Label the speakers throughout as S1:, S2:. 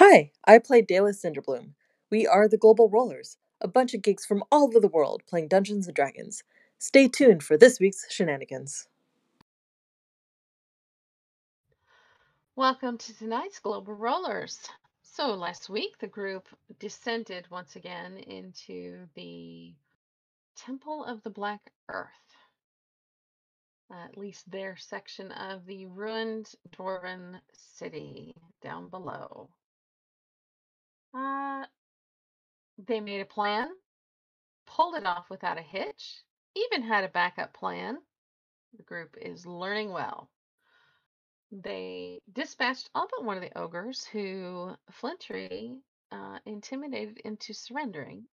S1: Hi, I play Dallas Cinderbloom. We are the Global Rollers, a bunch of geeks from all over the world playing Dungeons and Dragons. Stay tuned for this week's shenanigans.
S2: Welcome to tonight's Global Rollers. So, last week the group descended once again into the Temple of the Black Earth, at least their section of the ruined dwarven city down below. Uh, they made a plan, pulled it off without a hitch, even had a backup plan. The group is learning well. They dispatched all but one of the ogres who Flintry uh, intimidated into surrendering,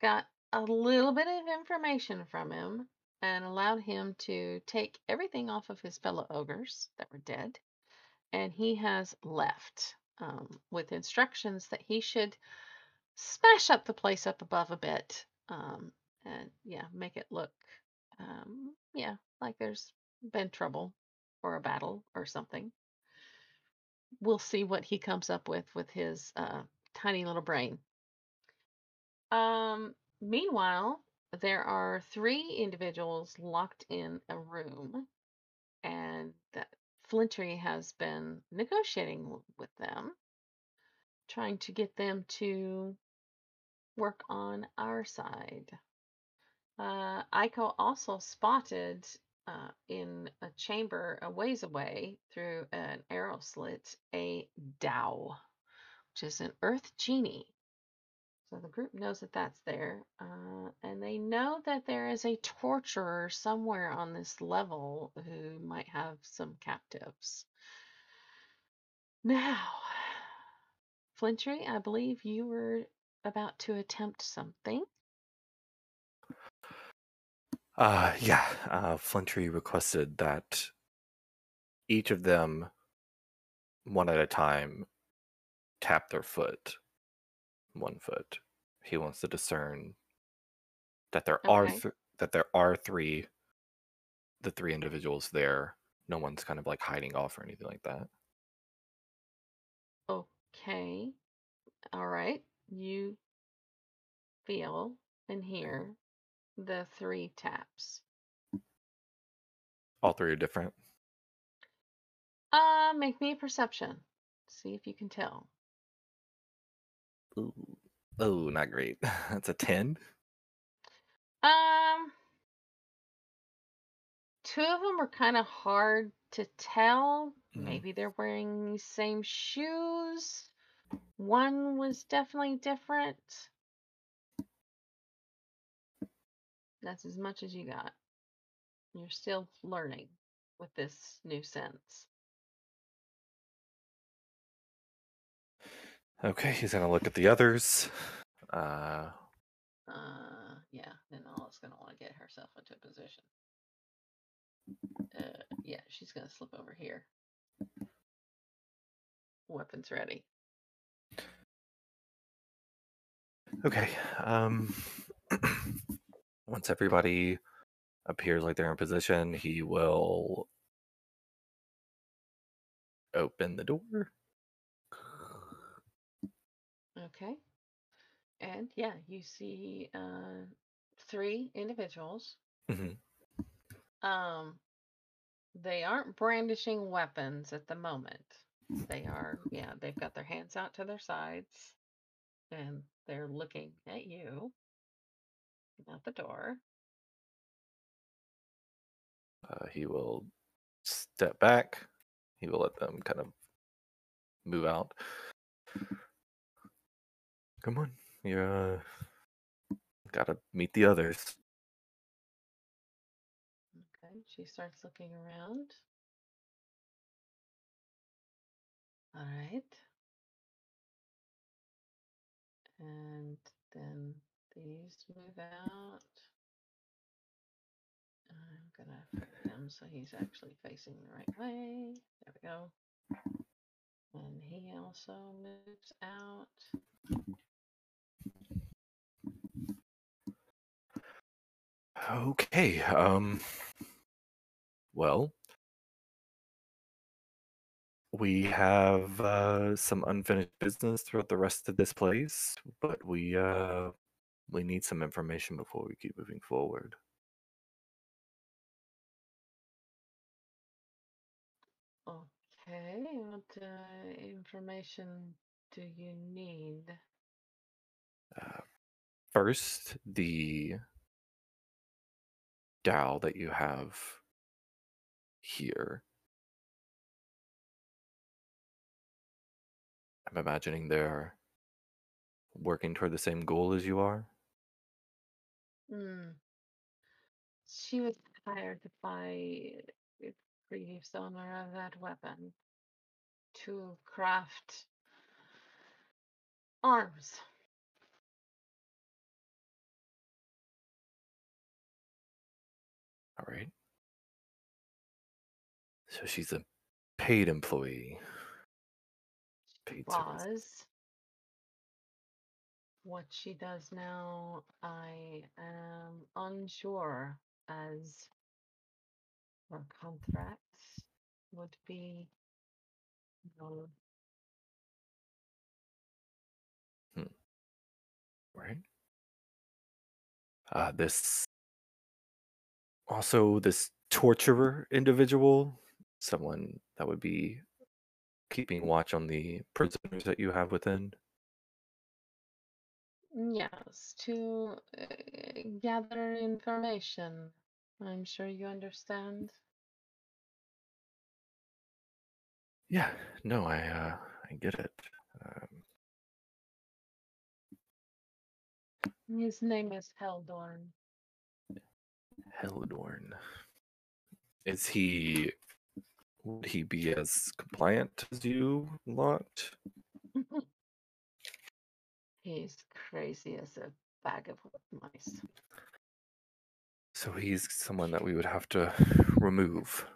S2: got a little bit of information from him, and allowed him to take everything off of his fellow ogres that were dead. And he has left um, with instructions that he should smash up the place up above a bit um, and yeah make it look um, yeah like there's been trouble or a battle or something. We'll see what he comes up with with his uh, tiny little brain. Um, meanwhile there are three individuals locked in a room and that flintry has been negotiating with them trying to get them to work on our side. Uh, Aiko also spotted uh, in a chamber a ways away through an arrow slit a Dao, which is an earth genie. So the group knows that that's there, uh, and they know that there is a torturer somewhere on this level who might have some captives. Now, Flintry, I believe you were about to attempt something.
S3: Uh, yeah, uh, Flintry requested that each of them, one at a time, tap their foot, one foot. He wants to discern that there are
S2: Okay.
S3: th- that there are three, the three individuals there. No one's kind of like hiding off or anything like that.
S2: Okay. All right. You feel and hear the three taps.
S3: All three are different.
S2: Uh, make me a perception. See if you can tell.
S3: Ooh, oh, not great. That's a ten.
S2: Um, two of them are kind of hard to tell.
S3: Mhm.
S2: Maybe they're wearing the same shoes. One was definitely different. That's as much as you got. You're still learning with this new sense.
S3: Okay, he's gonna look at the others. Uh,
S2: Uh, yeah, then Olive's gonna want to get herself into a position. Uh, yeah, she's gonna slip over here. Weapons ready.
S3: Okay. Um once everybody appears like they're in position, he will open the door.
S2: Okay. And yeah, you see uh three individuals.
S3: Mhm.
S2: Um they aren't brandishing weapons at the moment. They are yeah, they've got their hands out to their sides and they're looking at you out the door.
S3: Uh, he will step back. He will let them kind of move out. Come on, you're uh, gotta meet the others.
S2: Okay, she starts looking around. All right. And then these move out. I'm gonna put him so he's actually facing the right way. There we go. And he also moves out.
S3: Okay. Um. Well, We have uh, some unfinished business throughout the rest of this place, but we uh, we need some information before we keep moving forward.
S2: Okay, what uh, information do you need?
S3: Uh, first, the Dao that you have here. I'm imagining they're working toward the same goal as you are.
S2: Hmm. She was hired by previous owner of that weapon to craft arms.
S3: All right. So she's a paid employee. Paid service.
S2: Was. What she does now, I am unsure as her contracts would be no
S3: Right. Uh, this also this torturer individual, someone that would be keeping watch on the prisoners that you have within.
S2: Yes, to uh, gather information. I'm sure you understand.
S3: Yeah, no, I uh, I get it. Um,
S2: His name is Heldorn.
S3: Heldorn. Is he would he be as compliant as you lot?
S2: He's crazy as a bag of mice.
S3: So he's someone that we would have to remove.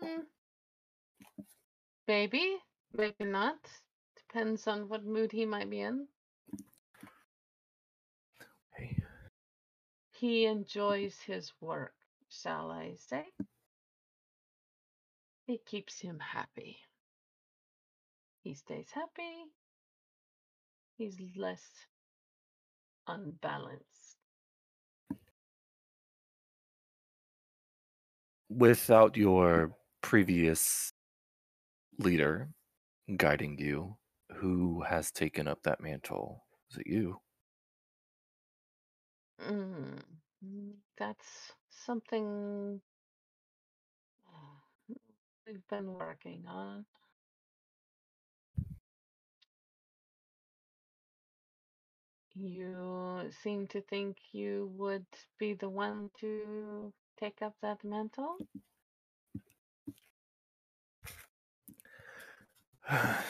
S2: Mm. Maybe, maybe not. Depends on what mood he might be in. He enjoys his work, shall I say? It keeps him happy. He stays happy. He's less unbalanced.
S3: without your previous leader guiding you, who has taken up that mantle? Is it you?
S2: Mm, mm, that's something uh, we've been working on. You seem to think you would be the one to take up that mantle?
S3: I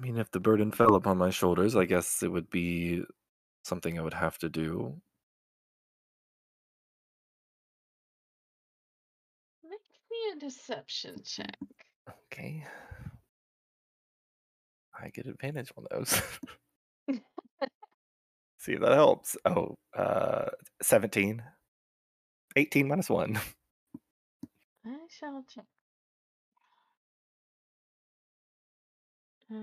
S3: mean, if the burden fell upon my shoulders, I guess it would be something I would have to do.
S2: Make me a deception check.
S3: Okay. I get advantage on those. See if that helps. Oh, uh, 17. 18 minus 1.
S2: I shall check. Uh,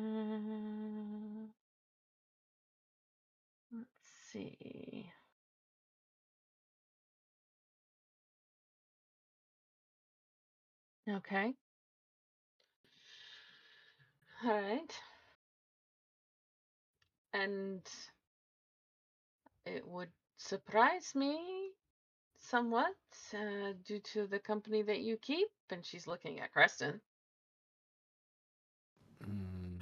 S2: see. Okay. All right. And it would surprise me somewhat uh, due to the company that you keep. And she's looking at Creston.
S3: Mm,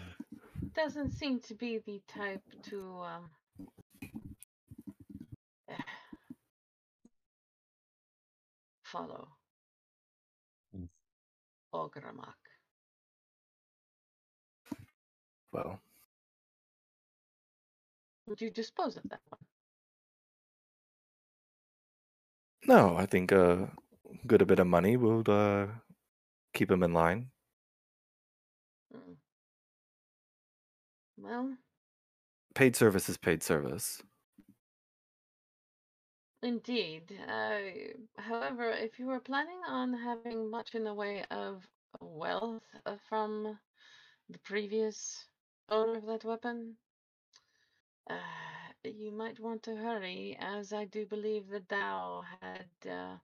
S2: Doesn't seem to be the type to um, follow
S4: Mm.
S2: Ogremoch.
S3: well,
S2: Would you dispose of that one?
S3: no, I think a good a bit of money will uh, keep him in line.
S2: Mm. Well,
S3: Paid service is paid service.
S2: Indeed. Uh, however, if you were planning on having much in the way of wealth uh, from the previous owner of that weapon. Uh, you might want to hurry, as I do believe the Dao had uh,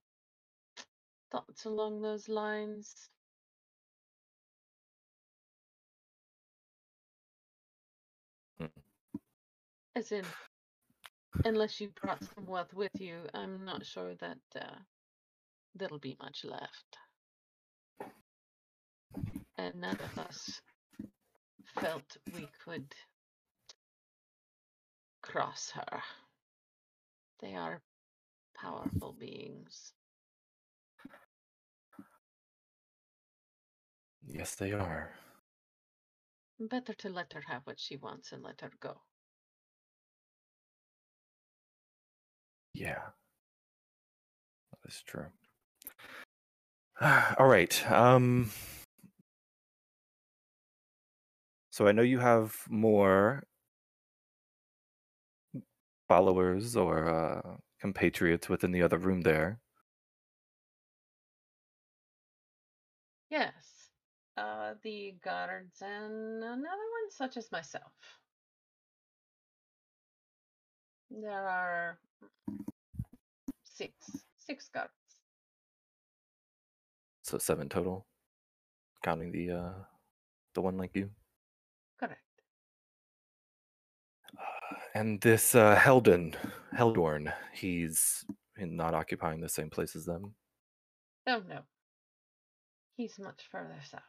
S2: thoughts along those lines. As in, unless you brought some wealth with you, I'm not sure that uh, there'll be much left. And none of us felt we could cross her. They are powerful beings.
S3: Yes, they are.
S2: Better to let her have what she wants and let her go.
S3: Yeah. That is true. All right. Um so I know you have more followers or uh compatriots within the other room there.
S2: Yes. Uh, the Goddards and another one such as myself. There are six. Six guards.
S3: So seven total. Counting the uh the one like you.
S2: Correct.
S3: And this uh Heldon, Heldorn, he's not occupying the same place as them.
S2: Oh no. He's much further south.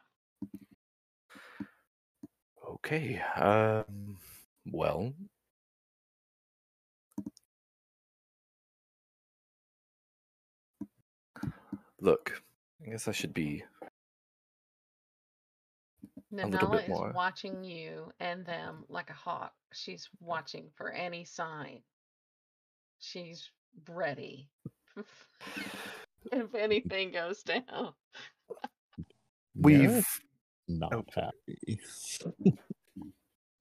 S3: Okay. Um well, look, I guess I should be little bit
S2: Nanala is
S3: more.
S2: watching you and them like a hawk. She's watching for any sign. She's ready. if anything goes down.
S3: we've
S4: Gareth not
S3: Oh.
S4: happy.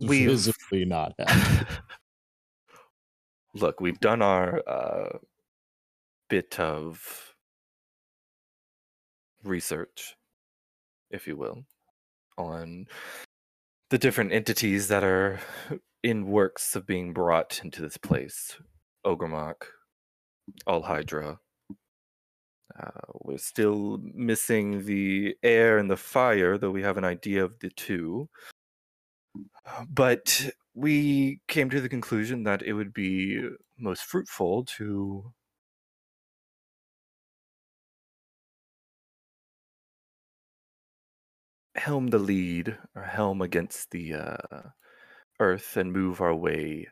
S3: We've-
S4: Visibly not happy.
S3: look, we've done our uh bit of research, if you will, on the different entities that are in works of being brought into this place. Ogremoch, All Hydra. Uh, we're still missing the air and the fire, though we have an idea of the two. But we came to the conclusion that it would be most fruitful to helm the lead or helm against the uh, earth and move our way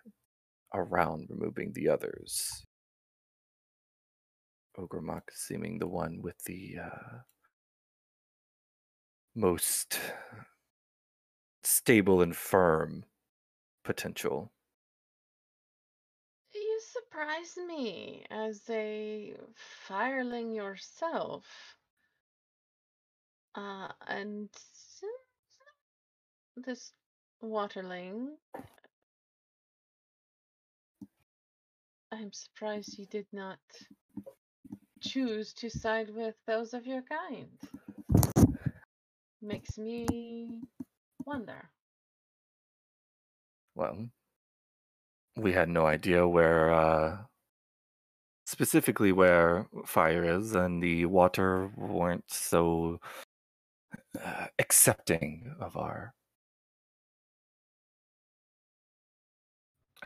S3: around removing the others. Ogremoch seeming the one with the uh, most stable and firm potential.
S2: You surprise me as a fireling yourself. Uh, and this waterling. I'm surprised you did not choose to side with those of your kind. Makes me wonder.
S3: Well, we had no idea where, uh, specifically where fire is, and the water weren't so uh, accepting of our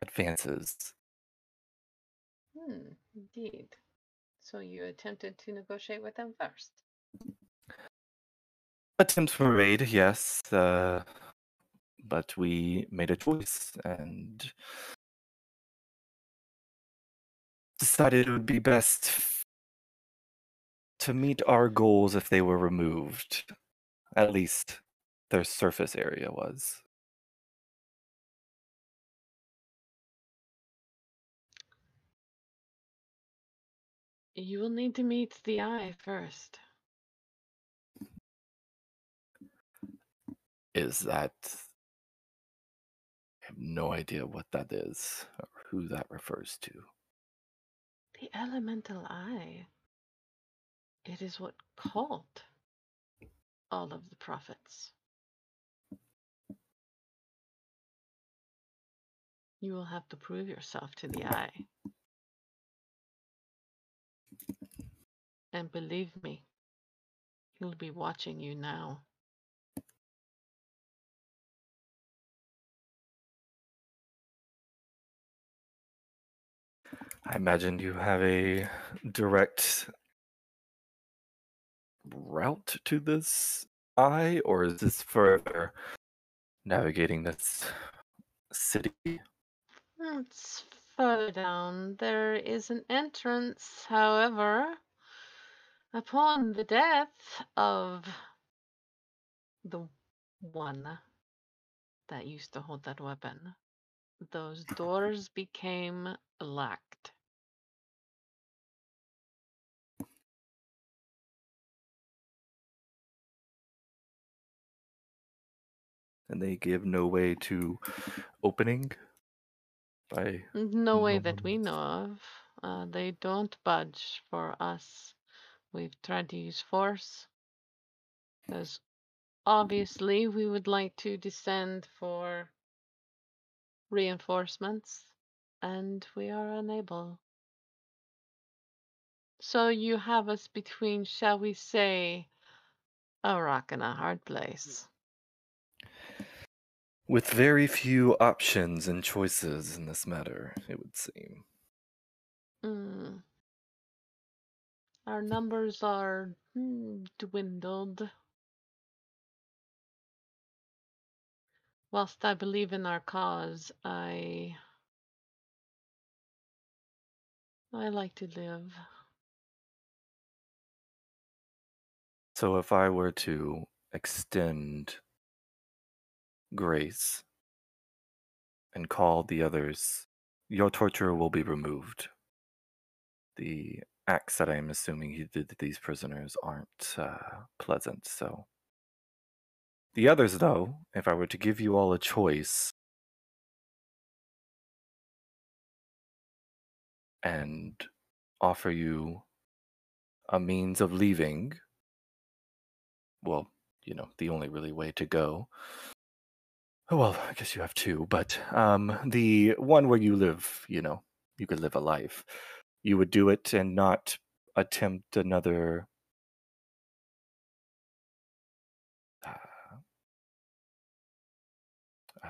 S3: advances.
S2: Hmm, indeed. So you attempted to negotiate with them first.
S3: Attempts were made, yes, uh, but we made a choice and decided it would be best to meet our goals if they were removed. At least their surface area was.
S2: You will need to meet the eye first.
S3: Is that. I have no idea what that is or who that refers to.
S2: The elemental eye. It is what called all of the prophets. You will have to prove yourself to the eye. And believe me, he'll be watching you now.
S3: I imagine you have a direct route to this eye, or is this further navigating this city?
S2: It's further down. There is an entrance, however, upon the death of the one that used to hold that weapon, those doors became locked.
S3: And they give no way to opening by
S2: No way that we know of. Uh, they don't budge for us. We've tried to use force. Because obviously we would like to descend for reinforcements, and we are unable. So you have us between, shall we say, a rock and a hard place.
S3: with very few options and choices in this matter, it would seem.
S2: Mm. Our numbers are mm, dwindled. Whilst I believe in our cause, I I like to live.
S3: So if I were to extend grace and call the others, your torture will be removed. The acts that I am assuming he did to these prisoners aren't uh, pleasant, so. The others, though, if I were to give you all a choice and offer you a means of leaving, well, you know, the only really way to go. Oh, well, I guess you have two, but um, the one where you live, you know, you could live a life. You would do it and not attempt another. I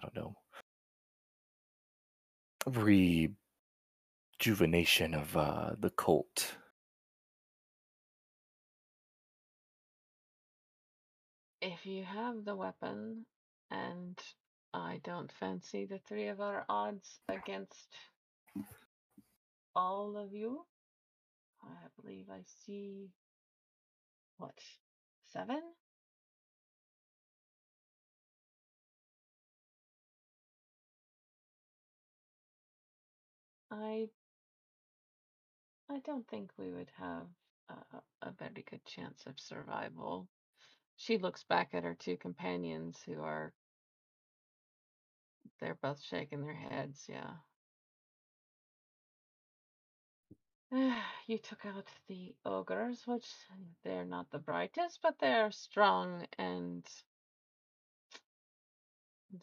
S3: don't know. Rejuvenation of uh, the cult.
S2: If you have the weapon, and I don't fancy the three of our odds against all of you, I believe I see what seven. I I don't think we would have a, a very good chance of survival. She looks back at her two companions who are they're both shaking their heads, yeah. you took out the ogres, which they're not the brightest, but they're strong and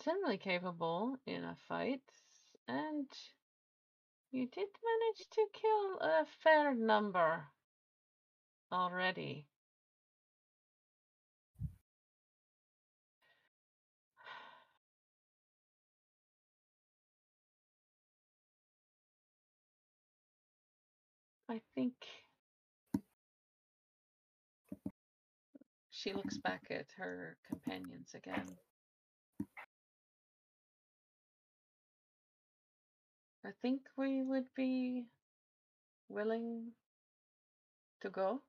S2: generally capable in a fight. And you did manage to kill a fair number already. I think she looks back at her companions again. I think we would be willing to go.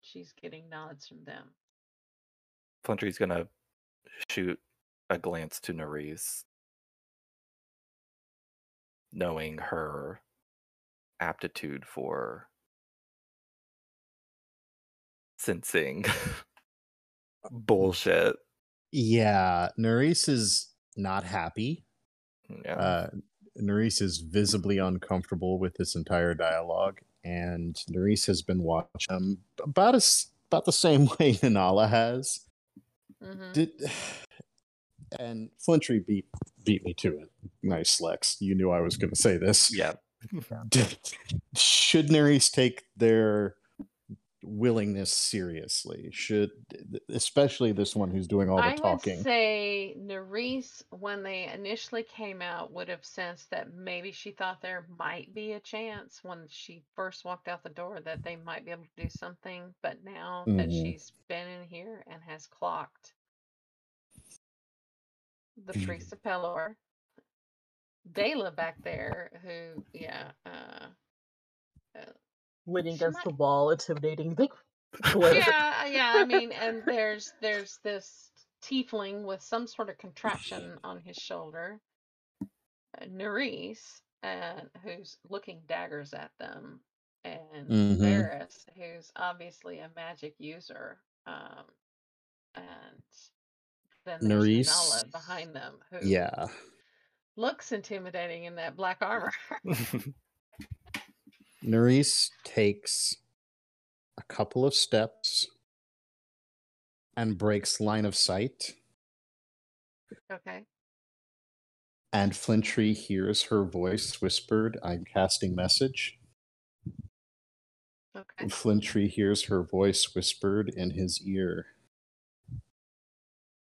S2: She's getting nods from them.
S3: Flintry's gonna shoot a glance to Nerys, knowing her aptitude for sensing bullshit.
S4: Yeah, Nerys is not happy.
S3: Yeah.
S4: Uh, Nerys is visibly uncomfortable with this entire dialogue, and Nerys has been watching them about as about the same way Nanala has.
S2: hmm
S4: Did and Flintry beat beat me to it. Nice, Lex. You knew I was going to say this.
S3: Yeah.
S4: Did, should Nerys take their willingness seriously? Should, especially this one who's doing all the
S2: I
S4: talking.
S2: I would say Nerys, when they initially came out, would have sensed that maybe she thought there might be a chance when she first walked out the door that they might be able to do something. But now that
S4: Mhm.
S2: she's been in here and has clocked the
S4: Mhm.
S2: priest of Pelor, Dela back there, who, yeah, uh,
S1: Leaning against
S2: might-
S1: the wall, intimidating the player.
S2: yeah, yeah. I mean, and there's there's this tiefling with some sort of contraption on his shoulder, uh, Nerys, and who's looking daggers at them, and
S4: Mhm.
S2: Varys, who's obviously a magic user, um, and then there's
S4: Nerys,
S2: Nala behind them, who
S4: Yeah.
S2: Looks intimidating in that black armor.
S4: Nerys takes a couple of steps and breaks line of sight,
S2: okay.
S4: and Flintry hears her voice whispered, I'm casting message.
S2: Okay.
S4: Flintry hears her voice whispered in his ear.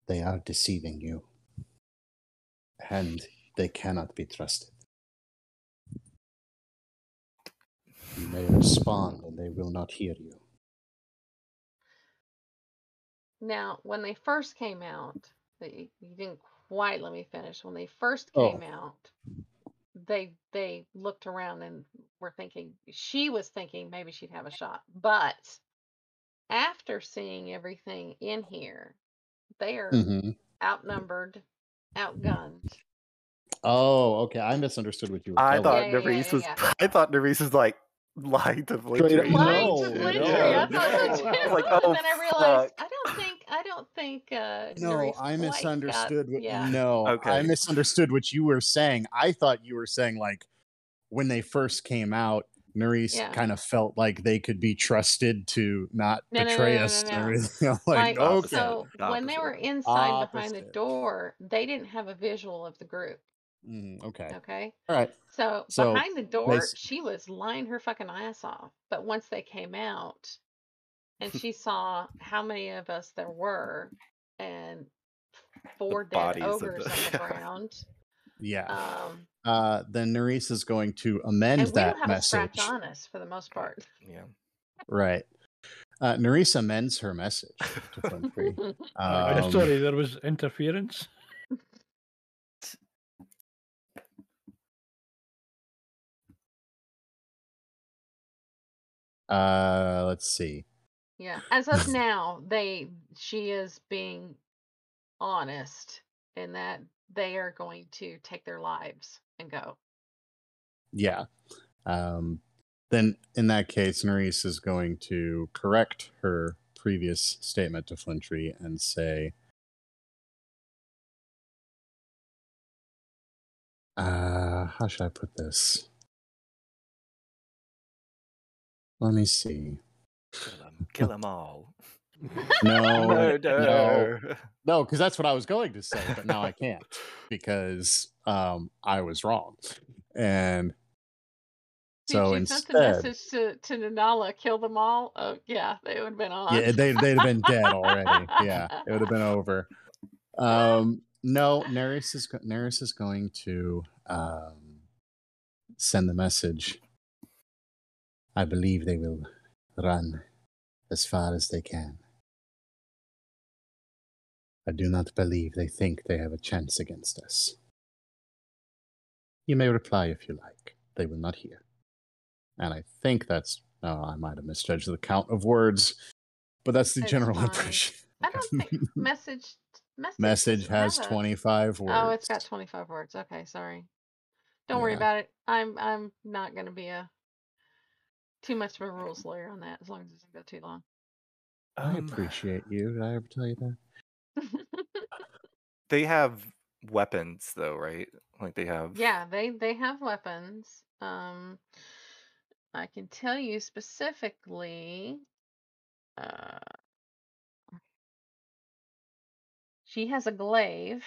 S4: They are deceiving you, and they cannot be trusted. You may respond, and they will not hear you.
S2: Now, when they first came out, they you didn't quite let me finish. When they first
S4: Oh.
S2: came out, they they looked around and were thinking she was thinking maybe she'd have a shot. But after seeing everything in here, they are
S4: Mhm.
S2: outnumbered, outgunned.
S4: Oh, okay. I misunderstood what you were
S3: I thought
S2: Yeah, yeah, yeah,
S3: Nerys
S2: yeah,
S3: was.
S2: yeah.
S3: I thought Nerys was like lying to Flintry.
S2: Lying
S4: No,
S2: to
S4: no,
S3: yeah,
S2: I thought so
S4: no.
S2: too.
S3: Like,
S2: and
S3: oh,
S2: then I realized
S3: fuck.
S2: I don't think I don't think uh
S4: No,
S2: Nerys
S4: I misunderstood. what,
S2: yeah.
S4: No, I misunderstood what you were saying. I thought you were saying like when they first came out, Nerys
S2: Yeah.
S4: kind of felt like they could be trusted to not
S2: No, no,
S4: betray
S2: no, no,
S4: us.
S2: no, no. Like,
S4: like, okay.
S2: so
S3: The
S2: when they were
S3: opposite.
S2: inside behind the door, they didn't have a visual of the group.
S4: Mm, okay.
S2: Okay.
S4: All right.
S2: So,
S4: So,
S2: behind the door,
S4: s-
S2: she was lying her fucking ass off. But once they came out and she saw how many of us there were and four dead
S3: bodies of
S2: ogres
S3: the-
S2: on the ground,
S4: Yeah.
S2: um,
S4: Uh, then Nerys is going to amend
S2: and we
S4: that
S2: don't have
S4: message.
S2: a scratch on us for the most part.
S3: Yeah.
S4: Right. Uh, Nerys amends her message to Flintry.
S5: Uh,
S4: Um,
S5: sorry, there was interference.
S4: Uh, let's see.
S2: Yeah. As of now, they she is being honest in that they are going to take their lives and go.
S4: Yeah. Um, then in that case, Nerys is going to correct her previous statement to Flintry and say, uh, how should I put this? Let me see.
S3: Kill them all.
S4: No, no,
S3: Murder.
S4: no, because that's what I was going to say, but now I can't because um, I was wrong. And so
S2: Did you sent the
S4: instead,
S2: message to, to Nanala, kill them all? Oh yeah, they would have been on.
S4: Yeah, they they'd have been dead already. Yeah, it would have been over. Um, no, Nerys is go- Nerys is going to um, send the message. I believe they will run as far as they can. I do not believe they think they have a chance against us. You may reply if you like. They will not hear. And I think that's. Oh, I might have misjudged the count of words, but that's the
S2: It's
S4: general
S2: fine.
S4: impression.
S2: I don't think message message,
S4: Message has
S2: have a-
S4: 25 words.
S2: Oh, it's got twenty five words. Okay, sorry. Don't worry about it. I'm I'm not gonna be a too much of a rules lawyer on that as long as it doesn't go too long.
S4: I
S3: Um,
S4: appreciate you. Did I ever tell you that?
S3: They have weapons though, right? Like they have.
S2: Yeah, they they have weapons. Um, I can tell you specifically. Uh, she has a glaive.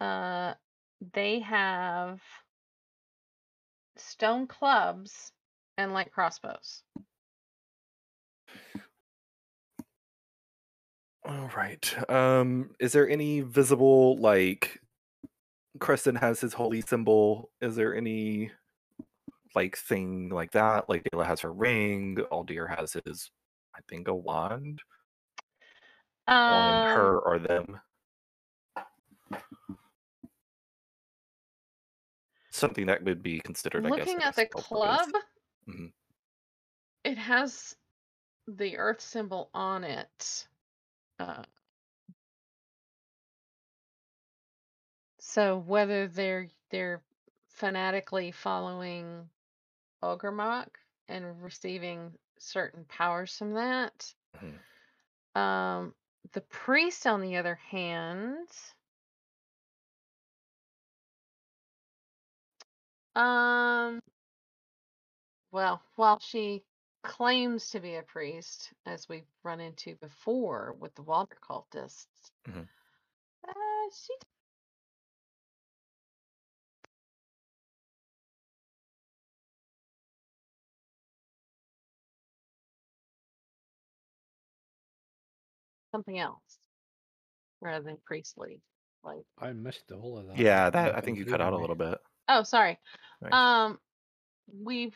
S2: Uh, they have stone clubs and light crossbows.
S3: All right. Um, is there any visible like Creston has his holy symbol? Is there any like thing like that? Like Dayla has her ring, Aldir has his I think a wand on
S2: Um,
S3: her or them. Something that would be considered, I guess.
S2: looking at the club.
S3: Mhm.
S2: it has the earth symbol on it. Uh, so whether they're they're fanatically following Ogremoch and receiving certain powers from that.
S3: Mhm.
S2: Um, the priest, on the other hand, um, well, while she claims to be a priest, as we've run into before with the water cultists,
S3: Mhm.
S2: uh, she something else rather than priestly. Like,
S5: I missed all of that.
S3: Yeah, that I think you cut out a little bit.
S2: Oh, sorry.
S3: Nice.
S2: Um, we've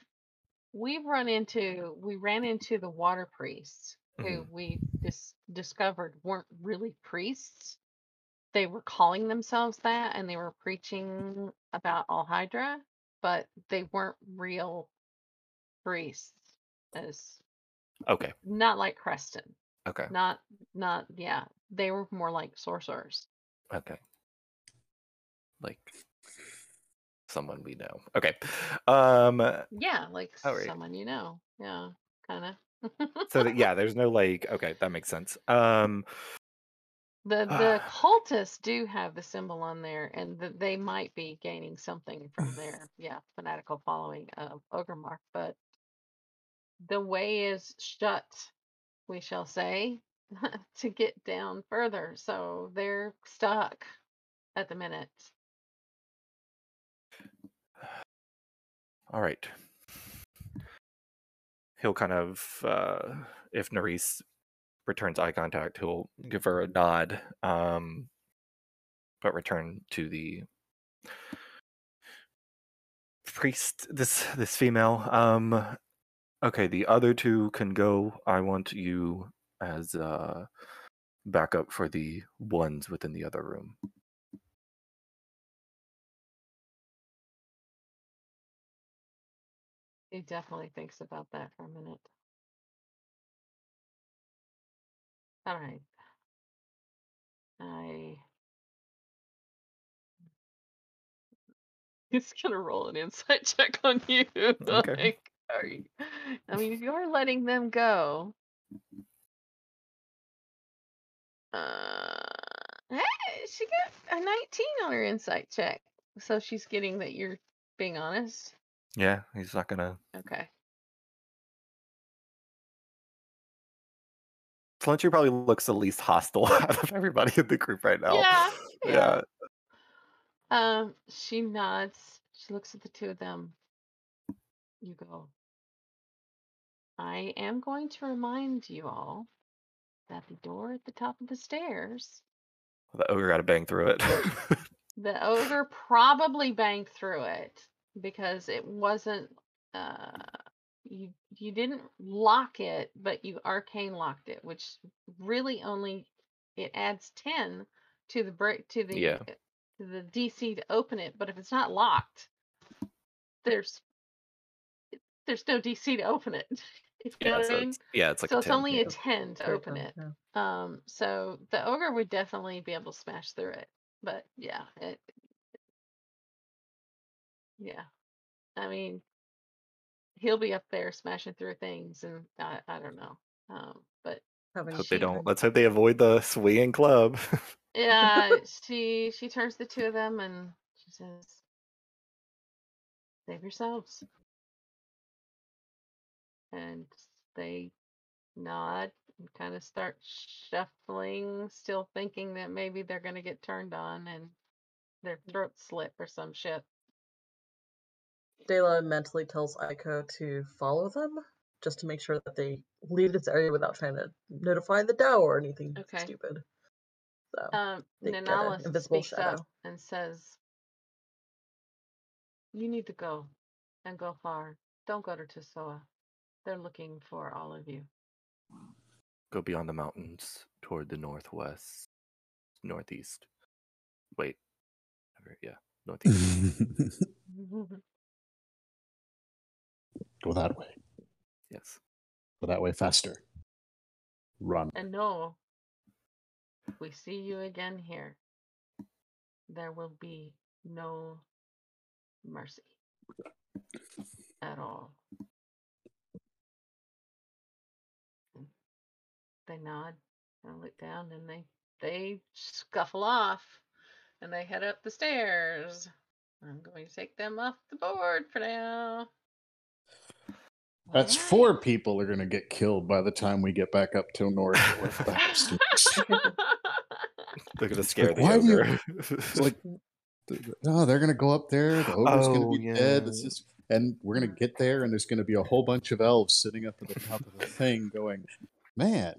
S2: we've run into we ran into the water priests who
S3: Mhm.
S2: we dis- discovered weren't really priests. They were calling themselves that, and they were preaching about Olhydra, but they weren't real priests. As
S3: okay.
S2: not like Creston,
S3: Okay.
S2: not not yeah. They were more like sorcerers.
S3: Okay. Like someone we know. Okay. Um
S2: Yeah, like
S3: right.
S2: someone you know. Yeah, kind of.
S3: so that, yeah, there's no like okay, that makes sense. Um
S2: The the cultists do have the symbol on there, and that they might be gaining something from their yeah fanatical following of Ogremoch, but the way is shut, we shall say, to get down further. So they're stuck at the minute.
S3: All right. He'll kind of uh if Nerys returns eye contact, he'll give her a nod. Um but return to the priest this this female. Um okay, the other two can go. I want you as uh backup for the ones within the other room.
S2: He definitely thinks about that for a minute. All right. I. He's gonna roll an insight check on you.
S3: Okay.
S2: like, are you, I mean, if you're letting them go, uh, hey, she got a 19 on her insight check, so she's getting that you're being honest.
S3: Yeah, he's not gonna
S2: Okay.
S3: Fletcher probably looks the least hostile out of everybody in the group right now.
S2: Yeah.
S3: Yeah.
S2: Um, she nods. She looks at the two of them. You go. I am going to remind you all that the door at the top of the stairs,
S3: The ogre got to bang through it.
S2: the ogre probably banged through it because it wasn't uh you you didn't lock it, but you arcane locked it, which really only it adds 10 to the break to the
S3: Yeah.
S2: to the DC to open it, but if it's not locked, there's there's no DC to open it. You know
S3: yeah,
S2: what
S3: so
S2: I mean?
S3: it's, yeah, it's like
S2: so
S3: a
S2: it's
S3: 10.
S2: only
S3: yeah.
S2: a 10 to
S1: Fair
S2: open it. Um, so the ogre would definitely be able to smash through it. But yeah, it yeah. I mean, he'll be up there smashing through things and I, I don't know. Um, but
S1: Having
S3: Hope they don't. Let's hope they avoid the swinging club.
S2: yeah, she she turns the two of them and she says, "Save yourselves." And they nod and kind of start shuffling, still thinking that maybe they're going to get turned on and their throat slit or some shit.
S1: Dela mentally tells Aiko to follow them, just to make sure that they leave this area without trying to notify the Dao or anything
S2: Okay.
S1: stupid. So
S2: Um,
S1: They
S2: Nanala
S1: invisible
S2: speaks up
S1: shadow.
S2: and says, "You need to go, and go far. Don't go to Tisoa. They're looking for all of you."
S3: Go beyond the mountains toward the northwest, northeast. Wait, yeah, northeast.
S4: Go that way.
S3: yes.
S4: Go that way faster. Run.
S2: and no, if we see you again here, there will be no mercy at all. They nod and look down and they they scuffle off and they head up the stairs. I'm going to take them off the board for now.
S4: That's
S2: Alright.
S4: four people are gonna get killed by the time we get back up to north with the bastards.
S3: They're gonna scare
S4: Like,
S3: the
S4: why do you-
S3: ogre.
S4: Like, th- th- no, they're gonna go up there. The ogre's gonna
S3: Oh,
S4: be dead.
S3: yeah.
S4: It's just, and we're gonna get there, and there's gonna be a whole bunch of elves sitting up at the top of the thing, going, "Man,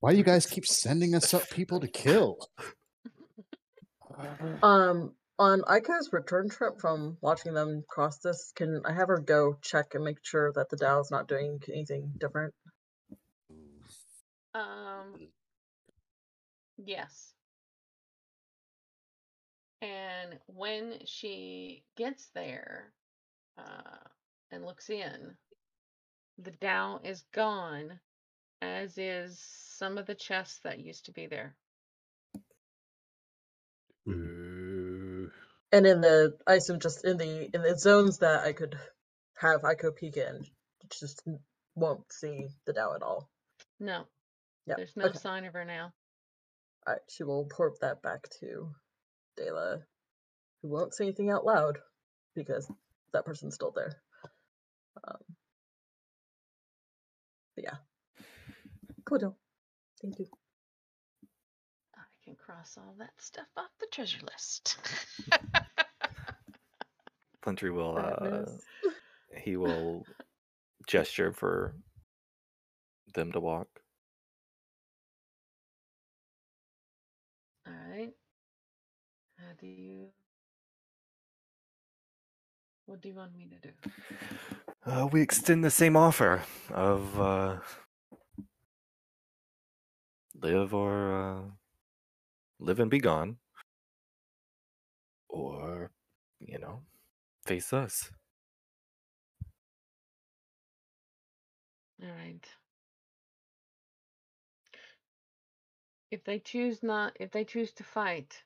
S4: why do you guys keep sending us up people to kill?"
S1: Um, on Aiko's return trip from watching them cross this, can I have her go check and make sure that the Dao's not doing anything different?
S2: Um, yes. And when she gets there uh, and looks in, the Dao is gone, as is some of the chests that used to be there.
S5: Ooh.
S1: And in the, I assume just in the in the zones that I could have Aiko peek in, just won't see the Dao at all.
S2: No,
S1: Yeah.
S2: there's no
S1: okay.
S2: sign of her now.
S1: Alright, she will report that back to Dela, who won't say anything out loud because that person's still there. Um, yeah. Cool. Thank you.
S2: Cross all that stuff off the treasure list.
S3: Flintry will uh, he will gesture for them to walk.
S2: all right. How do you? What do you want me to do?
S3: Uh, we extend the same offer of uh, live or uh, live and be gone, or you know, face us.
S2: All right. If they choose not, if they choose to fight,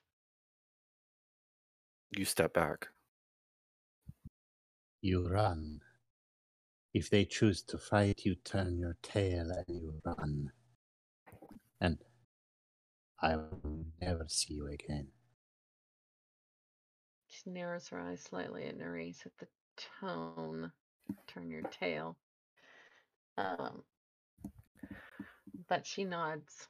S3: You step back.
S4: You run. If they choose to fight, you turn your tail and you run. And I will never see you again.
S2: she narrows her eyes slightly at Nerys at the tone. Turn your tail. Um, but she nods.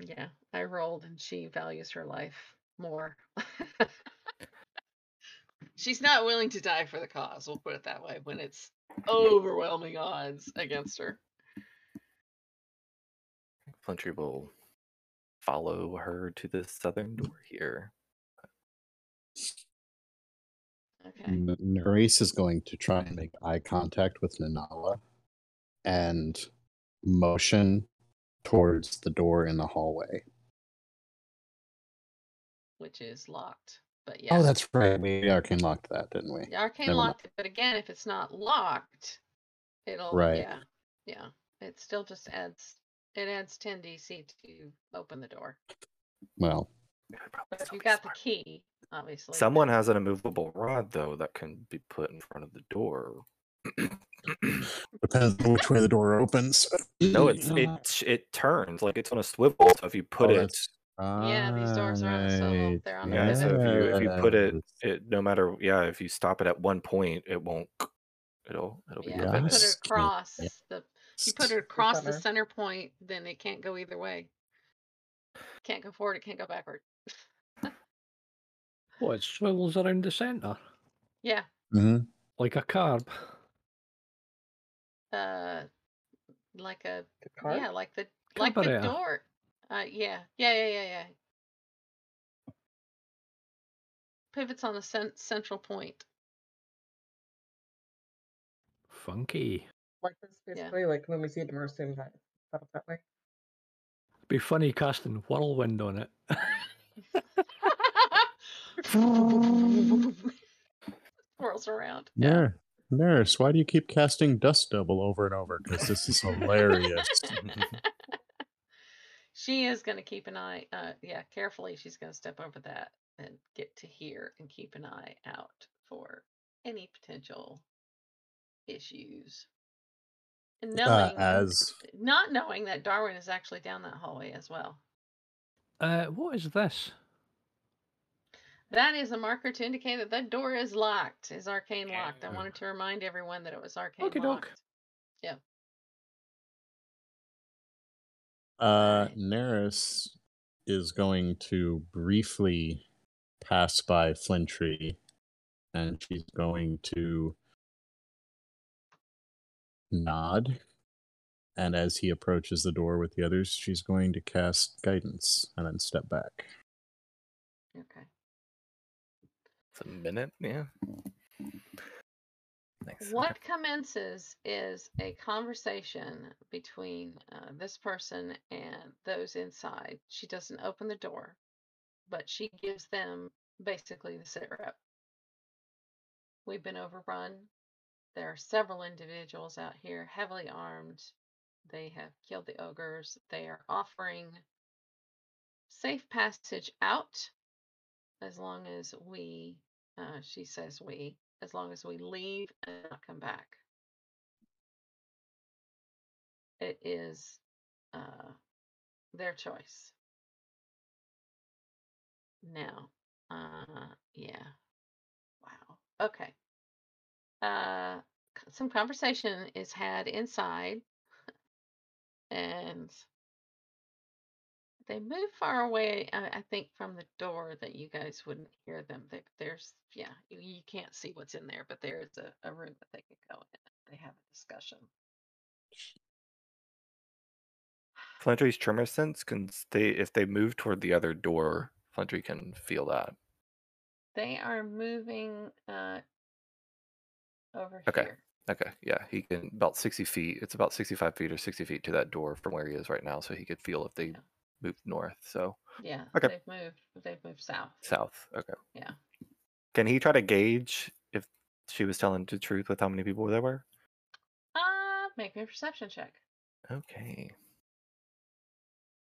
S2: Yeah, I rolled and she values her life more. She's not willing to die for the cause, we'll put it that way, when it's overwhelming odds against her.
S3: Flintry will follow her to the southern mm. door here.
S2: Okay.
S4: N- Nerys is going to try and make eye contact with Nanala and motion towards the door in the hallway.
S2: Which is locked. But oh, yeah.
S4: Oh, that's right. We arcane locked that, didn't we?
S2: The arcane
S4: Never mind.
S2: locked it, but again, if it's not locked, it'll
S4: Right.
S2: yeah, yeah. It still just adds it adds 10 DC to open the door.
S4: Well,
S2: But if you got the key, obviously.
S3: Someone has an immovable rod though that can be put in front of the door.
S4: depends on which way the door opens.
S3: No, it's it it turns like it's on a swivel. So if you oh, put
S4: Oh,
S3: it,
S2: Yeah, these doors are on a swivel.
S4: Right,
S2: They're on a
S3: yeah. So if you if you put it, it no matter yeah, if you stop it at one point, it won't it'll it'll be
S2: Yeah,
S4: Yeah,
S2: put it across
S4: Yeah.
S2: the if you put it across the center point, then it can't go either way. Can't go forward, it can't go backward.
S5: What, it swivels around the centre
S2: Yeah.
S4: hmm
S5: like a carb.
S2: Uh like a
S1: The
S2: yeah, like the like the door. Uh yeah. Yeah, yeah, yeah, yeah. Pivots on the cen- central point.
S5: Funky.
S1: Like this, basically, like when we see a door, assume that it's set up that way.
S5: Be funny casting whirlwind on it.
S2: Swirls around.
S4: Yeah. Nurse, why do you keep casting dust devil over and over? Because this is hilarious.
S2: she is going to keep an eye uh yeah carefully she's going to step over that and get to here and keep an eye out for any potential issues and
S4: Uh, as
S2: not knowing that darwin is actually down that hallway as well
S5: Uh, what is this?
S2: that is a marker to indicate that that door is locked is arcane locked i wanted to remind everyone that it was arcane
S5: Okey doke.
S2: locked
S4: uh,
S2: Alright.
S4: Nerys is going to briefly pass by Flintry, and she's going to nod. And as he approaches the door with the others, she's going to cast guidance and then step back.
S2: okay
S3: It's a minute, yeah. Nice.
S2: What commences is a conversation between uh, this person and those inside. She doesn't open the door, but she gives them basically the sit rep. We've been overrun. There are several individuals out here heavily armed. They have killed the ogres. They are offering safe passage out as long as we, uh, she says we, as long as we leave and not come back. It is uh, their choice. Now, uh, yeah. Wow. Okay. Uh, some conversation is had inside, and they move far away. I, I think from the door that you guys wouldn't hear them. There, there's yeah, you, you can't see what's in there, but there's a, a room that they could go in. They have a discussion.
S3: Flintry's tremor sense can stay if they move toward the other door. Flintry can feel that.
S2: They are moving uh over
S3: Okay.
S2: here.
S3: Okay, yeah, he can about sixty feet. It's about sixty-five feet or sixty feet to that door from where he is right now, so he could feel if they
S2: Yeah.
S3: move north. So
S2: Yeah,
S3: Okay.
S2: they've moved. They've moved south.
S3: south. Okay.
S2: Yeah.
S3: Can he try to gauge if she was telling the truth with how many people there were?
S2: Uh, make me a perception check.
S3: Okay.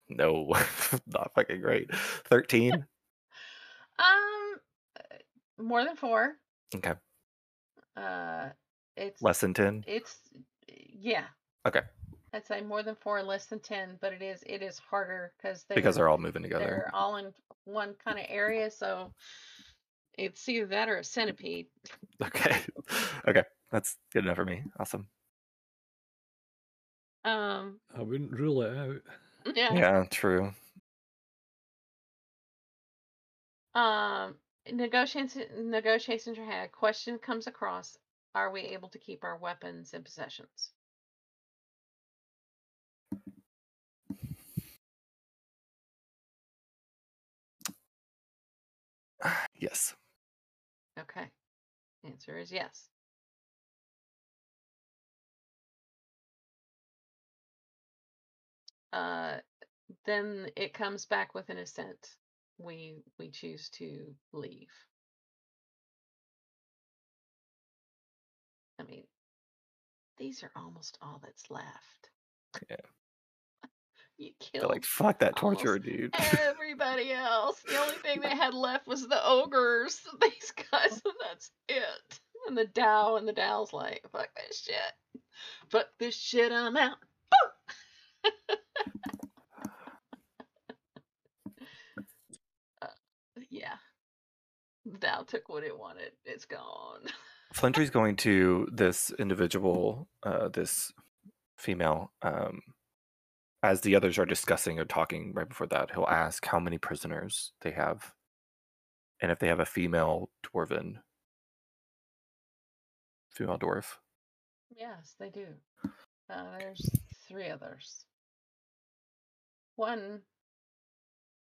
S3: No, not fucking great. Thirteen.
S2: Um, uh, more than four.
S3: Okay,
S2: Uh, it's
S3: less than ten.
S2: It's yeah.
S3: Okay,
S2: I'd say more than four, and less than ten, but it is it is harder because they
S3: because they're all moving together.
S2: they're all in one kind of area, so it's either that or a centipede.
S3: Okay, okay, that's good enough for me. Awesome.
S2: Um,
S5: I wouldn't rule it out.
S2: yeah.
S3: Yeah, true.
S2: Um, negotiations negotiations are had. Question comes across: Are we able to keep our weapons and possessions?
S3: Yes.
S2: Okay. Answer is yes. Uh, then it comes back with an assent. We we choose to leave. I mean, these are almost all that's left.
S3: Yeah.
S2: You killed.
S3: They're like, fuck that
S2: almost
S3: torturer, dude.
S2: everybody else. The only thing they had left was the ogres. These guys, and that's it. And the Dao, and the Dao's like, fuck this shit. Fuck this shit, I'm out. Boom! yeah. The Dao took what it wanted. It's gone.
S3: Flintry's going to this individual, uh, this female, um, as the others are discussing or talking right before that, he'll ask how many prisoners they have, and if they have a female dwarven, female dwarf.
S2: Yes, they do. Uh, there's three others. One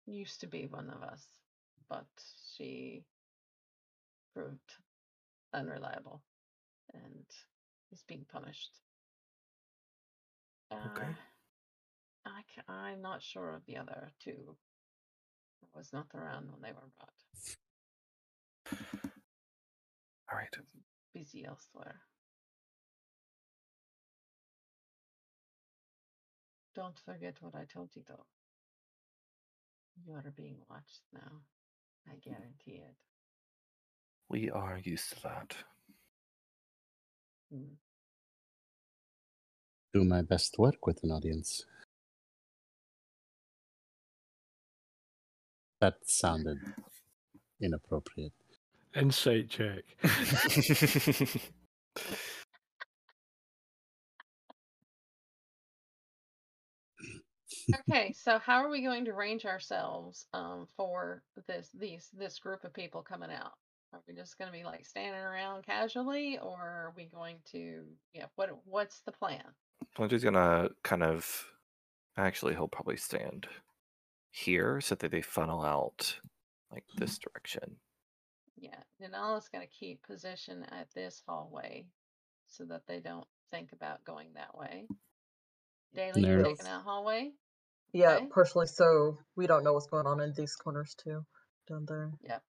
S2: used to be one of us, but she proved unreliable and is being punished.
S3: Okay.
S2: Uh, I ca- I'm not sure of the other two. I was not around when they were brought.
S3: All right.
S2: Busy elsewhere. Don't forget what I told you, though. You are being watched now. I guarantee it.
S3: We are used to that.
S2: Mm.
S4: Do my best work with an audience. That sounded inappropriate.
S5: Insight check.
S2: Okay, so how are we going to range ourselves um, for this these this group of people coming out? Are we just going to be like standing around casually, or are we going to? Yeah, what what's the plan?
S3: Flintry's gonna kind of, actually, he'll probably stand here so that they funnel out like mm-hmm. this direction.
S2: Yeah, Denala's going to keep position at this hallway so that they don't think about going that way. Daily, you're
S4: Narrow.
S2: taking that hallway.
S1: Yeah,
S2: Okay.
S1: partially so we don't know what's going on in these corners too, down there.
S2: Yep.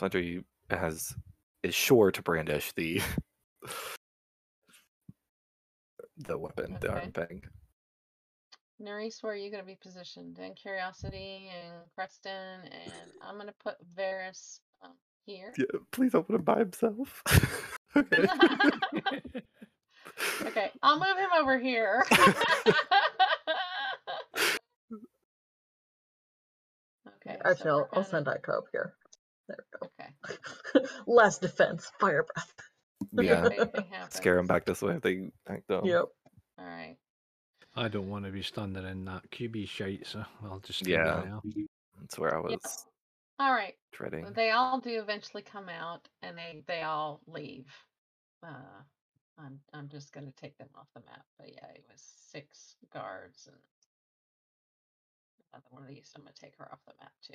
S3: Flintry has is sure to brandish the the weapon, the arm thing.
S2: Nerys, where are you going to be positioned? And Curiosity and Preston, and I'm going to put Varys um, here.
S3: Yeah, please open him by himself. okay.
S2: okay, I'll move him over here. okay. so
S1: Actually, I'll, I'll send Aiko up here. There we
S2: Okay.
S1: go. Last defense, fire breath.
S3: Yeah. Scare
S2: them
S3: back this way if they act dumb.
S1: Yep.
S2: All right.
S5: I don't want to be standing in that QB shite, so I'll just
S3: Yeah.
S5: there.
S3: That's where I was
S2: Yep. All right.
S3: dreading.
S2: They all do eventually come out, and they they all leave. Uh, I'm I'm just gonna take them off the map. But yeah, it was six guards and another one of these. I'm gonna take her off the map too.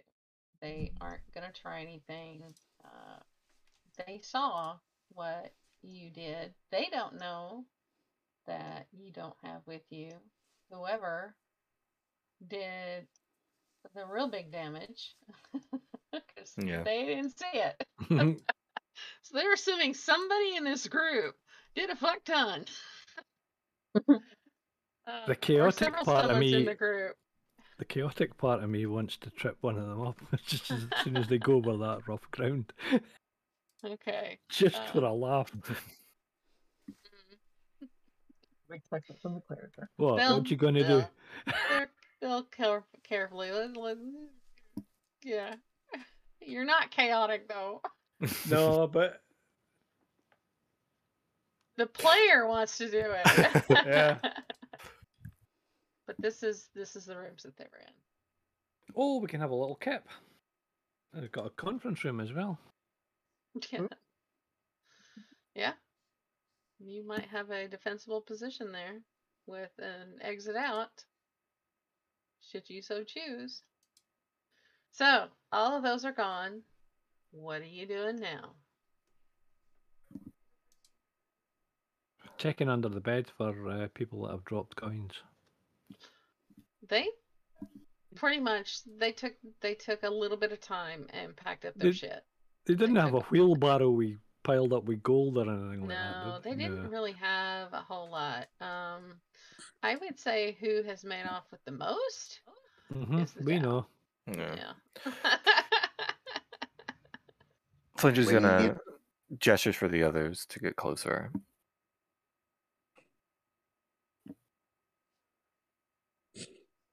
S2: They aren't gonna try anything. Uh, they saw what you did. They don't know that you don't have with you whoever did the real big damage. 'Cause
S3: Yeah.
S2: they didn't see it. So they're assuming somebody in this group did a fuck ton. Uh, or
S5: chaotic part of
S2: summons in
S5: me-
S2: the group.
S5: the chaotic part of me wants to trip one of them up just as soon as they go over that rough ground.
S2: Okay.
S5: Just
S2: Uh,
S5: for a laugh.
S2: Mm.
S1: We from the cleric.
S5: What?
S2: They'll-
S5: what you gonna do?
S2: they'll- They're, they'll care- carefully. Let, let, yeah. You're not chaotic though.
S5: No, but
S2: The player wants to do it.
S5: Yeah.
S2: But this is this is the rooms that they were in.
S5: oh, we can have a little kip. I've got a conference room as well.
S2: Yeah. Yeah. You might have a defensible position there with an exit out, should you so choose. So, all of those are gone. What are you doing now?
S5: Checking under the bed for uh, people that have dropped coins.
S2: They pretty much they took they took a little bit of time and packed up their
S5: Did-
S2: shit.
S5: They didn't have a wheelbarrow we piled up with gold or anything like that.
S2: No, they
S5: did
S2: didn't really have a whole lot. Um, I would say who has made off with the most.
S5: hmm
S2: the
S5: we know.
S3: Yeah.
S2: Yeah.
S3: Flintry's
S1: When
S3: gonna
S1: get-
S3: gestures for the others to get closer.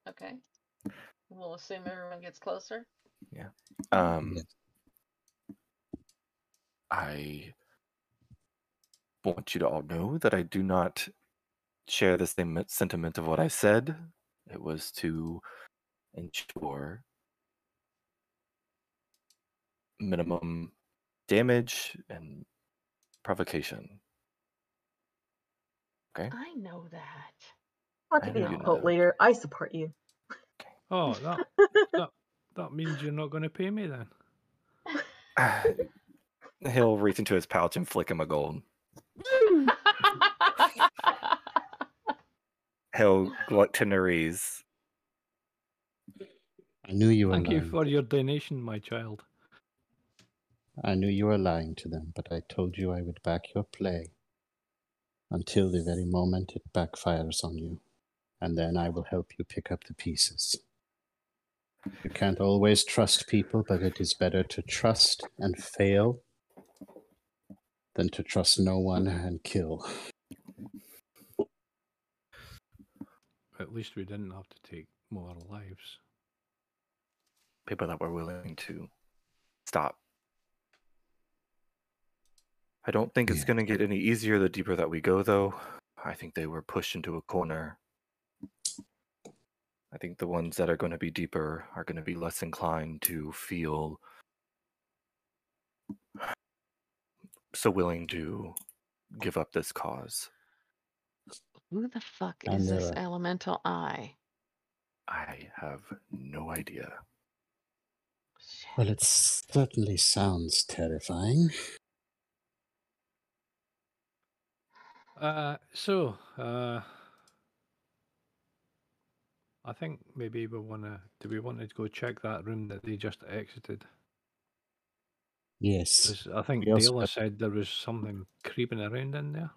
S2: okay. We'll assume everyone gets closer. Yeah.
S3: Um,
S4: Yes.
S3: I want you to all know that I do not share the same sentiment of what I said. It was to ensure minimum damage and provocation. Okay.
S2: I know that.
S1: Want
S3: I
S1: to be a
S3: know
S1: cult
S3: that.
S1: leader? I support you.
S5: Oh, that that that means you're not going to pay me then.
S3: He'll reach into his pouch and flick him a gold. He'll look to Nerys.
S4: I knew you were
S5: Thank you for your donation, my child.
S4: I knew you were lying to them, but I told you I would back your play until the very moment it backfires on you, and then I will help you pick up the pieces. You can't always trust people, but it is better to trust and fail than to trust no one and kill.
S5: At least we didn't have to take more lives.
S3: People that were willing to stop. I don't think it's
S4: Yeah.
S3: going to get any easier the deeper that we go, though. I think they were pushed into a corner. I think the ones that are going to be deeper are going to be less inclined to feel so willing to give up this cause.
S2: Who the fuck
S4: And
S2: is this
S4: there
S2: elemental eye?
S3: I have no idea.
S2: Shit.
S4: Well, it certainly sounds terrifying.
S5: Uh, so, uh, I think maybe we want to. Do we want to go check that room that they just exited?
S4: Yes.
S5: 'Cause I think
S4: We also
S5: said there was something creeping around in there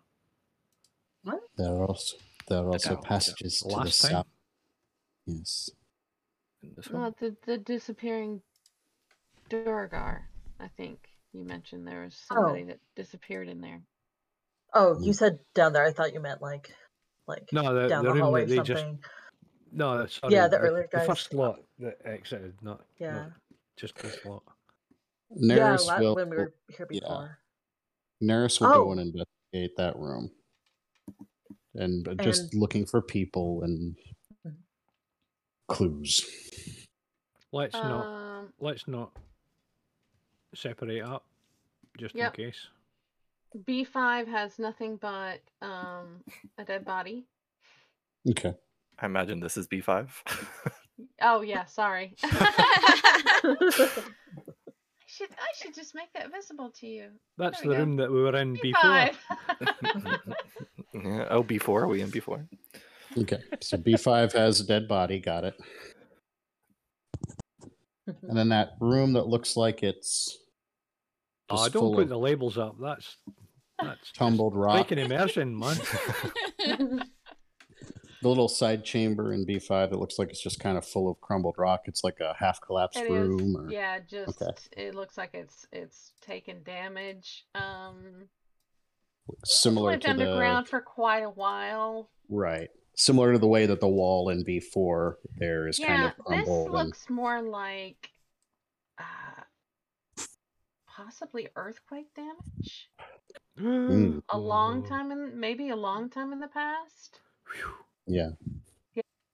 S4: There are also there are also passages to the
S5: last time.
S4: south. Yes.
S3: In this one?
S2: Well, the the disappearing Duergar. I think you mentioned there was somebody that disappeared in there.
S1: Oh,
S4: Mm.
S1: you said down there. I thought you meant like, like
S5: No, the,
S1: down
S5: the
S1: the, hallway
S5: that
S1: or
S5: they just.
S1: something.
S5: No, sorry.
S1: Yeah, the earlier guys.
S5: The first lot that exited, not.
S1: Yeah.
S5: Not just this lot.
S1: Yeah,
S4: Nerys
S1: la-
S4: will
S1: when we were here
S4: yeah.
S1: before.
S4: Nerys will go
S1: Oh.
S4: and investigate that room. And just
S1: And-
S4: looking for people and
S1: Mhm.
S4: clues.
S5: Let's not.
S2: Um,
S5: Let's not separate up, just
S2: Yep.
S5: in case.
S2: B five has nothing but um a dead body.
S4: Okay.
S3: I imagine this is B5.
S2: Oh yeah, sorry. I should I should just make that visible to you.
S5: That's the
S2: go.
S5: room that we were in before.
S2: B5.
S3: yeah. Oh, B4? Are we in B4?
S4: Okay. So B5 has a dead body. Got it. And then that room that looks like it's
S5: Oh,
S4: just
S5: don't put the labels up. That's that's
S4: tumbled rock.
S5: like an immersion, man.
S4: The little side chamber in B5 that looks like it's just kind of full of crumbled rock. It's like a half collapsed
S2: It is.
S4: room. Or,
S2: Yeah, just
S4: Okay.
S2: it looks like it's it's taken damage. Um,
S4: Similar
S2: lived
S4: to the
S2: underground for quite a while.
S4: right, similar to the way that the wall in B4 there is
S2: yeah,
S4: kind of
S2: this
S4: crumbled. and,
S2: looks more like uh, possibly earthquake damage.
S4: Mm.
S2: A long time in maybe a long time in the past.
S4: Yeah,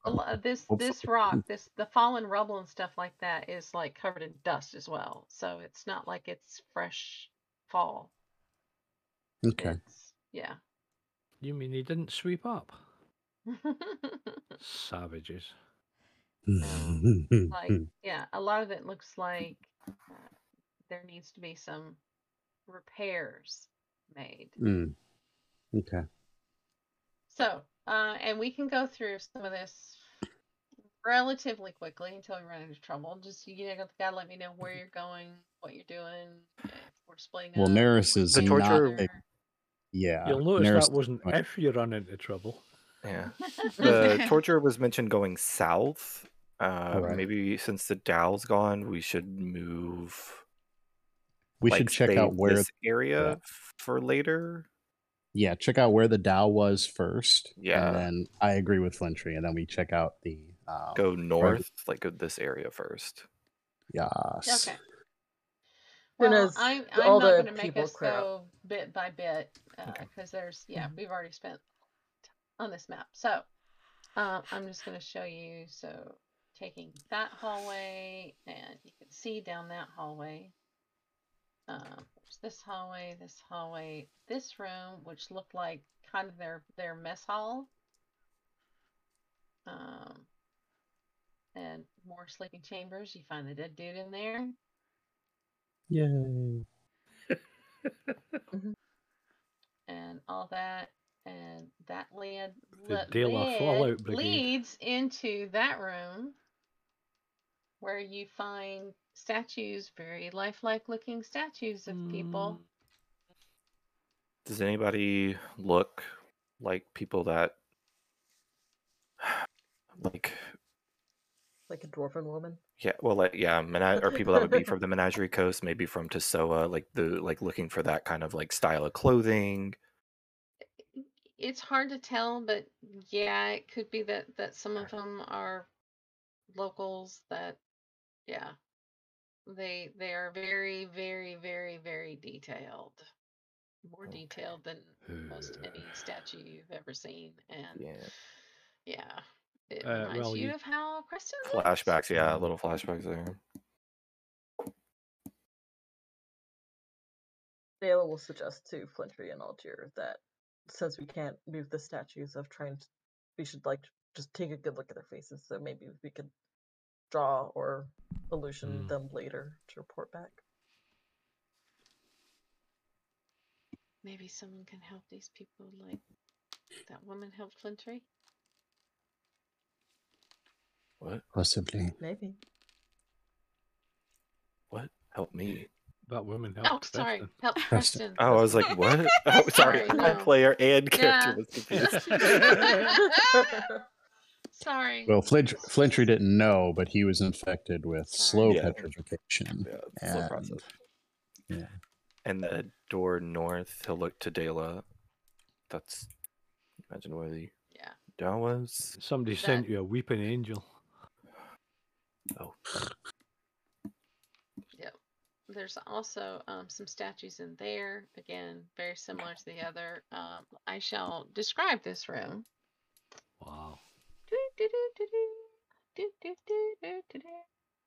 S2: A lo- this
S4: Hopefully-
S2: this rock, this the fallen rubble and stuff like that is like covered in dust as well. So it's not like it's fresh fall.
S4: okay.
S2: It's- yeah.
S5: You mean he didn't sweep up? Savages.
S2: like yeah, a lot of it looks like uh, there needs to be some repairs made.
S4: Mm. Okay.
S2: So, uh, and we can go through some of this relatively quickly until we run into trouble. Just you know, gotta let me know where you're going, what you're doing. We're splitting
S4: Well,
S2: up.
S4: Nerys is
S3: The
S4: not.
S3: torture-
S4: a- yeah.
S5: You'll notice
S4: Nerys-
S5: that wasn't
S4: right.
S5: if you run into trouble.
S3: Yeah. The torture was mentioned going south. Uh,
S4: Alright.
S3: Maybe since the Dao's gone, we should move.
S4: we
S3: like,
S4: should check out where.
S3: this area for later.
S4: Yeah, check out where the Dao was first.
S3: Yeah.
S4: And then I agree with Flintry, and then we check out the. Um,
S3: Go north, like go this area first.
S4: Yes.
S2: Okay. Well,
S1: as
S2: I'm, I'm
S1: all
S2: not
S1: the
S2: going to make us
S1: clear up.
S2: go bit by bit
S3: Okay.
S2: because there's yeah
S1: Mhm.
S2: we've already spent on this map. So uh, I'm just going to show you. So taking that hallway and you can see down that hallway. Um, there's this hallway, this hallway, this room, which looked like kind of their their mess hall. Um, and more sleeping chambers. You find the dead dude in there.
S5: Yay.
S2: and all that, and that led,
S5: The
S2: le-
S5: De
S2: led- leads into that room where you find statues, very lifelike looking statues of people.
S5: Mm,
S3: Does anybody look like people that like
S1: Like a dwarven woman.
S3: yeah, well like yeah, mena- or people that would be from the Menagerie Coast, maybe from Tosoa, like the like looking for that kind of like style of clothing.
S2: It's hard to tell, but yeah, it could be that that some of them are locals that yeah. They they are very very very very detailed. More
S3: Okay.
S2: detailed than most any statue you've ever seen and
S3: Yeah.
S2: Yeah. It
S5: Uh,
S2: reminds
S5: well,
S2: you
S5: you-
S2: of how Preston looked.
S3: Flashbacks, yeah, little flashbacks there.
S1: Dale will suggest to Flintry and Algier that since we can't move the statues of trying to, we should like just take a good look at their faces. So maybe we could draw or illusion
S5: Hmm.
S1: them later to report back.
S2: Maybe someone can help these people like that woman helped Flintry.
S3: What?
S4: Possibly.
S1: Maybe.
S3: What? Help me.
S5: that woman
S2: Oh, sorry.
S5: Preston.
S2: Help
S4: Preston.
S2: Preston.
S3: Oh, I was like, what? Oh, sorry.
S2: Sorry,
S3: My
S2: no.
S3: player and character
S2: Yeah.
S3: was confused.
S2: Sorry.
S4: Well, Flint, Flintry didn't know, but he was infected with slow
S3: Yeah.
S4: petrification.
S3: Yeah, it's a slow
S4: And-
S3: process.
S4: yeah.
S3: And the door north, he'll look to Dela. That's imagine where the
S2: Yeah.
S3: door was.
S5: Somebody
S2: That-
S5: sent you a weeping angel.
S3: Oh, Yep.
S2: There's also um, some statues in there. Again, very similar to the other. Um, I shall describe this room.
S5: Wow.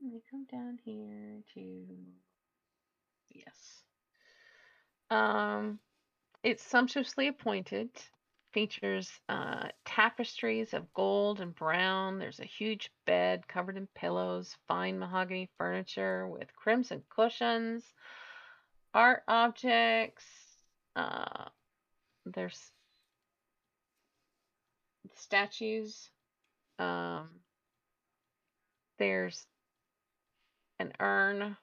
S2: Let me come down here to yes. Um, it's sumptuously appointed. Features uh, tapestries of gold and brown. There's a huge bed covered in pillows, fine mahogany furniture with crimson cushions, art objects. Uh, there's statues. Um, there's an urn,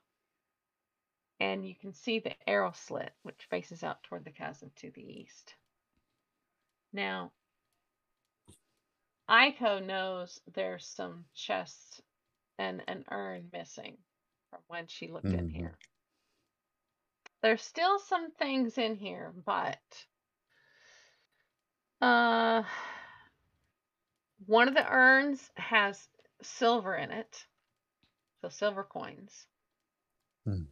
S2: and you can see the arrow slit, which faces out toward the chasm to the east. Now, Aiko knows there's some chests and an urn missing from when she looked in
S4: Mhm.
S2: here. There's still some things in here, but uh one of the urns has silver in it. So silver coins.
S4: Hmm.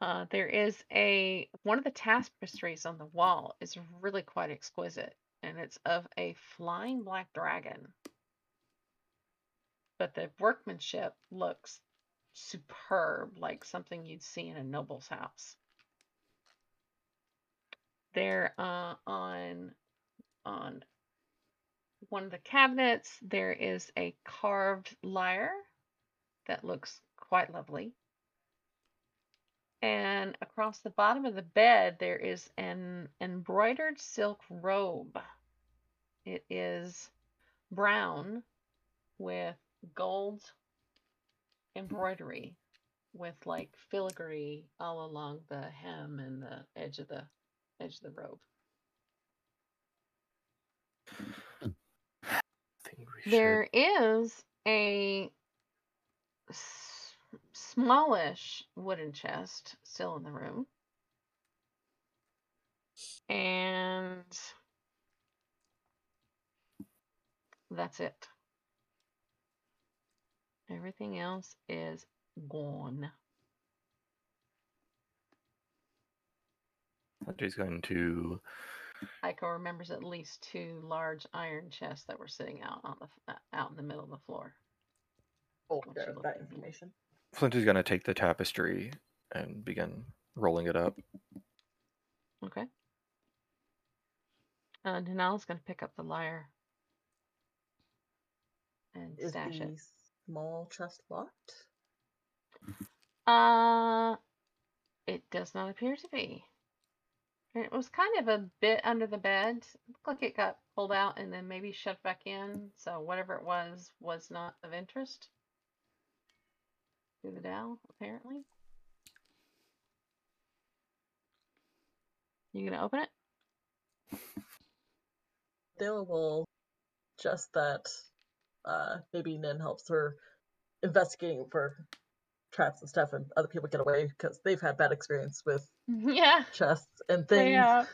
S2: Uh, there is a one of the tapestries on the wall is really quite exquisite, and it's of a flying black dragon. But the workmanship looks superb, like something you'd see in a noble's house. There, uh, on on one of the cabinets, there is a carved lyre that looks quite lovely. And across the bottom of the bed, there is an embroidered silk robe. It is brown with gold embroidery with like filigree all along the hem and the edge of the edge of the robe. There is a s- smallish wooden chest still in the room. And that's it. Everything else is gone.
S3: Hunter's going to
S2: Aiko remembers at least two large iron chests that were sitting out on the uh, out in the middle of the floor.
S1: Oh,
S2: Once
S1: yeah, that
S2: at the-
S1: information.
S3: Flintry's going to take the tapestry and begin rolling it up.
S2: Okay. And Uh, Denal's gonna pick up the lyre and
S1: Is
S2: stash
S1: the
S2: it.
S1: small chest locked?
S2: Uh, it does not appear to be. It was kind of a bit under the bed. Looked like it got pulled out and then maybe shoved back in. So whatever it was was not of interest to the Dao, apparently. You gonna open it?
S1: Will just that uh maybe Nin helps her investigating for traps and stuff and other people get away because they've had bad experience with
S2: yeah.
S1: chests and things.
S2: Yeah.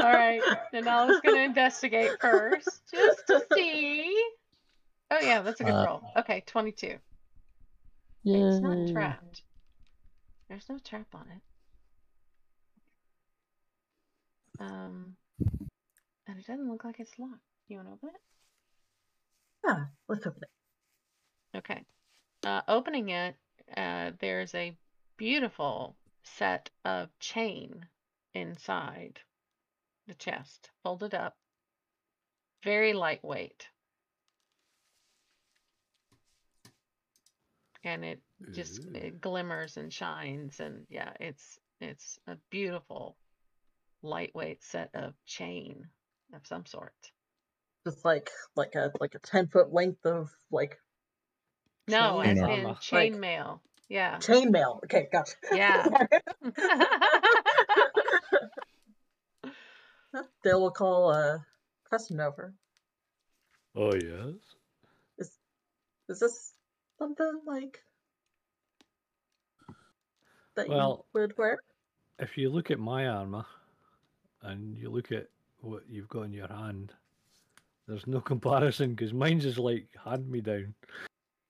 S2: All right. Then I was gonna investigate first, just to see. Oh yeah, that's a good
S4: Uh,
S2: roll. Okay, twenty-two. Yeah. It's not trapped. There's no trap on it. Um, and it doesn't look like it's locked. You want to open it?
S1: Yeah, let's open it.
S2: Okay. Uh, opening it, uh, there's a beautiful set of chain inside the chest, folded up, very lightweight. And it just
S5: Ooh.
S2: it glimmers and shines, and yeah, it's it's a beautiful, lightweight set of chain of some sort.
S1: Just like like a like a ten foot length of like
S2: No,
S1: chain
S2: as
S5: armor.
S2: in
S1: Like-
S2: chainmail. Yeah.
S1: chainmail. Okay, gotcha.
S2: Yeah.
S1: Dale will call uh Preston over.
S5: Oh yes.
S1: Is this something like that
S5: Well-
S1: you would wear?
S5: If you look at my armor, and you look at what you've got in your hand, there's no comparison because mine's is like hand me down.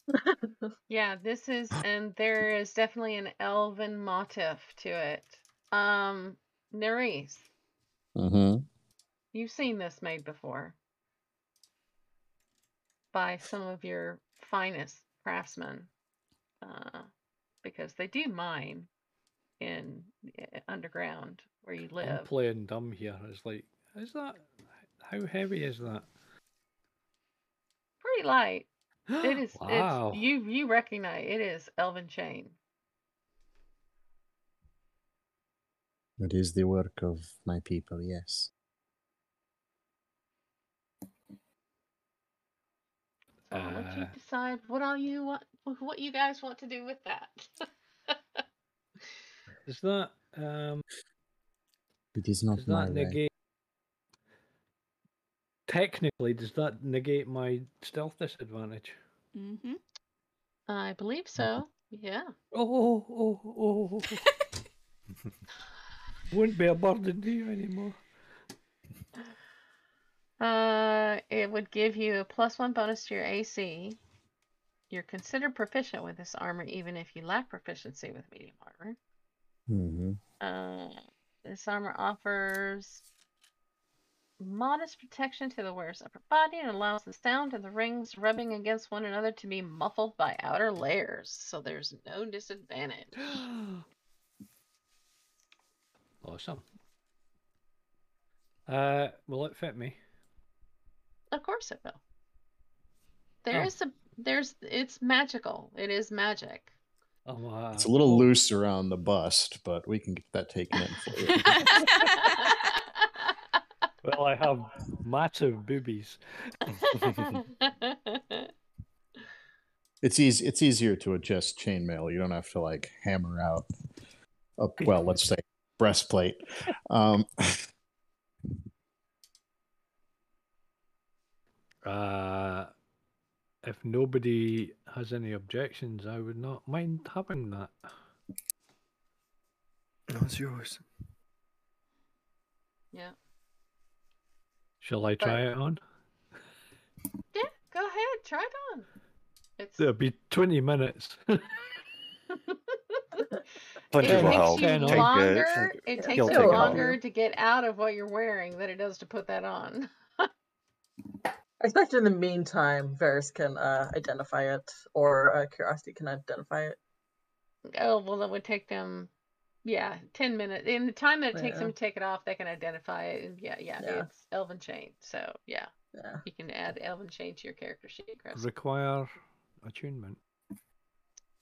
S2: Yeah, this is, and there is definitely an elven motif to it. Um, Nerys,
S4: Mm-hmm.
S2: you've seen this made before by some of your finest craftsmen, uh, because they do mine in uh, underground where you
S5: I'm
S2: live.
S5: playing dumb here. It's like, is that how heavy is that?
S2: Pretty light. It is.
S5: wow.
S2: It's you. You recognize it is elven chain.
S4: It is the work of my people, yes.
S2: So I'll let you
S5: Uh,
S2: decide what all you want, what you guys want to do with that.
S5: Does that um
S4: It is not
S5: does
S4: my
S5: that
S4: way.
S5: negate? Technically, does that negate my stealth disadvantage?
S6: Mm-hmm.
S2: I believe so. Yeah.
S5: Oh, oh, oh, oh. Won't be a burden to you anymore.
S2: Uh, it would give you a plus one bonus to your AC. You're considered proficient with this armor, even if you lack proficiency with medium armor.
S4: Mm-hmm.
S2: Uh, this armor offers modest protection to the wearer's upper body and allows the sound of the rings rubbing against one another to be muffled by outer layers, so there's no disadvantage.
S5: awesome. Uh, will it fit me?
S2: Of course it will. There
S5: Oh.
S2: is a there's it's magical. It is magic.
S5: Oh, uh,
S4: It's a little loose around the bust, but we can get that taken in for you.
S5: Well, I have massive boobies.
S4: it's easy. It's easier to adjust chainmail. You don't have to like hammer out. A, well, let's say breastplate. Um,
S5: Uh, if nobody has any objections, I would not mind having that.
S3: No, it's yours.
S2: yeah.
S5: Shall I try it on?
S2: Yeah, go ahead, try it on. It's
S5: It'll be 20 minutes.
S3: Flintry
S2: it
S3: will
S2: takes you
S5: Ten on.
S3: Take
S2: longer.
S3: it.
S2: It takes
S3: He'll
S2: you
S3: take it
S2: longer to get out of what you're wearing than it does to put that on.
S1: I expect in the meantime, Varys can uh, identify it, or uh, Curiosity can identify it.
S2: Oh well, that would take them, yeah, ten minutes. In the time that it takes
S1: Yeah.
S2: them to take it off, they can identify it. And yeah, yeah,
S1: Yeah.
S2: it's Elven Chain. So yeah,
S1: Yeah.
S2: you can add Elven Chain to your character sheet, Chris.
S5: Require attunement.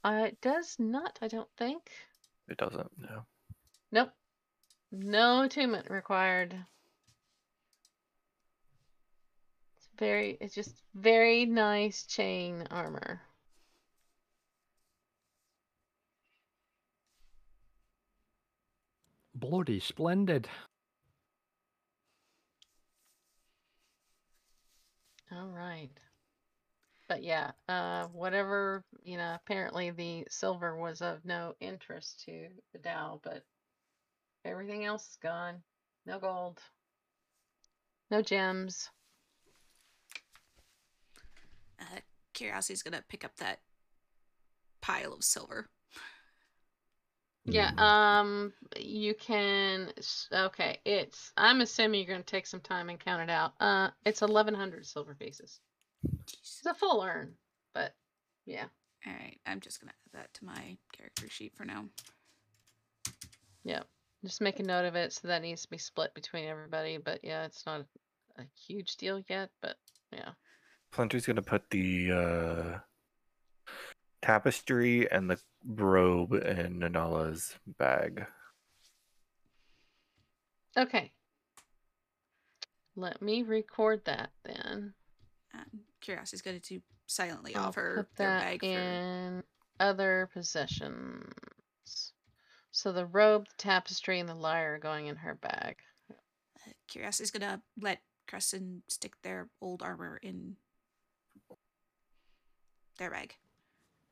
S2: Uh, it does not, I don't think.
S3: It doesn't. No.
S2: Nope. No attunement required. It's very, it's just very nice chain armor.
S5: Bloody splendid.
S2: All right. But yeah, uh, whatever, you know, apparently the silver was of no interest to the Dao, but everything else is gone. No gold. No gems.
S6: Uh, Curiosity's gonna pick up that pile of silver.
S2: Yeah,
S4: Mhm.
S2: um, you can, okay, it's, I'm assuming you're gonna take some time and count it out. Uh, it's 1100 silver pieces.
S6: Jeez.
S2: It's a full urn, but yeah,
S6: All right, I'm just gonna add that to my character sheet for now.
S2: yeah. Just make a note of it so that needs to be split between everybody, but yeah, it's not a huge deal yet, but yeah.
S3: Flintry's gonna put the uh, tapestry and the robe in Nanala's bag.
S2: Okay. Let me record that then.
S6: Um, Curiosity's going to silently
S2: I'll
S6: offer
S2: put
S6: their
S2: that
S6: bag for.
S2: in other possessions. So the robe, the tapestry, and the lyre are going in her bag.
S6: Uh, Curiosity's gonna let Crescent stick their old armor in their bag.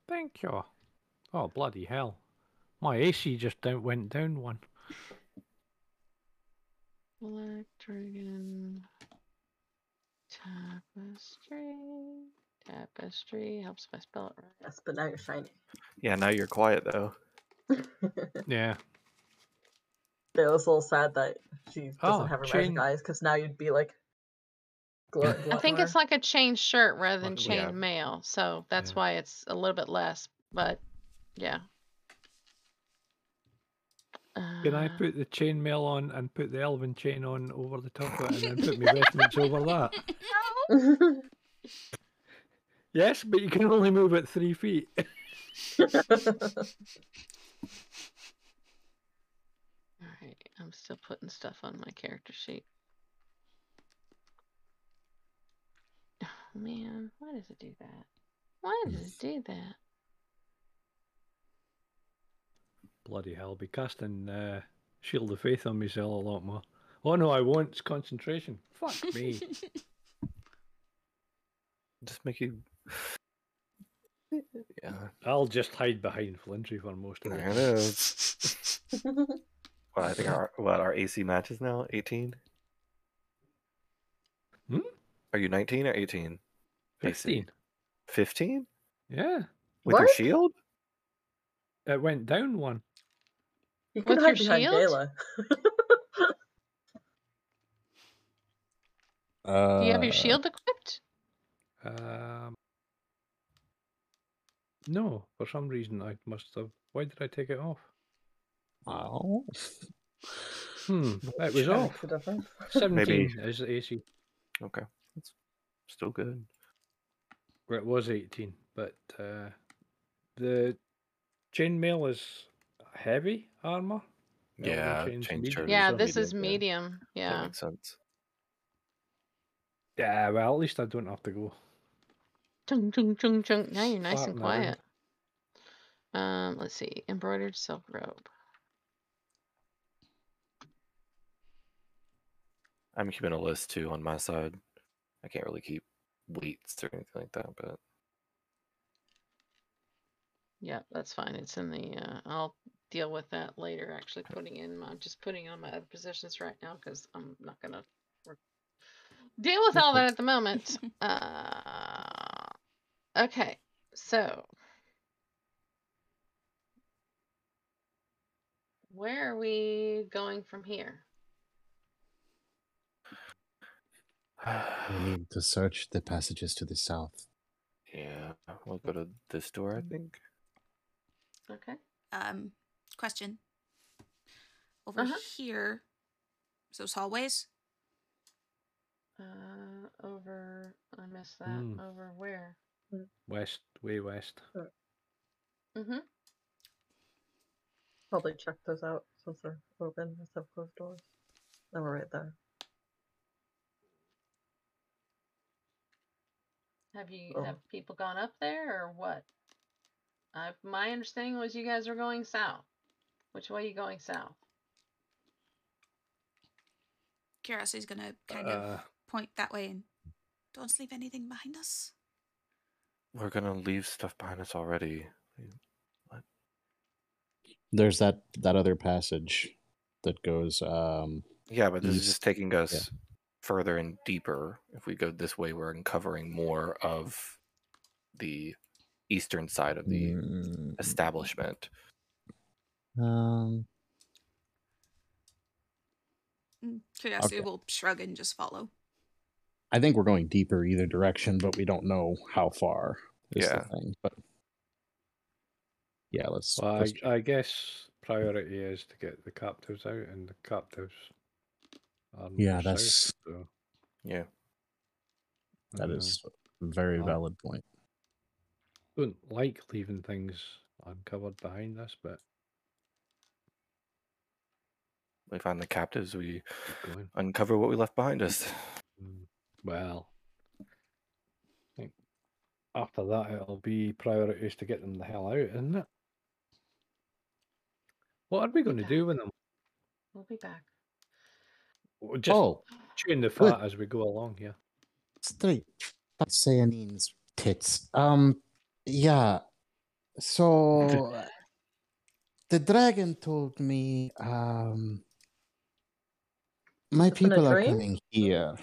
S5: Thank you. Oh, bloody hell. My AC just down, went down one.
S2: Black dragon tapestry. Tapestry helps if I spell it right.
S1: Yes, but now you're shiny.
S3: Yeah, now you're quiet though.
S5: Yeah.
S1: Yeah, it was a little sad that she doesn't
S5: Oh,
S1: have her
S5: chain-
S1: magic eyes, because now you'd be like. Glow,
S2: I think it's like a chain shirt rather than chain
S3: yeah.
S2: mail, so that's
S5: Yeah.
S2: why it's a little bit less. But yeah.
S5: Can I
S2: Uh,
S5: put the chainmail on and put the elven chain on over the top of it and then put my vestments over that? No. Yes, but you can only move it three feet.
S2: Alright, I'm still putting stuff on my character sheet. Oh man, why does it do that? Why does it do that?
S5: Bloody hell, be casting uh, Shield of Faith on myself a lot more. Oh no, I won't. It's concentration. Fuck me.
S3: Just make you. Yeah,
S5: I'll just hide behind Flintry for most of
S3: there
S5: it.
S3: it is. Well, I think our what our AC matches now. Eighteen.
S5: Hmm?
S3: Are you nineteen or eighteen?
S5: 15.
S3: Fifteen
S5: Yeah.
S3: with your shield.
S5: It went down one.
S1: You can
S2: With
S1: hide
S2: your
S1: behind
S2: shield?
S1: Gala.
S4: Uh,
S2: Do you have your shield equipped?
S5: Um, no, for some reason I must have. Why did I take it off?
S4: Oh.
S5: Hmm, it was off.
S1: makes a difference.
S5: 17 is the AC.
S3: Okay, that's still good.
S5: Well, It was 18, but uh, the chainmail is heavy armor. Elven
S3: Yeah,
S5: chain's
S3: chain
S5: medium.
S2: Yeah, this
S3: medium,
S2: is
S3: yeah.
S2: medium.
S3: That
S2: Yeah.
S3: makes sense.
S5: Yeah, well, at least I don't have to go.
S2: Chung chung chung chung. Now you're nice and
S5: Farting around.
S2: quiet. Um, let's see. Embroidered silk robe.
S3: I'm keeping a list too on my side. I can't really keep weights or anything like that, but
S2: Yeah, that's fine. It's in the. Uh, I'll deal with that later. Actually, putting in. I'm just putting on my other positions right now because I'm not gonna re- deal with all that at the moment. uh, okay, so where are we going from here?
S4: We need to search the passages to the south.
S3: yeah, we'll go to this door, I think.
S2: Okay.
S6: Um, question. Over
S2: Uh-huh.
S6: here, those hallways.
S2: Uh, over. I missed that.
S5: Hmm.
S2: Over where?
S5: West, way west.
S2: Mm-hmm.
S1: Probably check those out since they're open instead of closed doors. And we're right there.
S2: Have you
S1: Oh.
S2: have people gone up there or what? I my understanding was you guys were going south. Which way are you going south?
S6: Curiosity's gonna kind
S5: Uh,
S6: of point that way and don't leave anything behind us.
S3: We're gonna leave stuff behind us already.
S4: There's that that other passage that goes. Um,
S3: Yeah, but this is just taking us further and deeper. If we go this way, we're uncovering more of the eastern side of the
S4: mm,
S3: establishment.
S4: Um,
S6: Mm, Curiosity
S4: Okay.
S6: will shrug and just follow.
S4: I think we're going deeper either direction, but we don't know how far. Is
S3: Yeah.
S4: the thing. But yeah, let's.
S5: well,
S4: let's
S5: I, I guess priority is to get the captives out, and the captives are
S4: Yeah, that's-
S5: south, so,
S3: Yeah.
S4: that
S5: uh,
S4: a very
S5: Uh,
S4: valid point.
S5: Don't like leaving things uncovered behind us, but
S3: We find the captives, we uncover what we left behind us.
S5: Mm, Well, I think after that it'll be priorities to get them the hell out, isn't it? What are we going to do with them?
S2: We'll be back.
S5: We'll Just
S4: oh,
S5: chewing the
S4: good.
S5: fat as we go along here.
S4: straight. Cyanine's tits. Um, yeah. So the dragon told me, um, my people are coming here.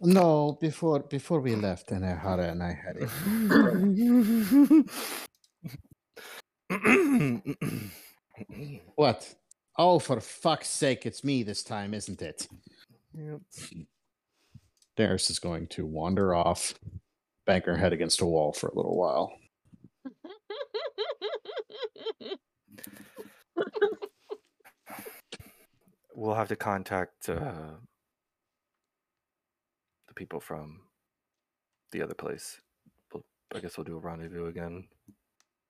S4: No, before before we left in a hurry, and I had it. What? Oh, for fuck's sake, it's me this time, isn't it?
S3: Yep.
S4: Darius is going to wander off, bang her head against a wall for a little while.
S3: We'll have to contact uh, the people from the other place. We'll, I guess we'll do a rendezvous again.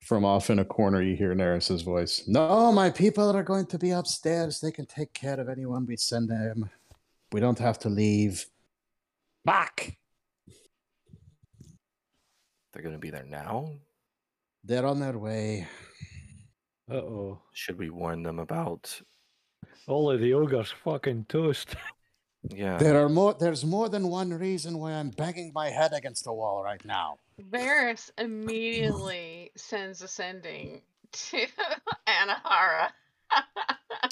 S4: From off in a corner, you hear Nerys's voice. No, my people are going to be upstairs. They can take care of anyone we send them. We don't have to leave. Back!
S3: They're going to be there now.
S4: They're on their way.
S5: Uh oh.
S3: Should we warn them about?
S5: All of the ogres fucking toast.
S3: Yeah.
S4: There are more. There's more than one reason why I'm banging my head against the wall right now.
S2: Varys immediately sends a sending to Anahara.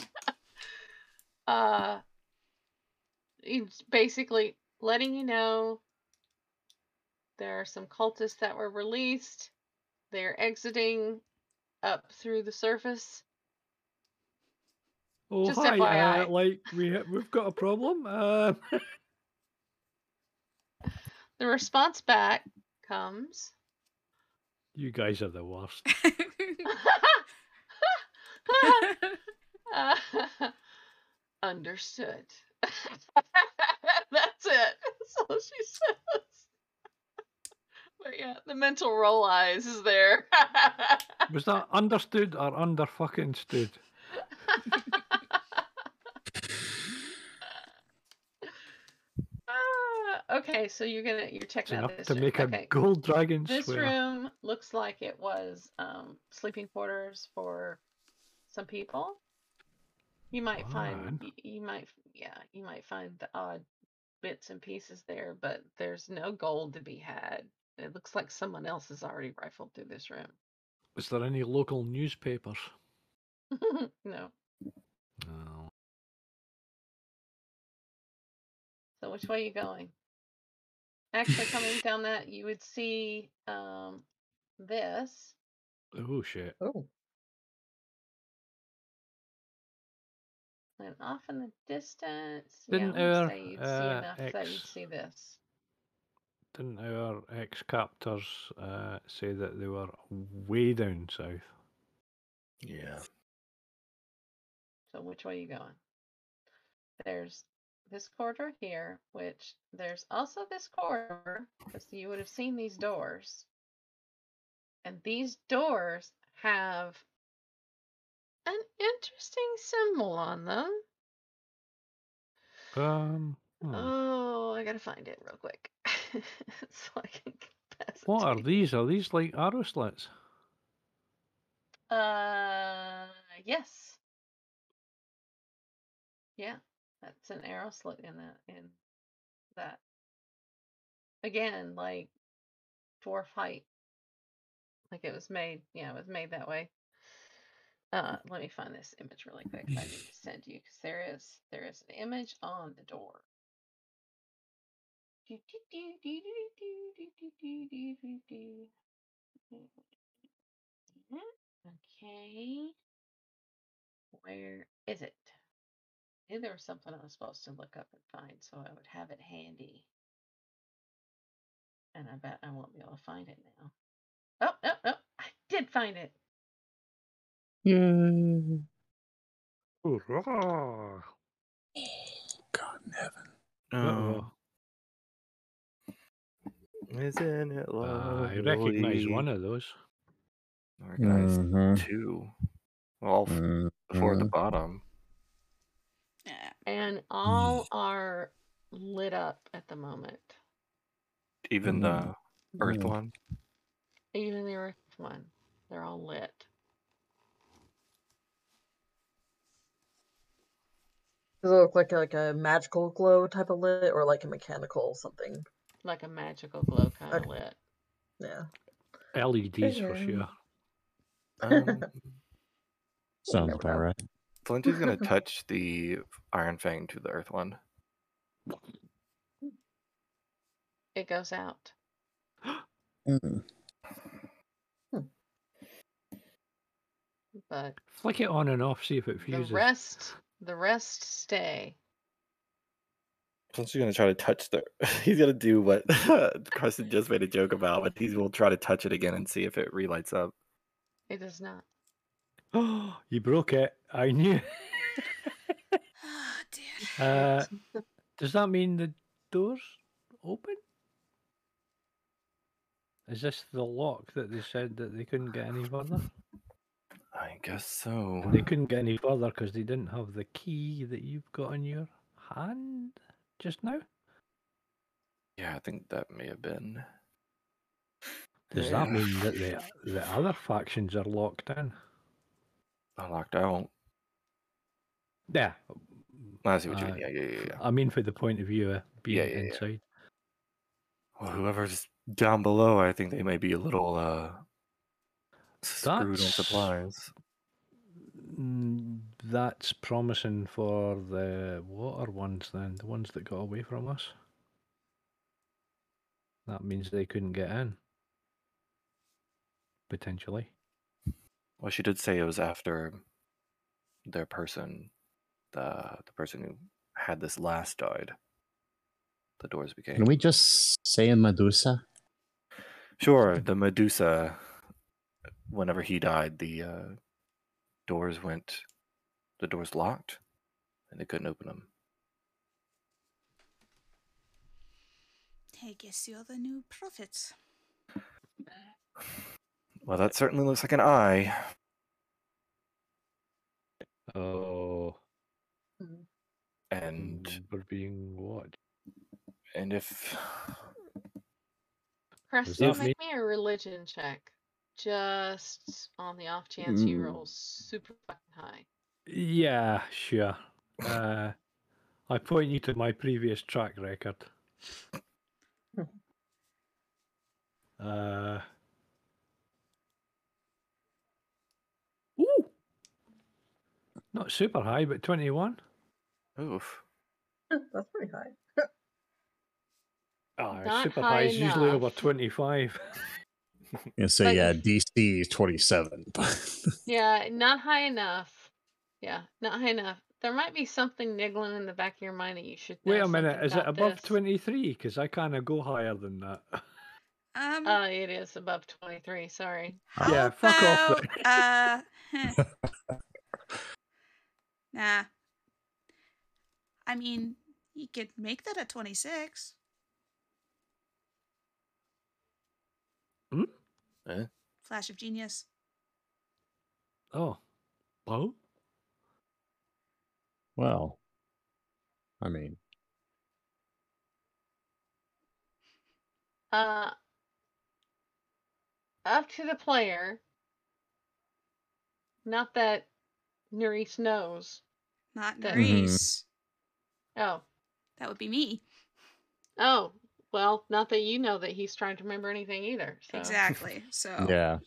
S2: uh, he's basically letting you know there are some cultists that were released. They're exiting up through the surface.
S5: Oh
S2: Just
S5: hi, uh,
S2: FYI.
S5: like we ha- we've got a problem. Um,
S2: The response back comes.
S5: you guys are the worst.
S2: Uh, understood. That's it. That's all she says. But yeah, the mental roll eyes is there.
S5: Was that understood or under fucking stood?
S2: Ah, okay, so you're gonna you're
S5: It's
S2: checking out
S5: enough
S2: this
S5: to
S2: room.
S5: make
S2: okay.
S5: a gold dragon
S2: This
S5: swear.
S2: room looks like it was um, sleeping quarters for some people. You might find
S5: Fine.
S2: y- you might yeah you might find the odd bits and pieces there, but there's no gold to be had. It looks like someone else has already rifled through this room.
S5: Was there any local newspapers?
S2: no.
S5: No.
S2: So which way are you going? Actually, coming down that you would see um, this.
S5: Oh shit.
S1: Oh,
S2: And off in the distance,
S5: Didn't
S2: yeah,
S5: our,
S2: say you'd see
S5: uh,
S2: enough that you'd see this.
S5: Didn't our ex captors uh, say that they were way down south?
S3: Yeah.
S2: So which way are you going? There's this corridor here, which there's also this corridor, because you would have seen these doors. And these doors have an interesting symbol on them.
S5: Um, hmm.
S2: Oh, I gotta find it real quick. so I can pass
S5: what are these? Are these like arrow slits?
S2: Uh, yes. Yeah, that's an arrow slit in that in that. Again, like dwarf height. Like it was made, yeah, it was made that way. Uh, let me find this image really quick. I need to send you because there is there is an image on the door. Okay, where is it? I knew there was something I was supposed to look up and find, so I would have it handy. And I bet I won't be able to find it now. Oh, no, no, I did find it.
S4: Yay.
S5: Hurrah!
S4: God in heaven.
S5: Uh-oh.
S3: Isn't it
S5: Uh,
S3: lovely?
S5: I recognise one of those.
S3: I recognize
S4: Mhm.
S3: two. Well, f- four at the
S4: Mhm.
S3: bottom.
S6: Yeah.
S2: And all are lit up at the moment.
S3: Even the Earth
S4: Mhm.
S3: one.
S2: Even the Earth one. They're all lit.
S1: Does it look like like a magical glow type of lit or like a mechanical something?
S2: Like a magical glow kind of
S1: Okay.
S2: lit.
S1: Yeah.
S5: LEDs for
S1: Okay.
S5: sure.
S3: Um,
S4: Sounds
S1: never
S4: about right.
S3: Flintry's gonna touch the Iron Fang to the Earth one.
S2: It goes out.
S4: Mm.
S2: But
S5: Flick it on and off, see if it fuses.
S2: the rest the rest stay.
S3: Flintry's gonna try to touch the. He's gonna do what Carson just made a joke about, but he will try to touch it again and see if it relights up.
S2: It does not.
S5: Oh, you broke it. I knew.
S6: Oh dear.
S5: uh, does that mean the doors open? Is this the lock that they said that they couldn't get any further?
S3: I guess so.
S5: And they couldn't get any further because they didn't have the key that you've got in your hand just now.
S3: Yeah, I think that may have been.
S5: Does that mean that the the other factions are locked in?
S3: I'm locked out?
S5: Yeah,
S3: I see what you
S5: Uh,
S3: mean. Yeah, yeah, yeah, yeah.
S5: I mean, for the point of view of being
S3: Yeah, yeah,
S5: inside.
S3: Well, whoever's down below, I think they may be a little uh screwed on supplies.
S5: Mm, That's promising for the water ones, then the ones that got away from us. That means they couldn't get in. Potentially.
S3: Well, she did say it was after their person, the the person who had this last died. The doors became.
S4: Can we just say in Medusa?
S3: Sure, the Medusa. Whenever he died, the uh, doors went. The doors locked, and they couldn't open them.
S6: I guess you're the new prophet.
S3: Well, that certainly looks like an eye.
S5: Oh,
S3: And
S5: we're being watched.
S3: and if
S2: Preston,
S5: that
S2: make me a religion check. Just on the off chance you
S4: Mm.
S2: roll super fucking high.
S5: Yeah, sure. Uh, I point you to my previous track record. uh, not super high, but twenty-one.
S3: oof,
S1: That's pretty high.
S5: Oh,
S2: Not
S5: super
S2: high
S5: high is usually over twenty-five.
S4: and so
S2: Like-
S4: yeah, DC is twenty seven.
S2: Yeah, not high enough. Yeah, not high enough there might be something niggling in the back of your mind that you should
S5: Wait a minute, is it above 23? Because I kind of go higher than that.
S6: Um,
S2: Uh, it is above 23, sorry.
S6: how
S5: yeah, fuck off
S6: uh, heh. Nah. I mean, you could make that a 26.
S5: Hmm?
S3: Eh?
S6: Flash of genius.
S5: Oh. Oh?
S4: Well, I mean,
S2: Uh, up to the player. Not that Nerys knows.
S6: Not
S2: That- mm-hmm.
S6: Nerys.
S2: Oh,
S6: That would be me.
S2: oh, well, not that you know that he's trying to remember anything either. So.
S6: Exactly. So
S4: yeah.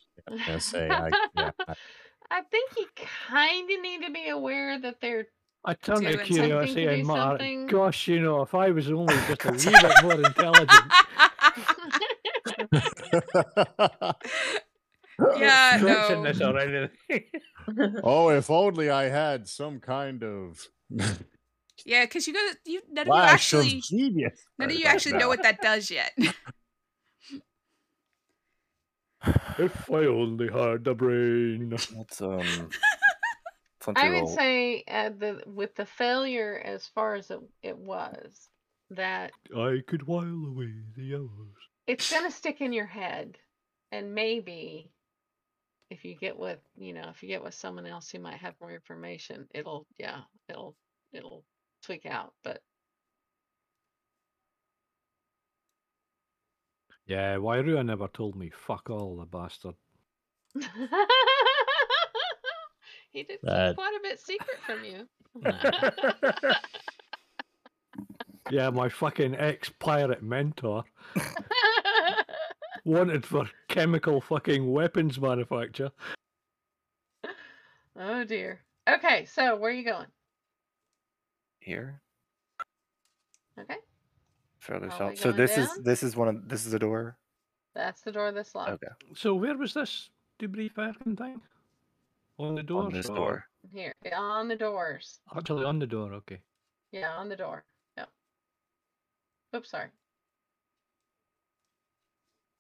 S4: I say, I, yeah, I-
S2: I think you kind of need to be aware that they're.
S5: I turn to
S6: Doing something
S5: curiosity
S2: to
S5: and
S2: do
S5: mutter,
S2: something.
S5: gosh, you know, if I was only just a wee bit more intelligent.
S6: Yeah, no.
S4: oh, if only I had some kind of
S6: yeah, because you go, you none of you actually,
S4: of genius.
S6: none of you
S4: about
S6: actually know what that does yet.
S5: if I only had a brain.
S3: Let's um.
S2: I would say uh, the with the failure as far as it, it was that
S5: I could while away the hours.
S2: it's gonna stick in your head, and maybe if you get with you know if you get with someone else who might have more information, it'll yeah it'll it'll tweak out. But
S5: Yeah, Wairua never told me fuck all, the bastard.
S2: he did keep
S4: That-
S2: quite a bit secret from you.
S5: yeah, my fucking ex pirate mentor wanted for chemical fucking weapons manufacture.
S2: oh dear. Okay, so where are you going?
S3: here.
S2: Okay,
S3: Further
S2: Are we
S3: south. So
S2: going
S3: this is
S2: down?
S3: this is one of this is a door.
S2: that's the door that's locked.
S3: Okay.
S5: So where was this debris Falcon thing? On the door?
S3: On this door.
S2: Here, on the doors.
S5: Actually, on the door. Okay.
S2: Yeah, on the door. Yep. Oops, sorry.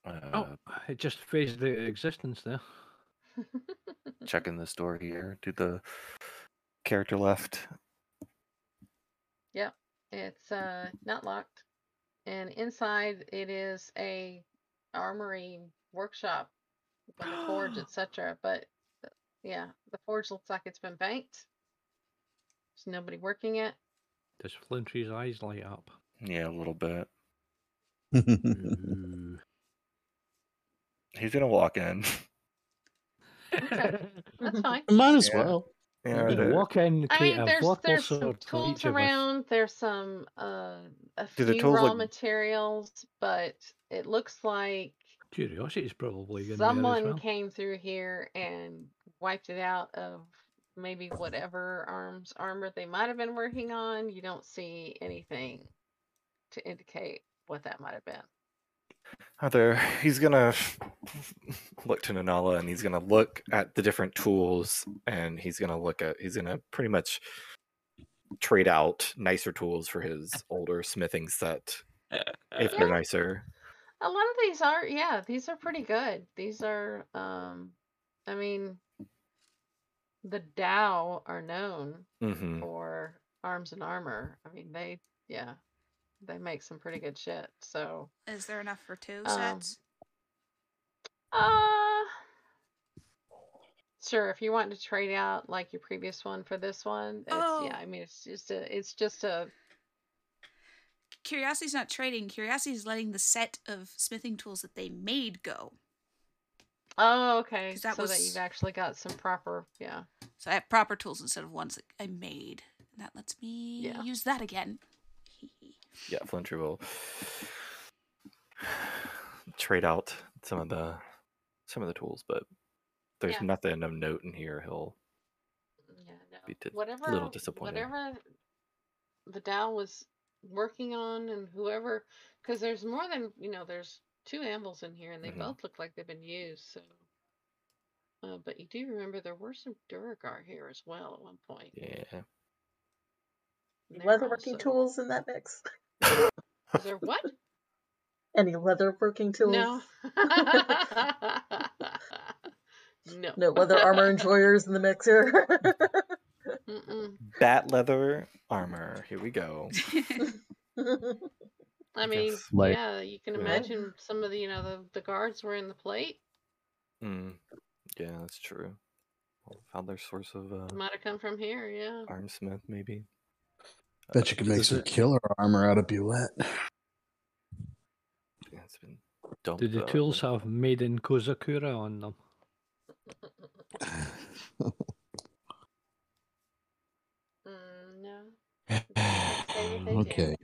S3: Uh,
S5: Oh, it just phased the existence there.
S3: checking this door here. Do the character left.
S2: Yep, it's uh not locked. And inside it is a armory workshop with a forge, etc. But uh, yeah, the forge looks like it's been banked. There's nobody working it.
S5: Does Flintry's eyes light up?
S3: Yeah, a little bit.
S5: Ooh.
S3: He's gonna walk in.
S2: That's fine.
S4: Might as
S3: Yeah.
S4: well.
S3: Yeah,
S5: Gonna walk in,
S2: I
S5: create
S2: mean,
S5: a
S2: there's
S5: vorpal
S2: there's some
S5: sword for
S2: tools
S5: of us.
S2: around. There's some uh a
S3: Do the
S2: few
S3: tools
S2: raw
S3: look-
S2: materials, but it looks like
S5: Curiosity's probably in there as
S2: someone
S5: well.
S2: came through here and wiped it out of maybe whatever arms armor they might have been working on. You don't see anything to indicate what that might have been.
S3: Are there? He's gonna look to Nanala and he's gonna look at the different tools and he's gonna look at. He's gonna pretty much trade out nicer tools for his older smithing set if they're
S2: Yeah.
S3: nicer.
S2: A lot of these are, yeah, these are pretty good. These are, um, I mean, the Dao are known
S3: Mm-hmm.
S2: for arms and armor. I mean, they, yeah, they make some pretty good shit. So,
S6: Is there enough for two
S2: Um,
S6: sets?
S2: uh, sure. If you want to trade out like your previous one for this one, it's,
S6: Oh.
S2: yeah, I mean, it's just a, it's just a,
S6: Curiosity's not trading. Curiosity's letting the set of smithing tools that they made go.
S2: oh, okay.
S6: that
S2: so that you've actually got some proper, yeah.
S6: So I have proper tools instead of ones that I made. And that lets me
S2: Yeah.
S6: use that again.
S3: Yeah, Flintry will trade out some of the some of the tools, but there's
S2: Yeah.
S3: nothing of note in here. He'll
S2: Yeah, no.
S3: Be di-
S2: whatever,
S3: little disappointed.
S2: Whatever the Dao was working on, and whoever, because there's more than you know. There's two anvils in here, and they
S3: Mhm.
S2: both look like they've been used. So, uh, but you do remember there were some Duergar here as well at one point.
S3: yeah.
S1: Leatherworking
S2: also-
S1: tools in that mix?
S2: Is there what?
S1: Any leatherworking tools?
S2: No. no.
S1: No leather armor enjoyers in the mix here.
S3: Bat leather armor. Here we go.
S2: I mean,
S3: guess,
S4: like-
S2: yeah, you can
S3: Yeah.
S2: imagine some of the, you know, the, the guards were in the plate.
S3: Mm. Yeah, that's true. Well, found their source of uh,
S2: Might have come from here, yeah.
S3: armsmith, maybe.
S4: Bet you can make some
S5: it-
S4: killer armor out of Bulette.
S3: Yeah, it's been dumped.
S5: Do the
S3: uh,
S5: tools have made in Kozakura on them?
S2: Mm, no. Can't say that they do.
S4: okay.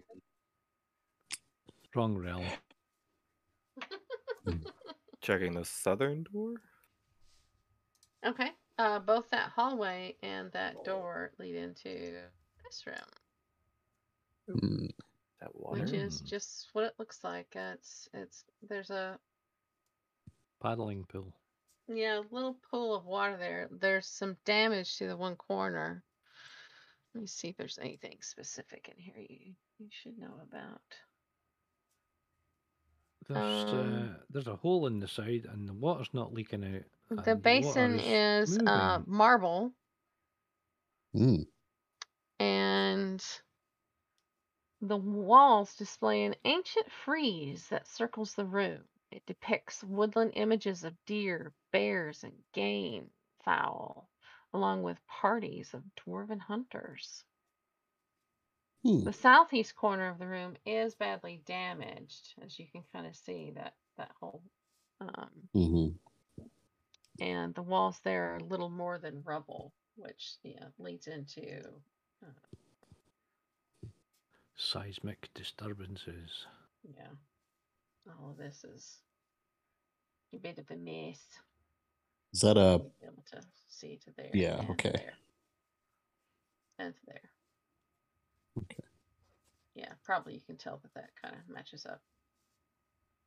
S5: Wrong realm.
S3: Checking the southern door.
S2: Okay. Uh, both that hallway and that door lead into this room,
S4: Hmm,
S3: That water.
S2: which is
S5: Hmm.
S2: just what it looks like. Uh, it's it's there's a
S5: Paddling pool.
S2: yeah little pool of water there. There's some damage to the one corner. Let me see if there's anything specific in here you you should know about.
S5: There's uh,
S2: Um,
S5: there's a hole in the side, and the water's not leaking out.
S2: The basin
S5: water
S2: is uh, marble
S4: hmm.
S2: and the walls display an ancient frieze that circles the room. It depicts woodland images of deer, bears, and game fowl, along with parties of dwarven hunters.
S4: Hmm.
S2: The southeast corner of the room is badly damaged, as you can kind of see that that whole, um,
S4: hmm
S2: and the walls there are little more than rubble, which yeah leads into
S5: Seismic disturbances.
S2: Yeah. All of this is a bit of a mess.
S4: Is that a
S2: be able to see to there.
S4: Yeah,
S2: and
S4: okay.
S2: There. And there.
S4: Okay.
S2: Yeah, probably you can tell that that kind of matches up.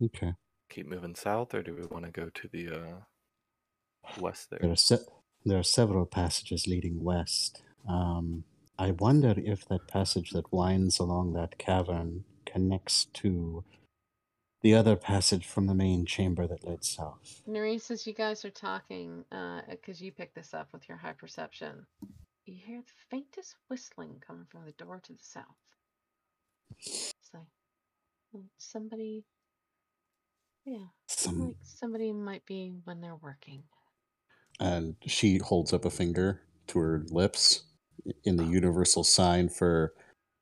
S4: okay?
S3: Keep moving south, or do we want to go to the uh, west there?
S4: There are se- there are several passages leading west. Um, I wonder if that passage that winds along that cavern connects to the other passage from the main chamber that led south.
S2: Nerys, as you guys are talking, uh, because you picked this up with your high perception, you hear the faintest whistling coming from the door to the south. It's like somebody, yeah,
S4: Some,
S2: like somebody might be when they're working.
S4: and she holds up a finger to her lips in the universal sign for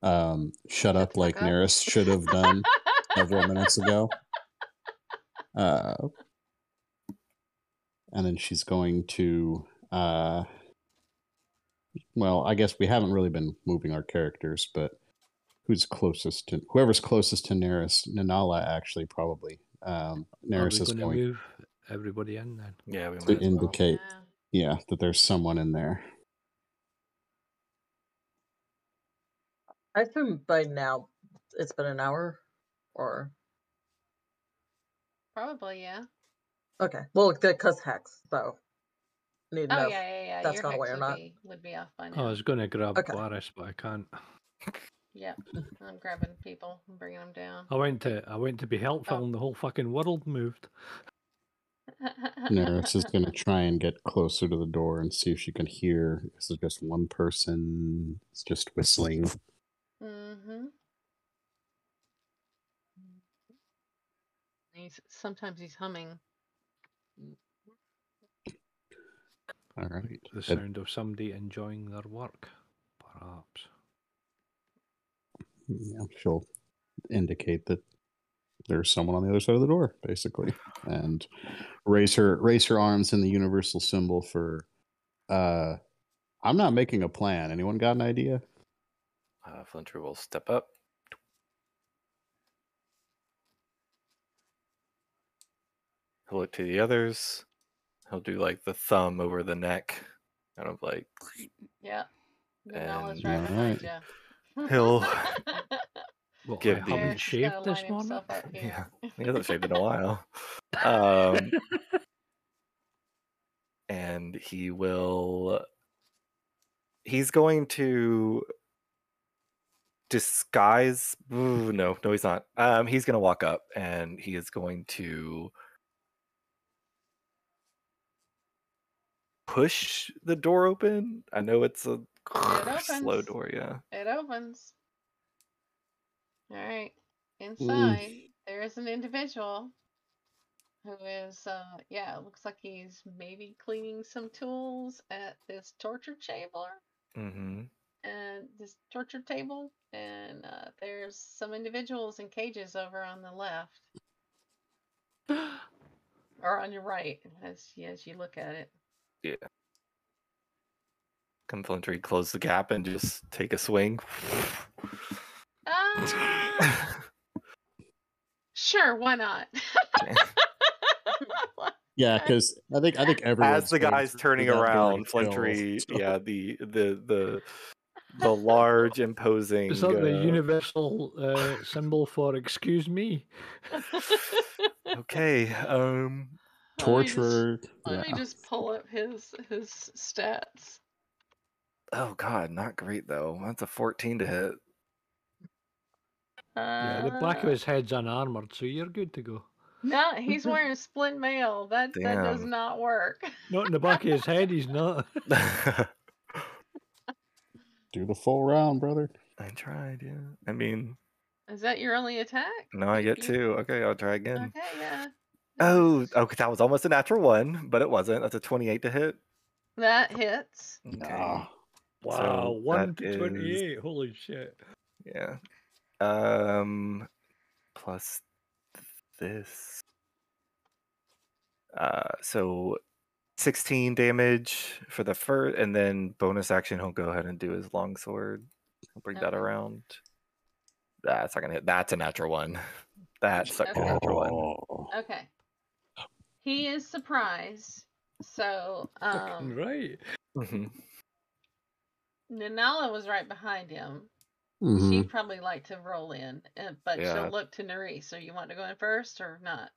S4: um, "shut up," like
S2: up.
S4: Nerys should have done several minutes ago. Uh, and then she's going to. Uh, well, I guess we haven't really been moving our characters, but who's closest to whoever's closest to Nerys? Nanala, actually, probably. Um,
S5: Are Nerys
S4: is
S5: going to move everybody in then?
S3: Yeah, we
S4: to
S3: might as well.
S4: indicate,
S2: Yeah.
S4: yeah, that there's someone in there.
S1: I assume by now it's been an hour, or
S2: Probably, yeah.
S1: okay. Well, because hex, so need to
S2: Oh
S1: know.
S2: yeah, yeah, yeah.
S1: that's
S2: Your
S1: gone
S2: hex
S1: away or
S2: would
S1: not.
S2: be would be off by
S5: oh,
S2: I
S5: was going to grab
S1: Okay.
S5: Glarus, but I can't.
S2: Yep, I'm grabbing people and bringing them down.
S5: I went to I went to be helpful,
S2: Oh.
S5: and the whole fucking world moved.
S4: Nerys is going to try and get closer to the door and see if she can hear. This Is it just one person? It's just whistling.
S2: Mm-hmm. He's sometimes he's humming.
S4: All right.
S5: The sound of somebody enjoying their work, perhaps.
S4: yeah, she'll indicate that there's someone on the other side of the door, basically, and raise her raise her arms in the universal symbol for. uh I'm not making a plan. Anyone got an idea?
S3: Uh, Flintry will step up. He'll look to the others. He'll do like the thumb over the neck, kind of like
S2: Yeah. Nanala's
S3: And-
S2: right behind
S4: Alright.
S2: you.
S3: He'll
S5: Well,
S3: Give
S5: I
S3: the-
S5: haven't shaved this morning.
S2: himself up here.
S3: Yeah, he hasn't shaved in a while. Um, and he will. He's going to disguise. Ooh, no, no, he's not. Um, he's gonna walk up and he is going to push the door open. I know it's a slow door. Yeah.
S2: It opens. All right. Inside, there is an individual who is, uh, yeah, it looks like he's maybe cleaning some tools at this torture chamber
S3: Mm-hmm.
S2: And this torture table. And uh, there's some individuals in cages over on the left or on your right as as you look at it. Yeah.
S3: Can Flintry close the gap and just take a swing?
S2: Ah, sure, why not?
S4: Yeah, because I think I think everyone
S3: As the guy's turning around, Flintry, yeah, the the the the large imposing.
S5: Is that the
S3: uh,
S5: universal uh, symbol for "excuse me"?
S3: Okay. Um.
S2: Let me just-
S4: torture.
S2: Let me just pull up his his stats.
S3: Oh God, not great though. That's a 14 to hit.
S5: Yeah, the back of
S2: Uh,
S5: his head's unarmored, so you're good to go.
S2: No, he's wearing split mail. That that does not work.
S5: Not in the back of his head, he's not.
S4: Do the full round, brother.
S3: I tried. Yeah. I mean,
S2: Is that your only attack?
S3: no, I get
S2: You-
S3: two. Okay, I'll try again.
S2: Okay, yeah.
S3: Oh, okay. That was almost a natural one, but it wasn't. That's a 28 to hit.
S2: That hits.
S3: Okay.
S4: Ah,
S5: Wow,
S3: So
S5: one
S3: that
S5: to
S3: is-
S5: Holy shit!
S3: Yeah. Um plus this. Uh so 16 damage for the first and then bonus action he'll go ahead and do his longsword. I'll bring that around. That's not gonna hit. That's a natural one. That's a
S2: Okay.
S3: natural one.
S4: oh.
S2: Okay. He is surprised. So, um,
S5: right.
S3: Mhm.
S2: Nanala was right behind him.
S4: Mhm.
S2: She'd probably like to roll in, uh, but
S3: Yeah.
S2: she'll look to Nerys. So, you want to go in first or not?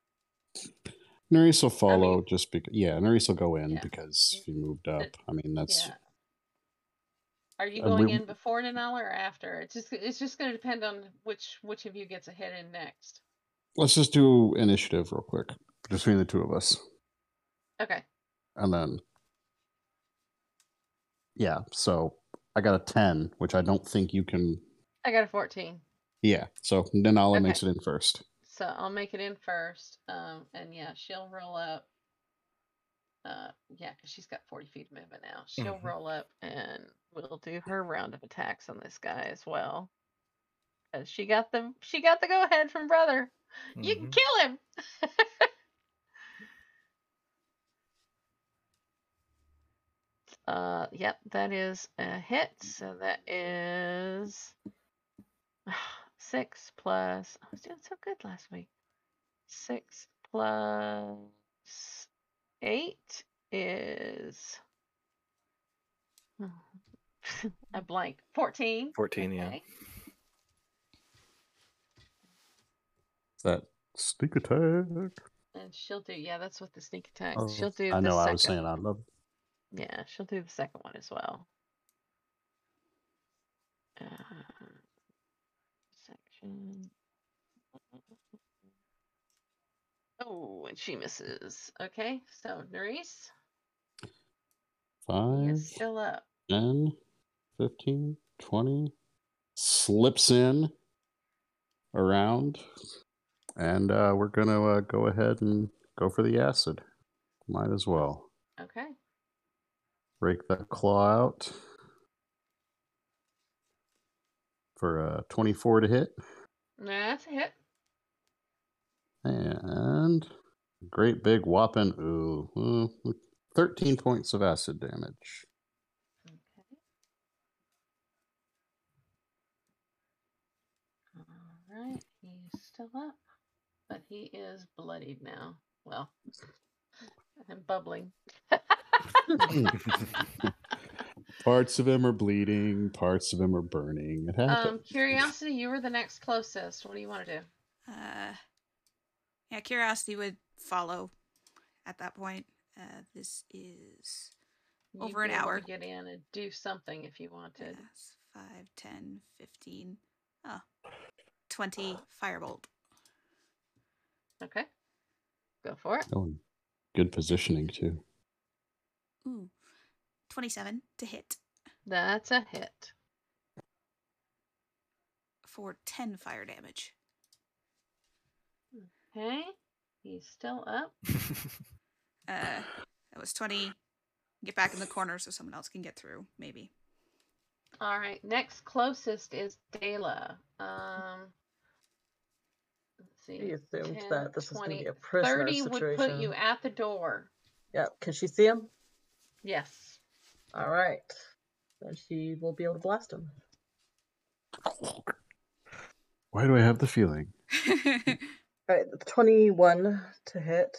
S4: Nerys will follow just because. Yeah, Nerys will go in
S2: Yeah.
S4: because he moved up. I mean, that's
S2: Yeah. Are you going
S4: we-
S2: in before Nanala or after? It's just it's just going to depend on which which of you gets a hit in next.
S4: let's just do initiative real quick between the two of us,
S2: Okay.
S4: and then yeah. So I got a ten, which I don't think you can.
S2: I got a 14.
S4: Yeah. So Nanala
S2: Okay.
S4: makes it in first.
S2: So I'll make it in first. Um, and yeah, she'll roll up. Uh, yeah, because she's got 40 feet of movement now. She'll
S3: Mhm.
S2: roll up and we'll do her round of attacks on this guy as well. Cause she got the she got the go ahead from brother. You can
S3: Mhm.
S2: kill him. uh, yep, that is a hit. So that is six plus. I was doing so good last week. Six plus eight is. I blank, 14.
S3: 14, yeah.
S2: Okay.
S4: That sneak attack.
S2: And she'll do, yeah, that's what the sneak attack.
S4: Oh,
S2: she'll do.
S4: I
S2: the
S4: know. I was
S2: second
S4: saying I
S2: one.
S4: love.
S2: Yeah, she'll do the second one as well. Uh, section. Oh, and she misses. Okay, so Nerys,
S4: Five,
S2: is still up.
S4: 10, 15, 20. Slips in around. And uh, we're going to uh, go ahead and go for the acid. Might as well.
S2: Okay.
S4: Break that claw out for a 24 to hit.
S2: That's a hit.
S4: And great big whopping, ooh, ooh, 13 points of acid damage.
S2: Okay. All right, he's still up, but he is bloodied now. Well, and bubbling.
S4: Parts of him are bleeding, parts of him are burning. It happens.
S2: Um, curiosity, you were the next closest. What do you want to do?
S6: Uh, yeah, curiosity would follow at that point. Uh, this is
S2: You'd
S6: Over an
S2: be able to
S6: hour.
S2: Get in and do something if you wanted.
S6: yes, 5, 10, 15, 20 firebolt.
S2: Okay. Go for it.
S4: Oh, good positioning too.
S6: Ooh. 27 to hit
S2: That's a hit.
S6: for 10 fire damage.
S2: Okay. He's still up.
S6: Uh, that was 20. Get back in the corner so someone else can get through, maybe.
S2: All right. Next closest is Dela. Um. Let's see.
S1: He assumed
S2: 10,
S1: that this was going to be a prisoner
S2: 30
S1: situation.
S2: would put you at the door.
S1: Yeah, can she see him?
S2: Yes.
S1: All right. Then she will be able to blast him.
S4: Why do I have the feeling?
S1: All right, 21 to hit.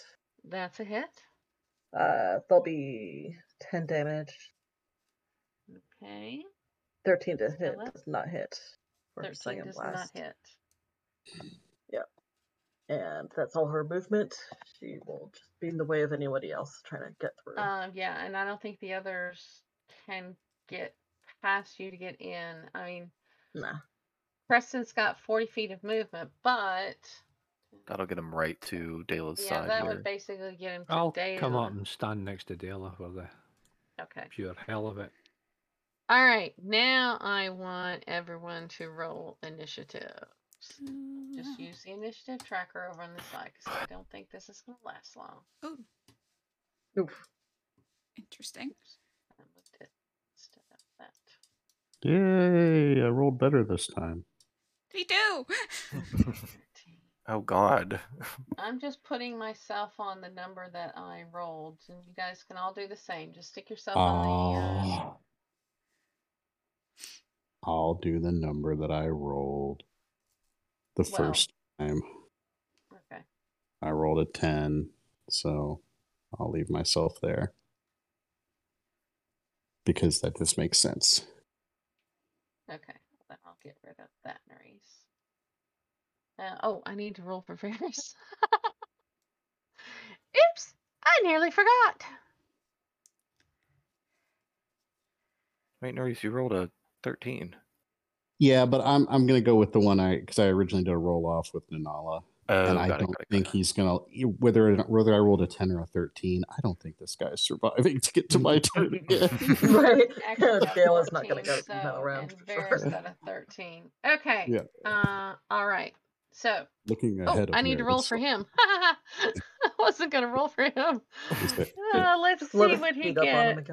S2: That's a hit.
S1: Uh, there'll be 10 damage.
S2: Okay.
S1: 13 to hit does not hit. For
S2: 13
S1: second
S2: does
S1: blast.
S2: not hit.
S1: And that's all her movement. She will just be in the way of anybody else trying to get through.
S2: Um, yeah, and I don't think the others can get past you to get in. I mean,
S1: nah.
S2: Preston's got 40 feet of movement, but
S3: That'll get him right to Dela's
S2: yeah,
S3: side
S2: that
S3: here.
S2: would basically get him to
S5: I'll
S2: Dela.
S5: come up and stand next to Dela for the
S2: Okay.
S5: pure hell of it.
S2: All right, now I want everyone to roll initiative. Just use the initiative tracker over on the side because I don't think this is going to last long.
S6: Oh,
S1: Oof.
S6: interesting.
S2: I instead of that.
S4: Yay! I rolled better this time.
S6: Me too.
S3: oh God.
S2: I'm just putting myself on the number that I rolled, and you guys can all do the same. Just stick yourself on the. Uh,
S4: Oh. I'll do the number that I rolled the
S2: Well.
S4: first time.
S2: okay.
S4: I rolled a 10, so I'll leave myself there. Because that just makes sense.
S2: Okay. Then I'll get rid of that, Maurice. Uh, oh, I need to roll for Varys. Oops! I nearly forgot.
S3: Wait, Norris, you rolled a 13.
S4: Yeah, but I'm I'm gonna go with the one I because I originally did a roll off with Nanala,
S3: Oh,
S4: and I
S3: it,
S4: don't
S3: it,
S4: think
S3: it.
S4: he's gonna whether whether I rolled a ten or a thirteen. I don't think this guy's surviving to get to my turn again.
S1: right.
S2: Gail
S1: is not gonna go
S2: so,
S1: another round
S2: and
S1: sure.
S2: got a 13. Okay.
S4: Yeah.
S2: Uh, all right. So,
S4: Looking
S2: oh,
S4: ahead of
S2: I need to roll
S4: Varys.
S2: for him. I wasn't going to roll for him. Uh, let's see
S1: let
S2: what he
S1: beat up on him
S2: gets.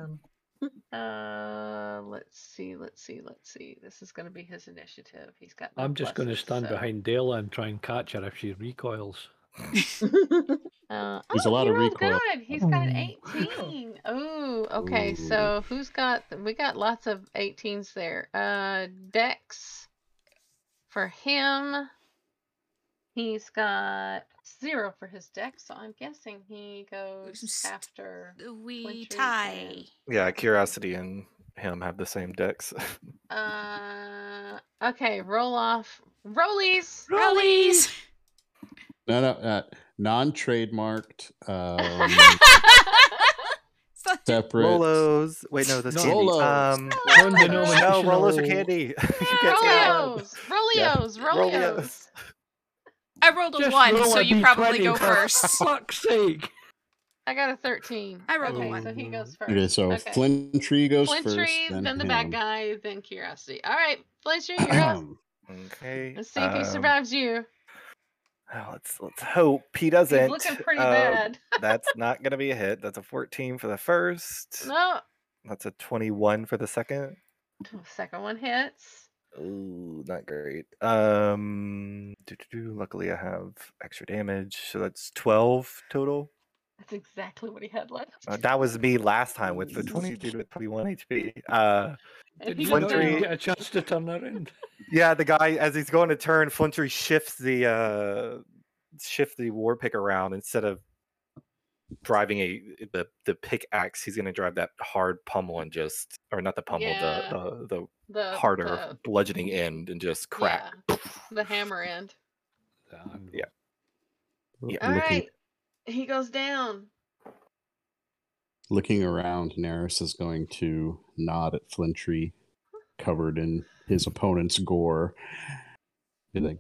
S1: Again.
S2: Uh, let's see, let's see, let's see. This is going to be his initiative. He's got. no
S5: I'm just going to
S2: pluses,
S5: stand
S2: so-
S5: behind Dela and try and catch her if she recoils.
S2: Uh,
S4: There's a
S2: oh,
S4: lot
S2: he
S4: of
S2: rolled
S4: recoil.
S2: Good. He's got an
S1: Oh.
S2: 18. Ooh, okay.
S4: Ooh.
S2: So who's got? We got lots of 18s there. Uh, Dex for him. He's got zero for his Dex, so I'm guessing he goes
S6: St-
S2: after.
S6: We tie.
S2: and-
S3: Yeah, Curiosity and him have the same Dex.
S2: Uh, okay. Roll off. Rollies.
S6: Rollies.
S4: no, no, uh, non-trademarked, um, separate.
S3: Rolos. Wait, no, that's
S5: No,
S3: candy.
S4: Rolos.
S3: Um,
S5: Non-denominational-
S3: no, Rolos are candy. you can't.
S2: Rolios. Rolios. Rolios.
S3: Rolios.
S6: I rolled a
S5: Just
S6: one,
S5: roll
S6: so
S5: a
S6: you probably
S5: D20
S6: go
S5: for
S6: first.
S5: Fuck's sake!
S2: I got a 13.
S6: I rolled a one.
S2: So he goes first.
S4: Okay, so
S2: okay.
S4: Flintry goes
S2: Flint
S4: first.
S2: Tree, then, the
S4: him.
S2: bad guy, then Curiosity. All right, Flintry, you're up.
S3: Okay.
S2: Let's see if he
S3: um,
S2: survives you.
S3: oh, let's let's hope he doesn't.
S2: looking pretty
S3: Uh,
S2: bad.
S3: that's not gonna be a hit. That's a 14 for the first.
S2: No.
S3: That's a 21 for the second.
S2: Second one hits.
S3: Ooh, not great. Um, doo-doo-doo, luckily I have extra damage, so that's 12 total.
S2: That's exactly what he had left.
S3: Uh, that was me last time with the 22 to 21 HP. Uh,
S2: And
S5: Did you
S2: goes
S5: not
S3: Flintry-
S5: even
S2: down.
S5: get a chance to turn around?
S3: yeah, the guy as he's going to turn, Flintry shifts the uh shift the war pick around instead of driving a the the pickaxe. He's gonna drive that hard pummel and just or not the pummel,
S2: Yeah.
S3: the, the the
S2: The
S3: harder
S2: the-
S3: bludgeoning end and just crack.
S2: Yeah, the hammer end.
S5: The.
S3: Yeah. Yeah.
S2: All
S4: looking,
S2: right, he goes down.
S4: looking around, Nerys is going to nod at Flintry, covered in his opponent's gore, Be like,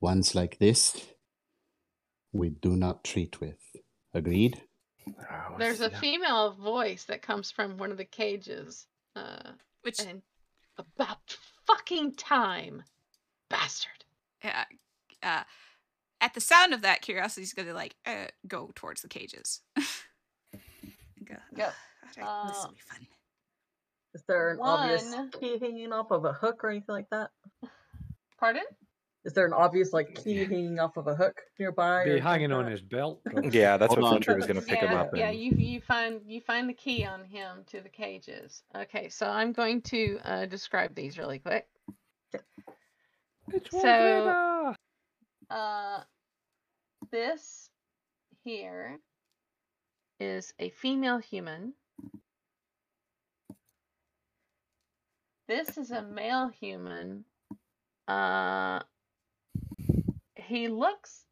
S4: ones like this, we do not treat with. Agreed?
S3: Oh,
S2: There's a
S3: yeah.
S2: female voice that comes from one of the cages. Uh,
S6: Which
S2: and about fucking time, bastard.
S6: uh, uh, at the sound of that, Curiosity's gonna like uh, go towards the cages. And go,
S2: Yep.
S6: "Oh, God, this
S2: Uh,
S6: will be fun.
S1: Is there an obvious
S2: One-
S1: key hanging off of a hook or anything like that?
S2: Pardon?
S1: Is there an obvious like key hanging off of a hook nearby? or
S5: Be hanging on his belt.
S3: Yeah, that's
S4: Hold
S3: what
S4: on.
S3: Fletcher was gonna pick
S2: yeah,
S3: him up.
S2: yeah.
S3: and-
S2: You you find you find the key on him to the cages. Okay, so I'm going to uh, describe these really quick.
S5: It's
S2: So- Uh, this here is a female human. This is a male human. Uh, he looks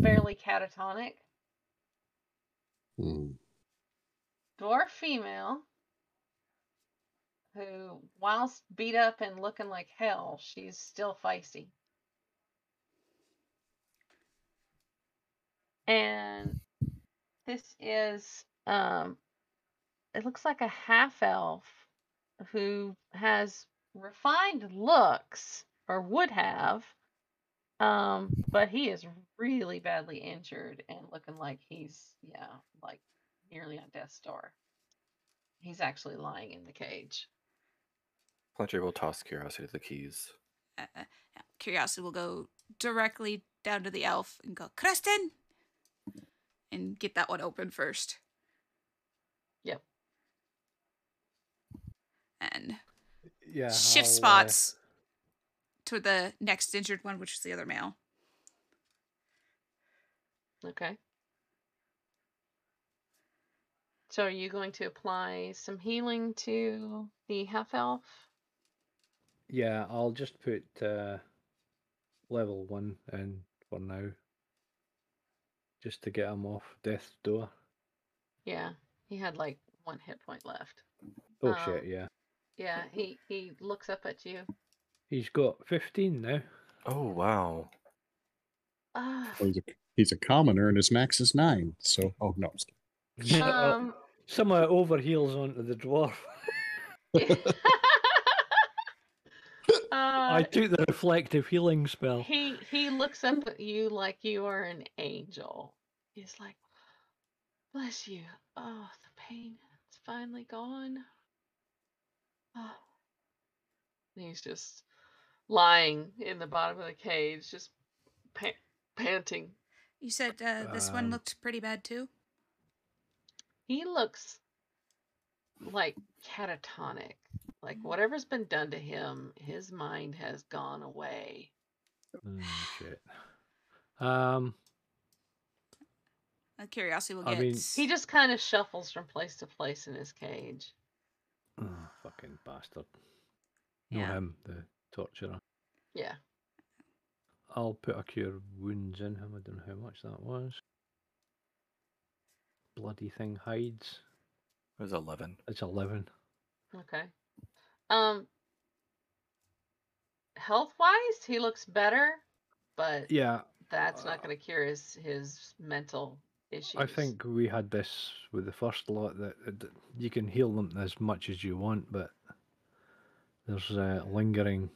S2: fairly catatonic.
S4: Hmm.
S2: Dwarf female who, whilst beat up and looking like hell, she's still feisty. And this is, um, it looks like a half elf who has refined looks, or would have, um, but he is really badly injured and looking like he's, yeah, like nearly on death's door. He's actually lying in the cage.
S3: Fletcher will toss Curiosity to the keys.
S6: Uh, uh, Curiosity will go directly down to the elf and go, Kristen! And get that one open first.
S2: Yep.
S6: And
S5: Yeah.
S6: shift
S5: I'll, uh,
S6: spots to the next injured one, which is the other male.
S2: Okay. So are you going to apply some healing to the half elf?
S5: Yeah, I'll just put uh, level one in for now. Just to get him off death's door.
S2: Yeah, he had like one hit point left.
S5: Oh
S2: Um,
S5: shit, yeah.
S2: Yeah, he he looks up at you.
S5: He's got 15 now.
S3: Oh wow.
S2: Ah,
S4: Oh, he's, a, he's a commoner and his max is nine. So, oh no. I'm just kidding.
S2: um,
S5: Somehow overheals onto the dwarf. I
S2: uh,
S5: took the reflective healing spell.
S2: he he looks up at you like you are an angel. He's like, "Bless you. Oh, the pain it's finally gone." Oh. And He's just lying in the bottom of the cage, just pa- panting.
S6: You said uh, this one
S5: Um,
S6: looked pretty bad too?
S2: He looks like catatonic. Like whatever's been done to him, his mind has gone away.
S5: Mm, shit. Um,
S6: Uh, Curiosity will
S5: I
S6: get.
S5: mean-
S2: He just kind of shuffles from place to place in his cage.
S5: oh, fucking bastard. No
S6: Yeah.
S5: him, the torturer.
S2: Yeah.
S5: I'll put a cure wounds in him. I don't know how much that was. Bloody thing hides.
S3: It was eleven.
S5: It's 11.
S2: Okay. Um health wise, he looks better, but
S5: Yeah,
S2: that's not
S5: uh,
S2: gonna cure his his mental issues.
S5: I think we had this with the first lot that, that you can heal them as much as you want, but there's uh, lingering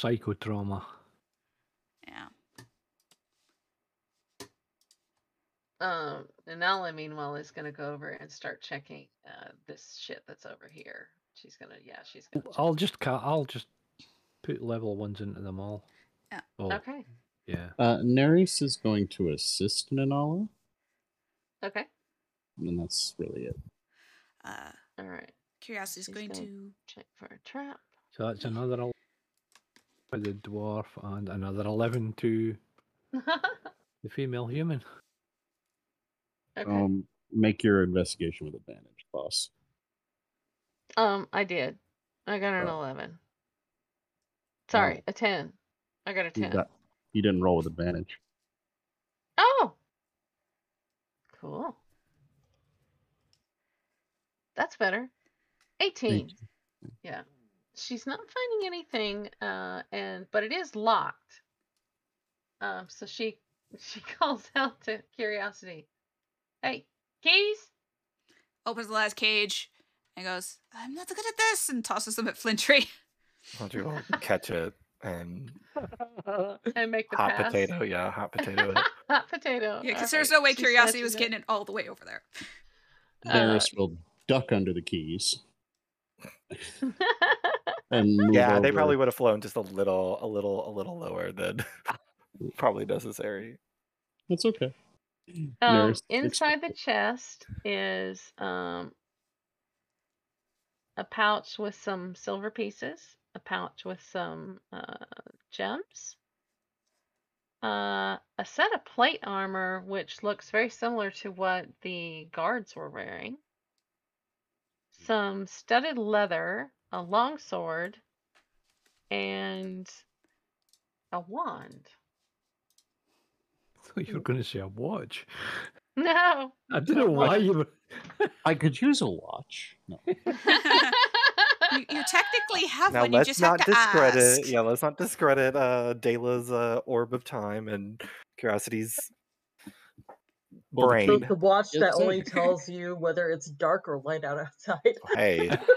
S5: psychotrauma.
S6: Yeah.
S2: Um, and Nala, meanwhile, is gonna go over and start checking uh, this shit that's over here. She's gonna, yeah, she's gonna.
S5: I'll just ca- I'll just put level ones into them all.
S6: Yeah.
S5: Oh,
S2: Okay,
S5: yeah.
S4: Uh, Nerys is going to assist Nanala,
S2: okay,
S4: and that's really it.
S6: Uh,
S2: all right.
S6: Curiosity is going
S2: gonna- Check for a trap.
S5: So that's another el- for the dwarf and another eleven to the female human.
S2: okay.
S4: Um, make your investigation with advantage, boss.
S2: Um, I did. I got an
S4: Oh.
S2: eleven. Sorry, a ten. I got a
S4: You
S2: ten.
S4: got, you didn't roll with advantage.
S2: Oh, cool. That's better. Eighteen. Yeah. She's not finding anything, uh, and but it is locked. Um, so she she calls out to Curiosity, "Hey, keys!"
S6: Opens the last cage and goes, I'm not good at this, and tosses them at Flintry.
S3: Flintry will catch it and
S2: And make the
S3: hot
S2: pass.
S3: potato. Yeah, hot potato.
S2: Hot potato.
S6: Yeah, because there's
S2: right.
S6: no way
S2: She
S6: Curiosity was
S2: it.
S6: getting it all the way over there.
S2: Uh,
S4: Varys will duck under the keys and move
S3: yeah, they probably would have flown just a little, a little, a little lower than probably necessary.
S4: That's okay.
S2: Um, inside the chest is um, a pouch with some silver pieces, a pouch with some uh, gems, uh, a set of plate armor, which looks very similar to what the guards were wearing, some studded leather, a long sword, and a wand.
S5: thought you were going to say a watch.
S2: No.
S5: I don't know why you were.
S4: I could use a watch. No.
S6: you, you technically have
S3: Now
S6: one. You
S3: let's
S6: just
S3: not
S6: have to
S3: discredit.
S6: ask.
S3: Yeah, let's not discredit uh, Dela's uh, orb of time and Curiosity's
S4: Well, the
S3: brain.
S1: The, the watch that only tells you whether it's dark or light out outside.
S3: Hey,
S2: That's the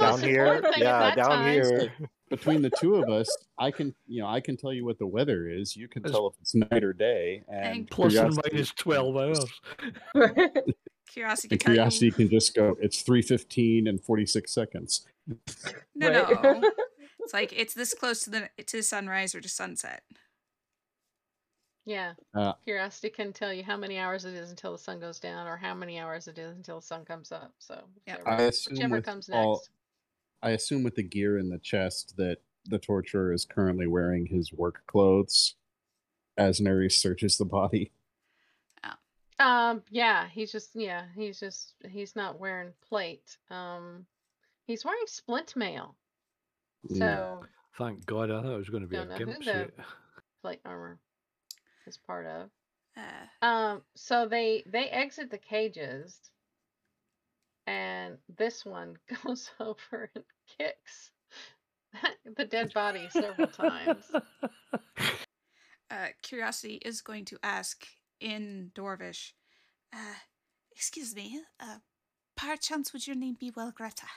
S3: down here,
S2: important thing at
S3: yeah, down
S2: time.
S3: here.
S4: Between the two of us, I can, you know, I can tell you what the weather is. You can
S5: It's-
S4: tell if it's night or day, and
S6: And
S5: Plus minus 12 hours.
S6: Curiosity can
S4: curiosity can just go. It's three fifteen and forty six seconds.
S6: No,
S1: Right.
S6: no. It's like it's this close to the to sunrise or to sunset.
S2: Yeah.
S4: Uh,
S2: Curiosity can tell you how many hours it is until the sun goes down or how many hours it is until the sun comes up. So
S6: Yep.
S2: whichever,
S4: I assume
S2: whichever
S4: with
S2: comes
S4: all-
S2: next.
S4: I assume with the gear in the chest that the torturer is currently wearing his work clothes as Neri searches the body.
S2: Um, yeah, he's just yeah, he's just he's not wearing plate. Um he's wearing splint mail. So
S5: Thank God, I thought it was going to be a
S2: know
S5: gimp suit.
S2: plate armor is part of.
S6: Uh,
S2: Um, so they they exit the cages, and this one goes over and kicks the dead body several times.
S6: uh, Curiosity is going to ask in Dwarvish, uh, excuse me, uh, perchance would your name be Welgreta?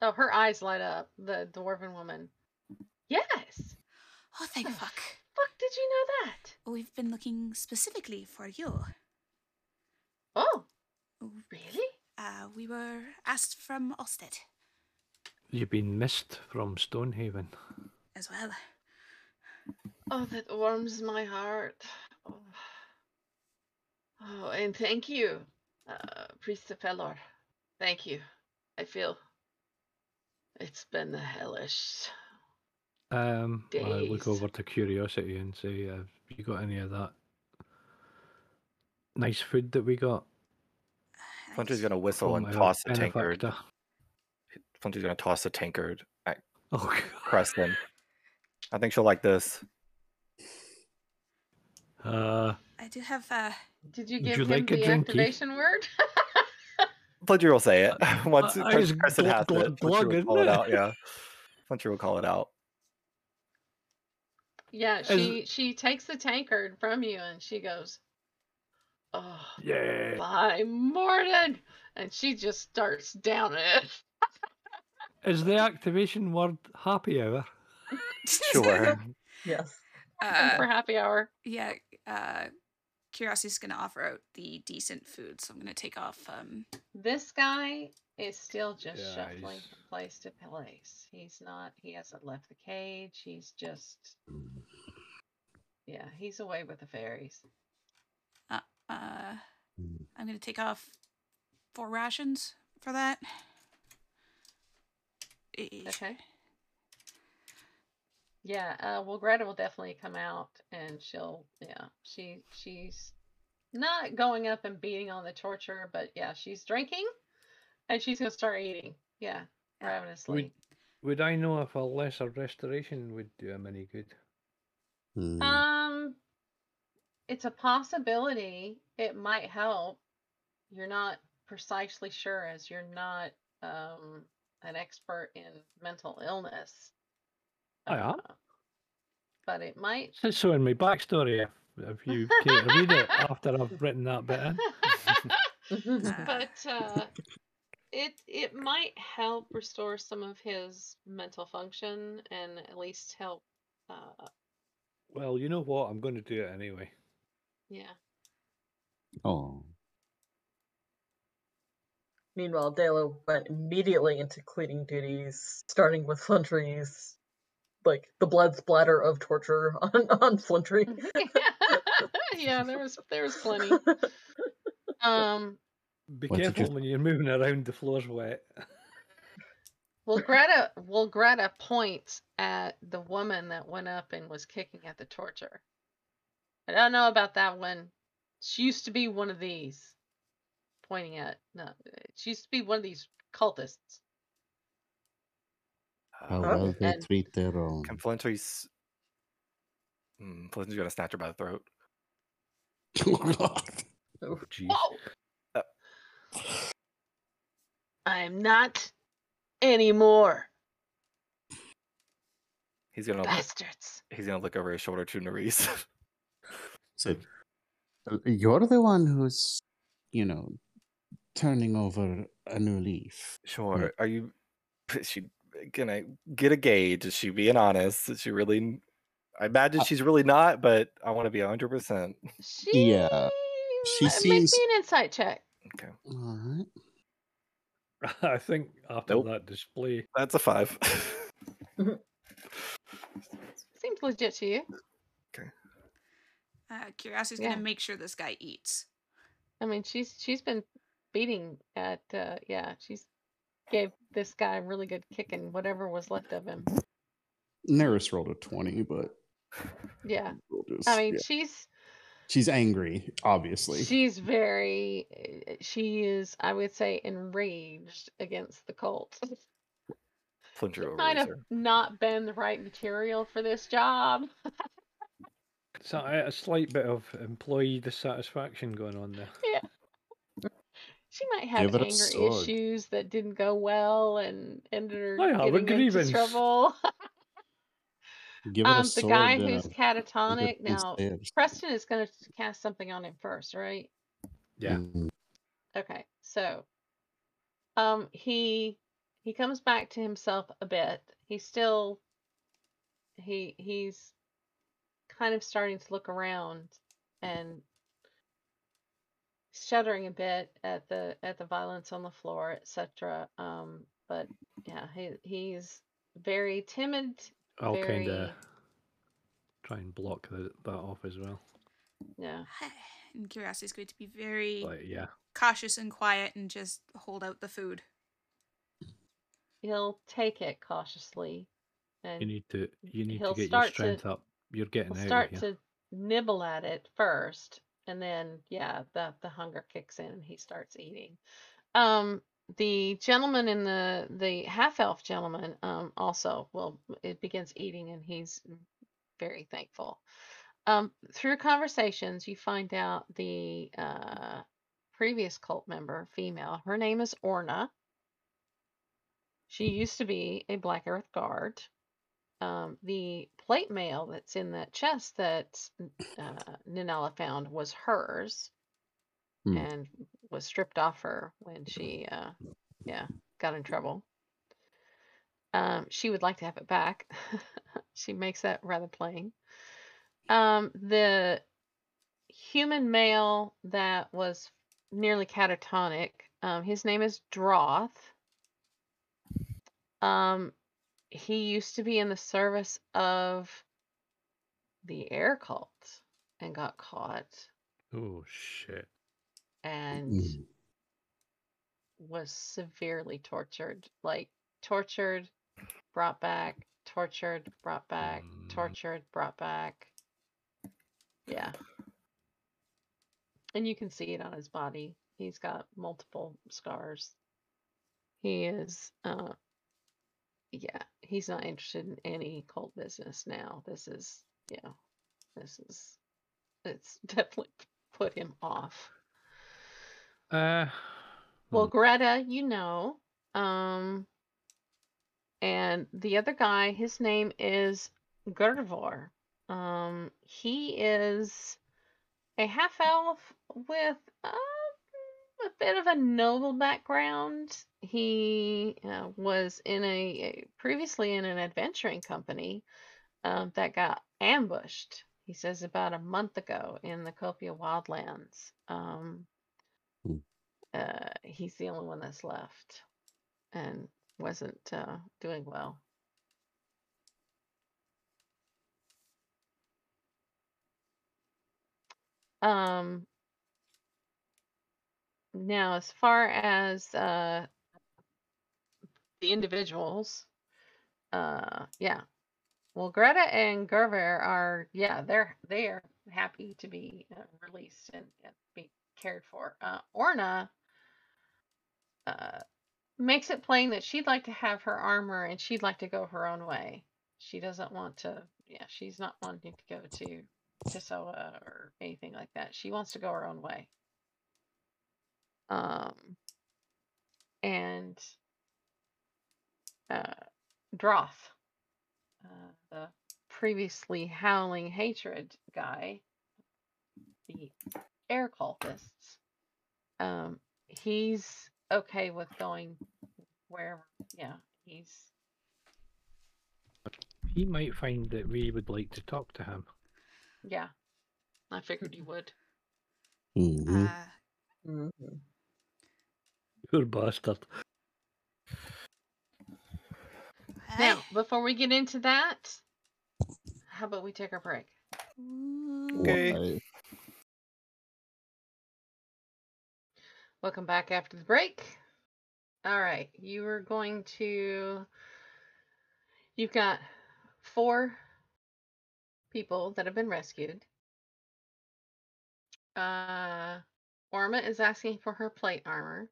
S2: Oh, her eyes light up. The dwarven woman. Yes.
S6: Oh, thank fuck.
S2: Fuck, did you know that?
S6: We've been looking specifically for you.
S2: Oh,
S6: Oh,
S2: really?
S6: Uh, we were asked from Ulstead
S5: You've been missed from Stonehaven.
S6: as well.
S2: Oh, that warms my heart. Oh, oh and thank you, uh, Priest of Pelor. Thank you. I feel it's been hellish.
S5: Um, I look over to Curiosity and say, "Have you got any of that nice food that we got?"
S3: Flintry's
S6: Nice.
S3: gonna whistle
S5: from
S3: and
S5: our
S3: toss the tankard.
S5: benefactor?
S3: Flintry's gonna toss the tankard at
S5: Oh, God.
S3: Preston. I think she'll like this.
S5: Uh,
S6: I do have uh,
S2: Did you give
S5: you
S2: him
S5: like
S2: the activation word?
S3: Flintry will say it once
S5: I
S3: once
S5: was
S3: Preston has
S5: glug,
S3: it. Flintry
S5: glug,
S3: will call it
S5: isn't
S3: out. Yeah, Flintry will call it out.
S2: Yeah,
S5: As-
S2: she she takes the tankard from you and she goes, "Oh,
S5: yeah.
S2: by Moradin!" And she just starts down it.
S5: Is the activation word happy hour?
S3: Sure.
S1: yes.
S6: uh,
S2: for happy hour.
S6: yeah, uh, Curiosity's gonna offer out the decent food, so I'm gonna take off. Um,
S2: This guy is still just
S5: Yeah,
S2: shuffling
S5: he's-
S2: from place to place. He's not. He hasn't left the cage. He's just. Yeah, he's away with the fairies.
S6: uh, I'm gonna take off four rations for that.
S2: Okay. Yeah. Uh, well, Greta will definitely come out, and she'll. Yeah, she she's not going up and beating on the torture, but yeah, she's drinking, and she's gonna start eating. Yeah, ravenously.
S5: Would I know if a lesser restoration would do him any good?
S4: Hmm.
S2: Um, it's a possibility. It might help. You're not precisely sure as you're not um an expert in mental illness.
S5: I am.
S2: uh, But it might.
S5: It's showing me backstory if, if you care to read it after I've written that bit in.
S2: but uh, it it might help restore some of his mental function and at least help. Uh,
S5: Well, you know what? I'm going to do it anyway.
S2: yeah.
S4: Oh,
S1: Meanwhile, Dalo went immediately into cleaning duties, starting with Flintry's, like the blood splatter of torture on on Flintry.
S2: yeah, there was there was plenty. Um,
S5: Be
S4: What's it
S5: careful
S4: just-
S5: when you're moving around, the floor's wet.
S2: well, Greta well Greta points at the woman that went up and was kicking at the torture. I don't know about that one. She used to be one of these. Pointing at no, she used to be one of these cultists.
S4: how
S3: Uh,
S4: well they
S2: And-
S4: treat their own.
S3: Can Flintry's. Mm, Flintry's gonna snatch her by the throat.
S5: Oh, jeez.
S2: Whoa! I'm not anymore,
S3: He's gonna
S2: bastards.
S3: he's gonna look over his shoulder to Nerys.
S4: so you're the one who's, you know, turning over a new leaf.
S3: sure. Are you is she gonna get a gauge? Is she being honest? Is she really I imagine
S4: Uh,
S3: she's really not, but I want to be hundred percent.
S2: She,
S4: Yeah, she
S2: uh,
S4: seems-
S2: Make me an insight check.
S3: Okay.
S4: All right.
S5: I think after
S3: Nope.
S5: that display,
S3: That's a five.
S2: Seems legit to you.
S6: Uh, Curiosity's
S2: Yeah.
S6: gonna make sure this guy eats.
S2: I mean, she's she's been beating at uh yeah, she's gave this guy a really good kicking, whatever was left of him.
S4: Nerys rolled a 20, but
S2: Yeah.
S4: we'll just,
S2: I mean,
S4: yeah.
S2: she's
S4: she's angry, obviously.
S2: she's very uh, she is I would say enraged against the cult.
S3: Flintry
S2: She
S3: over
S2: might have not been the right material for this job.
S5: so a a slight bit of employee dissatisfaction going on there.
S2: Yeah she might have
S4: Give it a
S2: anger issues that didn't go well and ended her
S5: I have a
S2: getting into
S5: grievance.
S2: trouble.
S4: Give it a
S2: um, the
S4: sword
S2: guy
S4: and
S2: who's catatonic
S4: whip
S2: now.
S4: instead.
S2: Preston is going to cast something on him first, right?
S5: Yeah.
S4: Mm,
S2: Okay, so um he he comes back to himself a bit. He's still he he's kind of starting to look around and shuddering a bit at the at the violence on the floor, etc. Um but yeah, he he's very timid,
S5: I'll kind of try and block the, that off as well.
S2: yeah.
S6: And Curiosity's going to be very
S5: Like, yeah,
S6: cautious and quiet and just hold out the food.
S2: He'll take it cautiously and
S5: you need to you need to get your
S2: start to-
S5: up. You're getting
S2: We'll
S5: out
S2: start
S5: of here.
S2: to nibble at it first, and then yeah, the the hunger kicks in and he starts eating. Um, the gentleman in the the half elf gentleman um also well it begins eating and he's very thankful. Um, through conversations, you find out the uh previous cult member, female. Her name is Orna. She used to be a Black Earth guard um, the plate mail that's in that chest that uh, Nanala found was hers
S4: Hmm.
S2: and was stripped off her when she, uh, yeah, got in trouble. Um, she would like to have it back. she makes that rather plain. Um, the human male that was nearly catatonic, um, his name is Droth. Um, he used to be in the service of the air cult and got caught
S5: Oh shit!
S2: And
S4: Mm.
S2: was severely tortured like tortured brought back tortured brought back
S5: Mm.
S2: tortured brought back. Yeah. And you can see it on his body. He's got multiple scars. He is uh yeah he's not interested in any cult business now. This is yeah this is it's definitely put him off
S5: Uh,
S2: well
S5: hmm,
S2: greta you know um and the other guy, his name is Gervor. Um, he is a half elf with uh, a bit of a noble background. He uh, was in a, a previously in an adventuring company um, that got ambushed. He says about a month ago in the Copia Wildlands. Um,
S4: Hmm.
S2: uh, he's the only one that's left, and wasn't uh, doing well. Um, now, as far as uh, the individuals, uh, yeah. Well, Greta and Gerver are, yeah, they're they are happy to be uh, released and, and be cared for. Uh, Orna uh, makes it plain that she'd like to have her armor and she'd like to go her own way. She doesn't want to, yeah, she's not wanting to go to Tisoa or anything like that. She wants to go her own way. Um, and uh, Droth, uh, the previously howling hatred guy, the air cultists, um, he's okay with going wherever. Yeah, he's
S5: He might find that we would like to talk to him.
S2: yeah. I figured you would.
S4: Mhm.
S6: Uh,
S1: Mhm.
S5: Poor bastard.
S2: Now, before we get into that, how about we take our break?
S6: Ooh.
S3: Okay.
S2: Welcome back after the break. All right, you are going to. You've got four people that have been rescued. Uh, Orna is asking for her plate armor.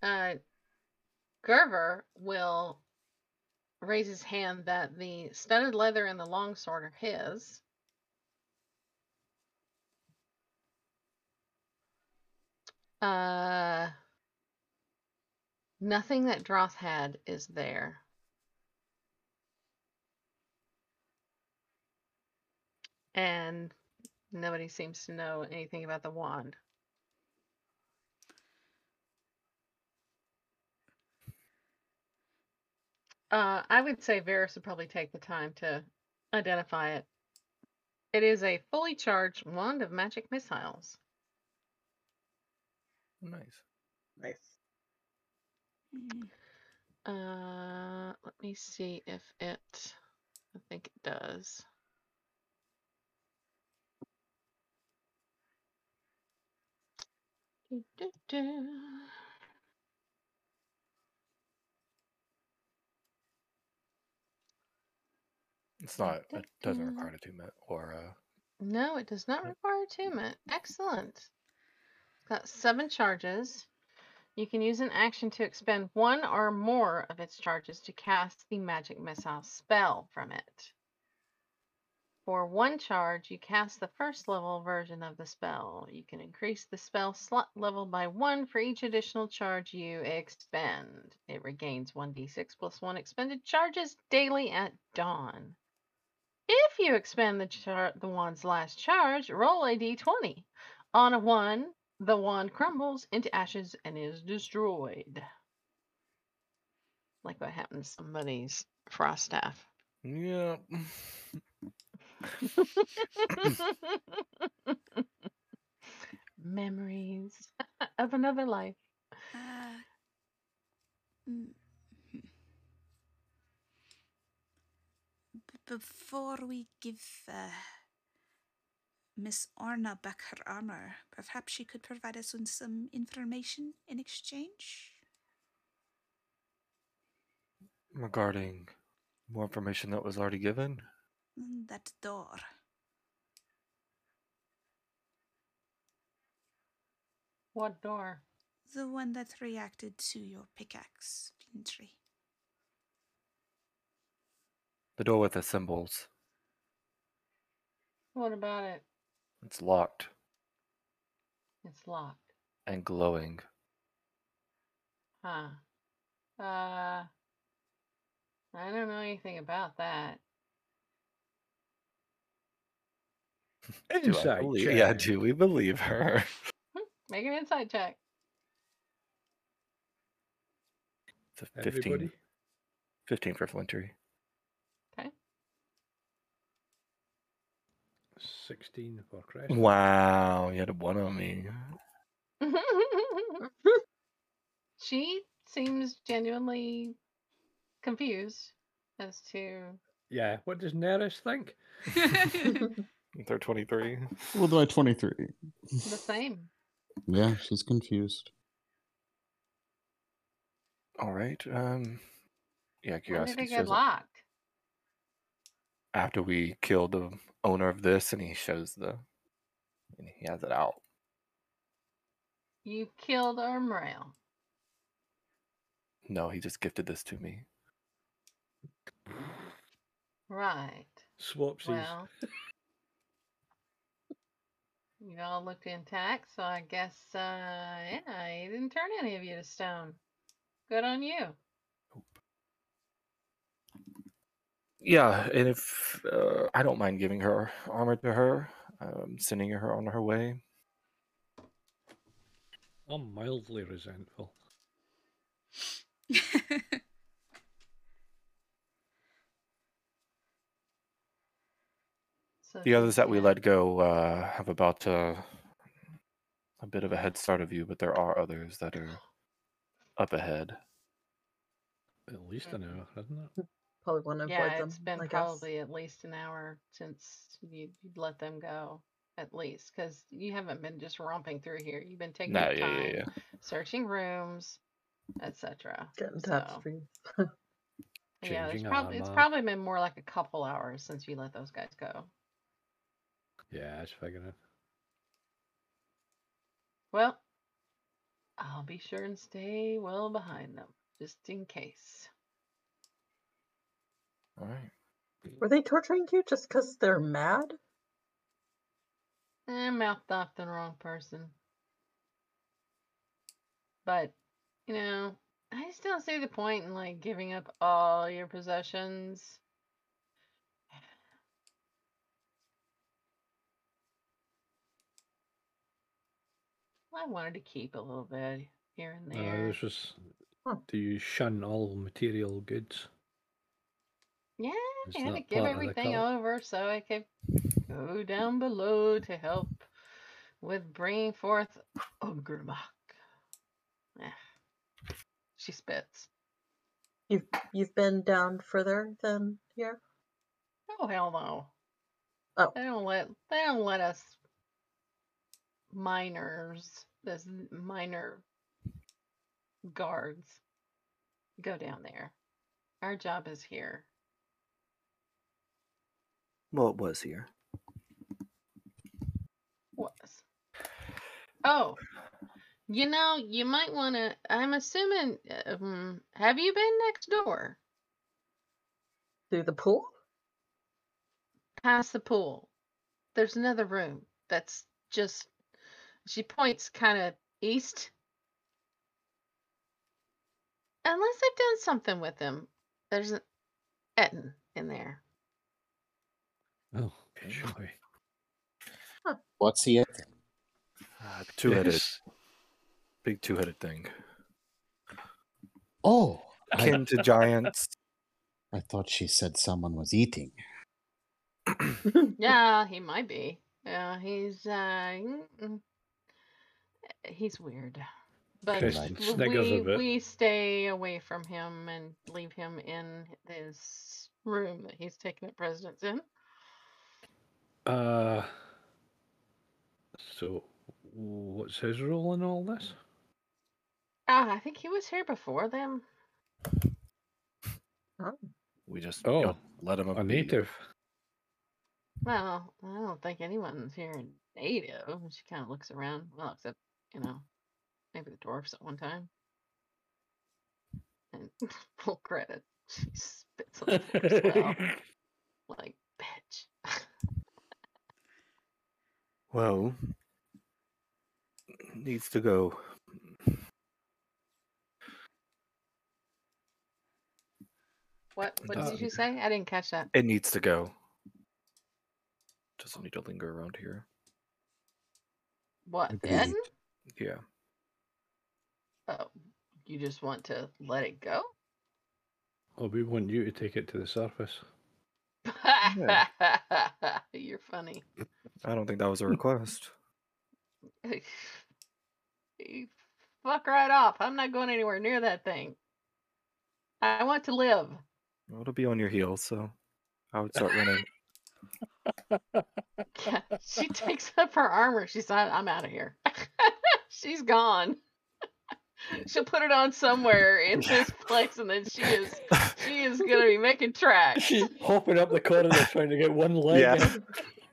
S2: Uh, Gerver will raise his hand that the studded leather and the longsword are his. Uh, nothing that Droth had is there. And nobody seems to know anything about the wand. Uh, I would say Varys would probably take the time to identify it. It is a fully charged wand of magic missiles.
S3: Nice.
S1: Nice.
S2: Uh, let me see if it. I think it does. Do-do-do.
S3: It's not. It doesn't require a two minute or uh.
S2: No, it does not
S3: Yep.
S2: require attunement. Excellent. Got seven charges. You can use an action to expend one or more of its charges to cast the magic missile spell from it. For one charge, you cast the first level version of the spell. You can increase the spell slot level by one for each additional charge you expend. It regains 1d6 plus 1 expended charges daily at dawn. If you expend the the wand's last charge, roll a d20. On a 1, the wand crumbles into ashes and is destroyed. Like what happened to somebody's frost staff.
S3: Yeah.
S2: Memories of another life.
S6: Uh, mm, hmm. B- before we give uh, Miss Orna back her armor, perhaps she could provide us with some information in exchange.
S3: Regarding more information that was already given.
S6: Mm, That door.
S2: What door?
S6: The one that reacted to your pickaxe, Flintry.
S3: The door with the symbols.
S2: What about it?
S3: It's locked
S2: It's locked.
S3: and glowing.
S2: Huh. Uh, I don't know anything about that.
S3: Do I
S5: Inside
S3: believe, yeah, do we believe her?
S2: Make an insight check.
S3: It's a 15,
S5: Everybody.
S3: 15 for Flintry.
S5: 16 for Crest.
S3: Wow, you had a one on me.
S2: she seems genuinely confused as to
S5: Yeah, what does Nerys think?
S3: They're 23.
S4: Well, do I 23?
S2: the same.
S4: Yeah, she's confused.
S3: All right. Um, yeah,
S2: When did
S3: curiosity
S2: it get
S3: shows
S2: locked?
S3: After we kill the owner of this, and he shows the, and he has it out.
S2: You killed Ermrail.
S3: No, he just gifted this to me.
S2: Right.
S5: Swapsies.
S2: Well, you all looked intact, so I guess, uh, yeah, he didn't turn any of you to stone. Good on you.
S3: Yeah, and if uh, I don't mind giving her armor to her, um, sending her on her way.
S5: I'm mildly resentful.
S2: So
S3: The others that we let go uh, have about uh, a bit of a head start of you, but there are others that are up ahead.
S5: At least an hour, hasn't it?
S1: Probably want to avoid
S2: Yeah,
S1: them.
S2: it's been
S1: I guess.
S2: probably at least an hour since you you let them go, at least, because you haven't been just romping through here. You've been taking
S3: No,
S2: your
S3: yeah,
S2: time,
S3: yeah, yeah.
S2: searching rooms, etc.
S1: getting
S2: So,
S1: tapestries.
S2: yeah, it's probably it's probably been more like a couple hours since you let those guys go.
S5: Yeah, I was figuring.
S2: Well, I'll be sure and stay well behind them, just in case.
S3: All right.
S1: Were they torturing you just because they're mad?
S2: Eh, mouthed off the wrong person. But, you know, I just don't see the point in like giving up all your possessions. I wanted to keep a little bit here and
S5: Uh,
S2: there.
S5: this was.
S1: Huh.
S5: Do you shun all material goods?
S2: Yeah,
S5: Is
S2: I had to give
S5: part of the
S2: everything over so I could go down below to help with bringing forth Ogremoch. Eh. She spits.
S1: You've you've been down further than here.
S2: Oh hell no.
S1: Oh.
S2: They don't let they don't let us minors, this minor guards go down there. Our job is here.
S3: Well, it was here.
S2: Was. Oh, you know, you might want to. I'm assuming. Um, have you been next door,
S1: Through the pool?
S2: past the pool? There's another room that's just. She points kind of east. Unless they've done something with him. There's an Ettin in there.
S5: Oh, joy.
S4: What's he at?
S3: Uh, two-headed,
S5: Yes.
S3: big two-headed thing,
S4: Oh, I,
S3: akin to giants.
S4: I thought she said someone was eating.
S2: Yeah, he might be. Yeah, he's uh he's weird. But
S5: Kristen
S2: w-
S5: sniggers a
S2: we we stay away from him and leave him in his room that he's taking up residence in.
S5: Uh. So, what's his role in all this?
S2: Ah, I think he was here before them.
S3: We just
S5: Oh,
S3: don't let him
S5: A
S3: be.
S5: native.
S2: Well, I don't think anyone's here a native. She kind of looks around. Well, except you know, maybe the dwarfs at one time. And full credit, she spits on the floor as well. Like,
S3: Well, needs to go.
S2: What what
S3: Uh,
S2: did you say? I didn't catch that.
S3: It needs to go. Doesn't need to linger around here.
S2: What?
S4: Agreed.
S2: Eden?
S3: Yeah.
S2: Oh, you just want to let it go?
S5: Well, we want you to take it to the surface.
S2: You're funny.
S3: I don't think that was a request.
S2: You Fuck right off. I'm not going anywhere near that thing. I want to live.
S3: Well, it'll be on your heels, so I would start running.
S2: Yeah, she takes up her armor. She's not, I'm out of here. She's gone. She'll put it on somewhere in this place, and then she is she is gonna be making tracks.
S5: She's hopping up the corridor trying to get one leg.
S3: Yeah.
S5: in.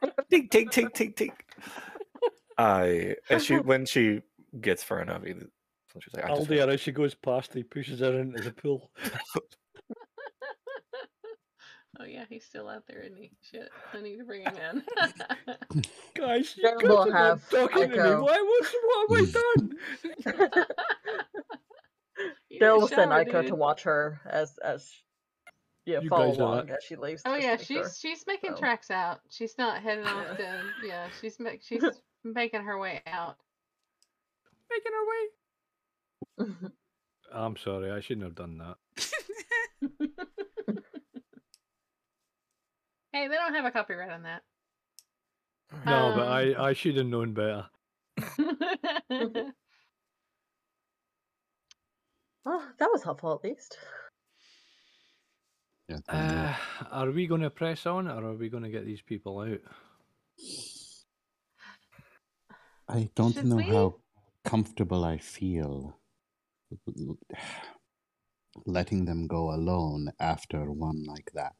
S3: tink, tink, tink, tink, tink. I and she when she gets far enough, either- she's like, I just
S5: Aldia, as she goes past, he pushes her into the pool.
S2: Oh yeah, he's still out there, isn't he? Shit, I need to bring him in.
S5: Guys, you
S1: Then
S5: guys
S1: we'll have
S5: talking to me. Why? What's, what have I done?
S2: You
S1: Bill
S2: need
S1: will send
S2: shower,
S1: Aiko to watch her as as yeah
S5: You
S1: follow along as she leaves.
S2: Oh yeah,
S1: to make sure.
S2: she's she's making
S1: So-
S2: tracks out. She's not heading off to yeah. She's ma- she's making her way out.
S5: Making her way. I'm sorry, I shouldn't have done that.
S2: Hey, they don't have a copyright on that.
S5: No, but
S2: Um,
S5: I, I should have known better.
S1: Oh, that was helpful at least.
S4: Yeah.
S5: Uh, are we going to press on, or are we going to get these people out?
S4: I don't
S2: Should
S4: know
S2: we?
S4: how comfortable I feel letting them go alone after one like that.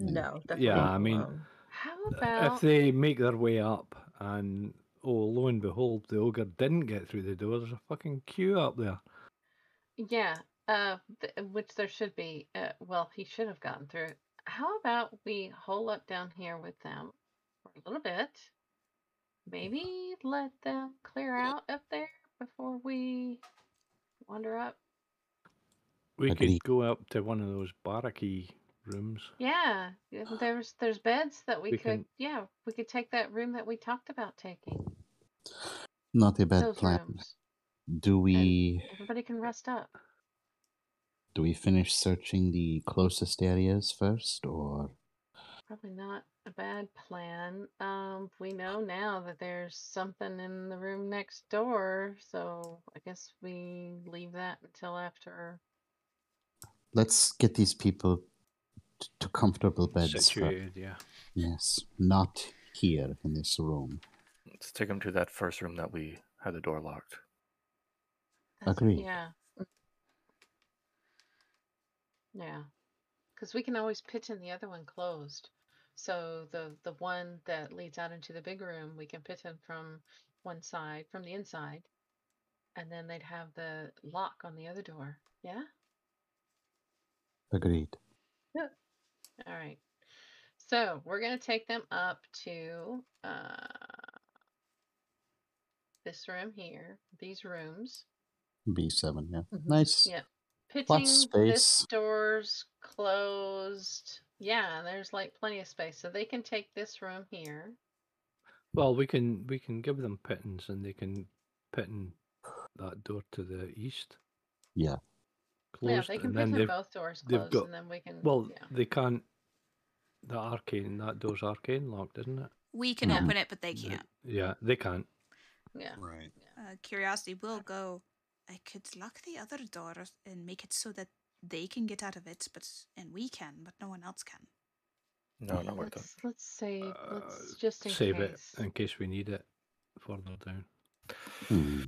S4: Mm.
S1: No, definitely.
S5: Yeah, I mean-
S1: alone.
S2: How
S5: If they make their way up, and oh, lo and behold, the ogre didn't get through the door, there's a fucking queue up there.
S2: yeah, uh, th- which there should be. Uh, well, he should have gotten through. How about we hole up down here with them for a little bit? Maybe let them clear out up there before we wander up.
S5: We
S4: Agreed.
S5: could go up to one of those barracky rooms.
S2: Yeah, yeah, there's there's beds that we,
S5: We
S2: could.
S5: can-
S2: Yeah, we could take that room that we talked about taking.
S4: Not a bad
S2: those
S4: plan.
S2: rooms.
S4: Do we
S2: Everybody can rest up.
S4: do we finish searching the closest areas first or
S2: Probably not a bad plan. Um, we know now that there's something in the room next door, so I guess we leave that until after.
S4: let's get these people t- to comfortable beds
S5: situated, yeah.
S4: Yes, not here in this room.
S3: Let's take him to that first room that we had the door locked.
S2: That's,
S4: Agreed.
S2: Yeah. Yeah, because we can always pitch in the other one closed. So the the one that leads out into the big room, we can pitch in from one side, from the inside, and then they'd have the lock on the other door. Yeah.
S4: Agreed.
S2: All right. So we're gonna take them up to uh this room here, these rooms.
S4: B7, yeah.
S1: Mhm.
S4: Nice.
S2: Yeah. Pitching
S4: Lots of
S2: this
S4: space.
S2: doors closed. Yeah, there's like plenty of space. So they can take this room here.
S5: Well, we can we can give them pitons, and they can pitten that door to the east.
S4: Yeah.
S2: Yeah, they can
S5: and
S2: pit
S5: then
S2: in both doors closed
S5: got-
S2: and then we can
S5: well,
S2: yeah.
S5: they can't. The arcane that door's arcane locked, isn't it?
S6: We can
S4: Mhm.
S6: open it, but they can't.
S5: Yeah, they can't.
S2: Yeah.
S4: Right.
S6: Uh, curiosity will go. I could lock the other door and make it so that they can get out of it, but and we can, but no one else can.
S3: No, not like that.
S2: Let's let's save
S5: Uh,
S2: let's just in
S5: Save
S2: case.
S5: it in case we need it further down.
S4: Hmm.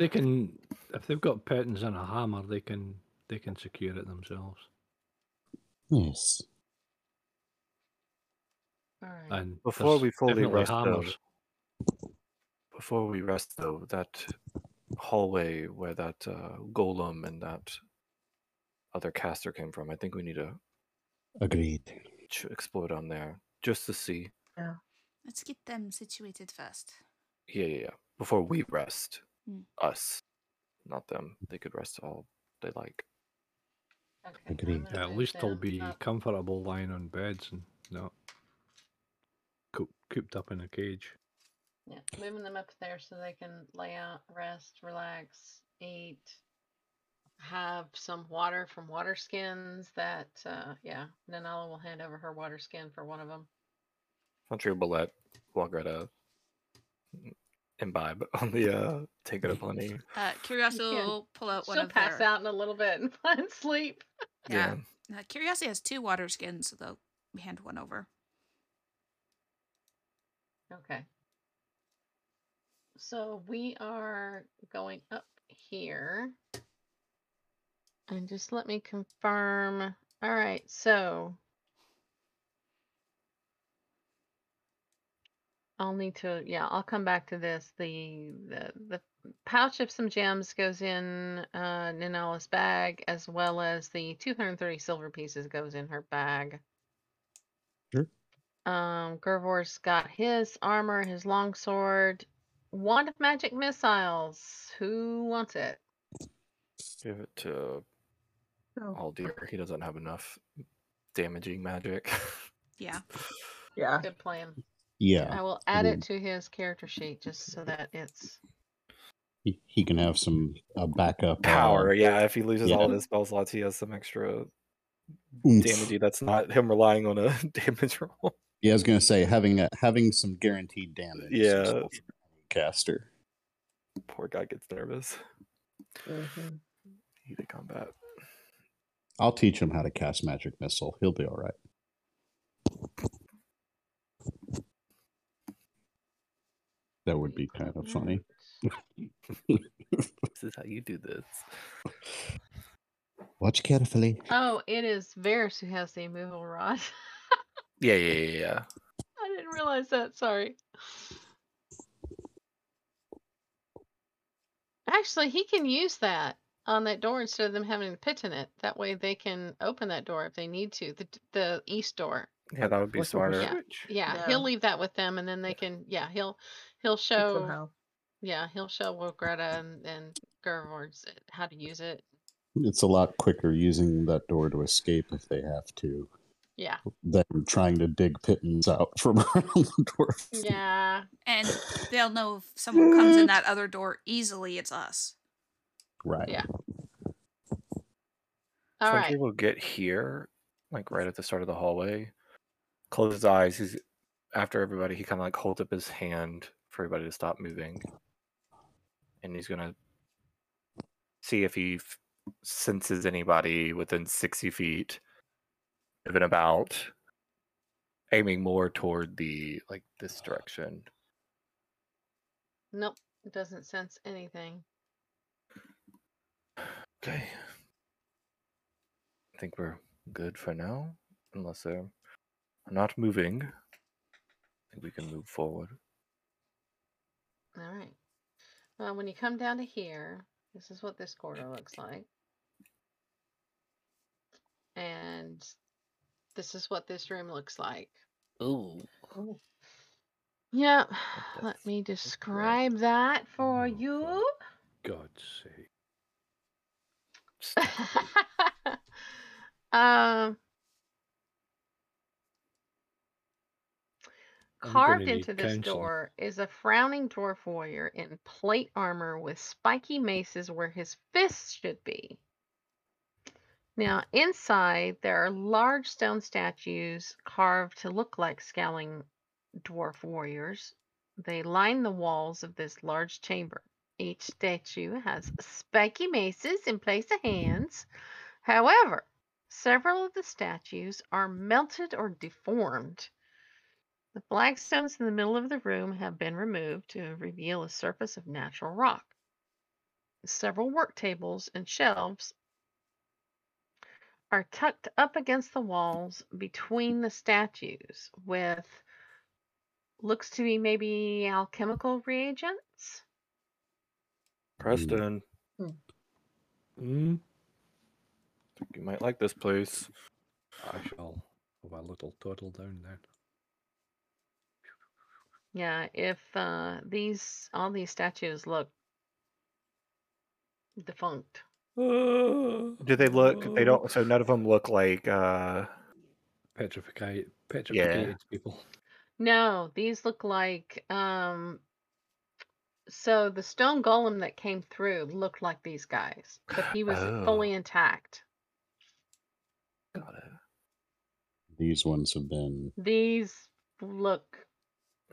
S5: They can, if they've got pitons and a hammer, they can they can secure it themselves.
S4: Yes.
S2: All right.
S5: And
S3: Before we fully rest, though. Before we rest, though, that hallway where that uh, golem and that other caster came from, I think we need to
S4: Agreed.
S3: ch- explore down there just to see. Yeah.
S6: Let's get them situated first.
S3: Yeah, yeah, yeah. Before we rest,
S6: Mm.
S3: us, not them. They could rest all they like.
S2: Okay,
S4: Agreed.
S5: Yeah, at least they'll be
S2: up.
S5: comfortable lying on beds and not coop, cooped up in a cage.
S2: Yeah, moving them up there so they can lay out, rest, relax, eat, have some water from water skins that, uh, yeah, Nanala will hand over her water skin for one of them.
S3: Flintry will let Walgreta imbibe on the uh take it up honey.
S6: Uh, Curiosity will pull out one
S2: She'll
S6: of
S2: pass
S6: their.
S2: out in a little bit and find sleep.
S6: Yeah. Uh, Curiosity has two water skins, so they'll hand one over.
S2: Okay. So we are going up here. And just let me confirm. All right, so I'll need to, yeah, I'll come back to this. The the the pouch of some gems goes in uh Nanala's bag, as well as the 230 silver pieces goes in her bag.
S4: Sure.
S2: Um, Gervor's got his armor, his longsword, wand of magic missiles. Who wants it?
S3: Give it to
S1: Oh,
S3: Aldir. He doesn't have enough damaging magic.
S6: Yeah.
S1: yeah.
S2: Good plan.
S4: Yeah,
S2: I will add it
S4: Ooh.
S2: to his character sheet just so that it's
S4: he, he can have some uh, backup uh,
S3: Power, yeah. If he loses all of his spell slots, he has some extra
S4: oomph.
S3: damage. That's not him relying on a damage roll.
S4: Yeah, I was gonna say having a, having some guaranteed damage.
S3: Yeah.
S4: useful for caster.
S3: Poor guy gets nervous.
S1: Mhm.
S3: Heat of combat.
S4: I'll teach him how to cast magic missile. He'll be all right. That would be kind of funny.
S3: This is how you do this.
S4: Watch carefully.
S2: Oh, it is Varys who has the immovable rod.
S3: Yeah, yeah, yeah, yeah.
S2: I didn't realize that. Sorry. Actually, he can use that on that door instead of them having to pitch in it. That way, they can open that door if they need to. The the east door.
S3: Yeah, that would be
S1: Like
S3: smarter.
S2: Yeah. Yeah,
S1: Yeah.
S2: he'll leave that with them, and then they can. Yeah, he'll he'll show.
S1: them how.
S2: Yeah, he'll show Will Greta and and Gervord's how to use it.
S4: It's a lot quicker using that door to escape if they have to
S2: Yeah,
S4: than trying to dig pitons out from around the door.
S2: yeah.
S6: And they'll know if someone comes in that other door easily, it's us.
S4: Right.
S2: Yeah. All
S3: Some
S2: right.
S3: people get here, like right at the start of the hallway, close his eyes. He's after everybody. He kind of like holds up his hand for everybody to stop moving, and he's gonna see if he f- senses anybody within sixty feet of and about, aiming more toward the like this direction.
S2: Nope, it doesn't sense anything.
S3: Okay. I think we're good for now, unless uh, they're not moving. I think we can move forward.
S2: All right. Well, when you come down to here, this is what this corridor looks like. And this is what this room looks like.
S3: Ooh.
S2: Yep.
S3: that's-
S2: Let me
S3: that's great.
S2: describe that for
S5: Oh,
S2: you.
S5: God's sake.
S2: um,
S5: I'm gonna
S2: carved
S5: need
S2: into this
S5: counseling.
S2: door is a frowning dwarf warrior in plate armor with spiky maces where his fists should be. Now, inside, there are large stone statues carved to look like scowling dwarf warriors. They line the walls of this large chamber. Each statue has spiky maces in place of hands. However, several of the statues are melted or deformed. The black stones in the middle of the room have been removed to reveal a surface of natural rock. Several work tables and shelves are tucked up against the walls between the statues with looks to be maybe alchemical reagents.
S3: Preston,
S5: Hmm?
S3: think you might like this place.
S5: I shall have a little toddle down then.
S2: Yeah, if uh, these all these statues look defunct.
S3: Do they look? They don't. So none of them look like. uh
S5: petrified, petrified people.
S2: No, these look like um so the stone golem that came through looked like these guys, but he was
S3: Oh.
S2: fully intact.
S3: Got it.
S4: These ones have been.
S2: These look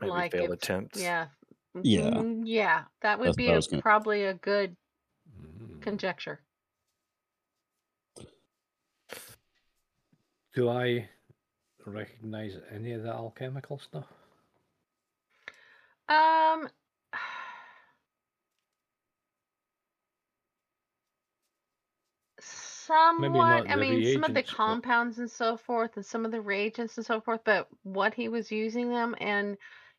S3: Maybe
S2: like
S3: failed
S2: if-
S3: attempts.
S2: yeah.
S4: Yeah.
S2: mm, Yeah, that would
S4: That's
S2: be
S4: what I
S2: a,
S4: was gonna-
S2: probably a good
S5: Mm.
S2: conjecture.
S5: Do I recognize any of the alchemical stuff?
S2: Um Somewhat. I
S5: the
S2: mean, some of the
S5: reagents, but-
S2: compounds and so forth, and some of the reagents and so forth, but what he was using them, and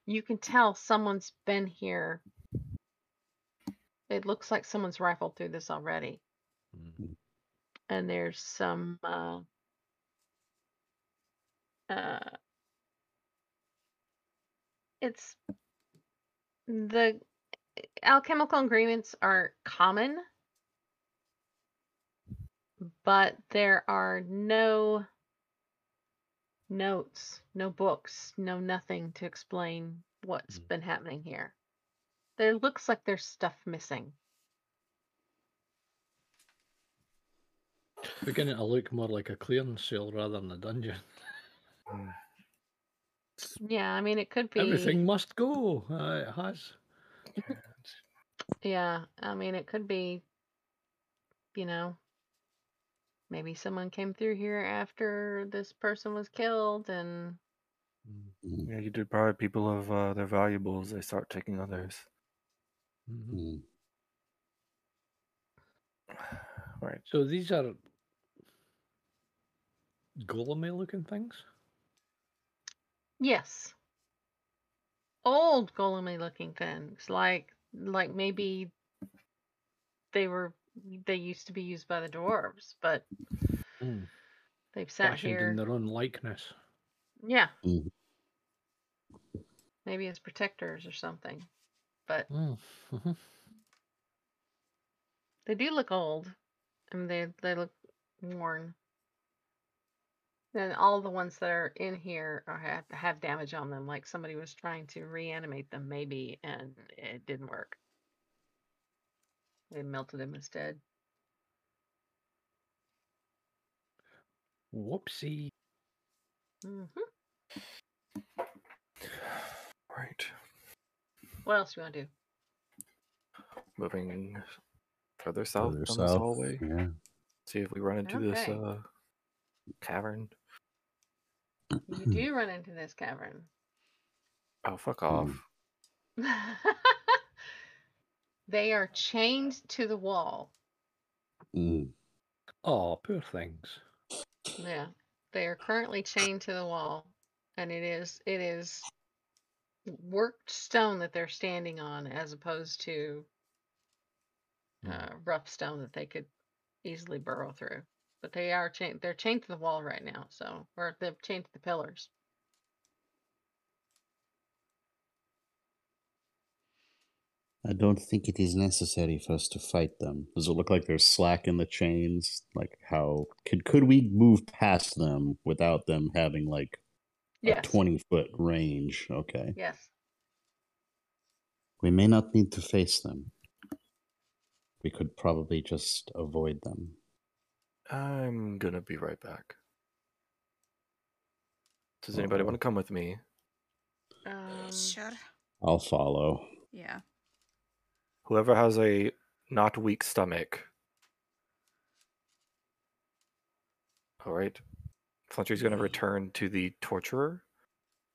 S2: you can tell someone's been here. It looks like someone's rifled through this already,
S5: Mm.
S2: and there's some. Uh, uh, it's the alchemical ingredients are common but there are no notes, no books, no nothing to explain what's
S5: Mm.
S2: been happening here. There looks like there's stuff missing.
S5: Beginning to look more like a clearance sale rather than a dungeon.
S3: Mm.
S2: Yeah, I mean, it could be.
S5: Everything must go. Uh, it has.
S2: Yeah, I mean, it could be, you know, maybe someone came through here after this person was killed and.
S5: Mm.
S4: Mm,
S3: Yeah, you deprive people of uh, their valuables. They start taking others.
S5: Mhm.
S4: mm.
S3: Right.
S5: So these are golemy looking things?
S2: Yes. Old golemy looking things, like like maybe they were they used to be used by the dwarves, but
S5: Mm.
S2: they've sat
S5: Fashioned
S2: here.
S5: in their own likeness.
S2: Yeah.
S4: Mhm.
S2: Maybe as protectors or something. But
S5: Mm.
S2: they do look old. I mean they they look worn. And all the ones that are in here are have have damage on them, like somebody was trying to reanimate them maybe and it didn't work. They melted them instead.
S5: Whoopsie.
S2: hmm
S3: Right.
S2: What else do you want to do?
S3: Moving further south
S4: Further
S3: down this
S4: south,
S3: hallway.
S4: Yeah.
S3: See if we run into this uh, cavern.
S2: You do run into this cavern.
S3: Oh, fuck off.
S2: they are chained to the wall.
S4: Mm.
S5: Oh, poor things.
S2: Yeah. They are currently chained to the wall. And it is it is worked stone that they're standing on as opposed to
S5: Hmm.
S2: uh, rough stone that they could easily burrow through. But they are chained they're chained to the wall right now, so or they're chained to the pillars.
S4: I don't think it is necessary for us to fight them. Does it look like there's slack in the chains? Like how could could we move past them without them having like a twenty foot range? Okay.
S2: Yes.
S4: We may not need to face them. We could probably just avoid them.
S3: I'm gonna be right back. Does anybody want to come with me?
S2: Um,
S6: Sure.
S4: I'll follow.
S6: Yeah.
S3: Whoever has a not weak stomach. All right. Fletcher's going to return to the torturer.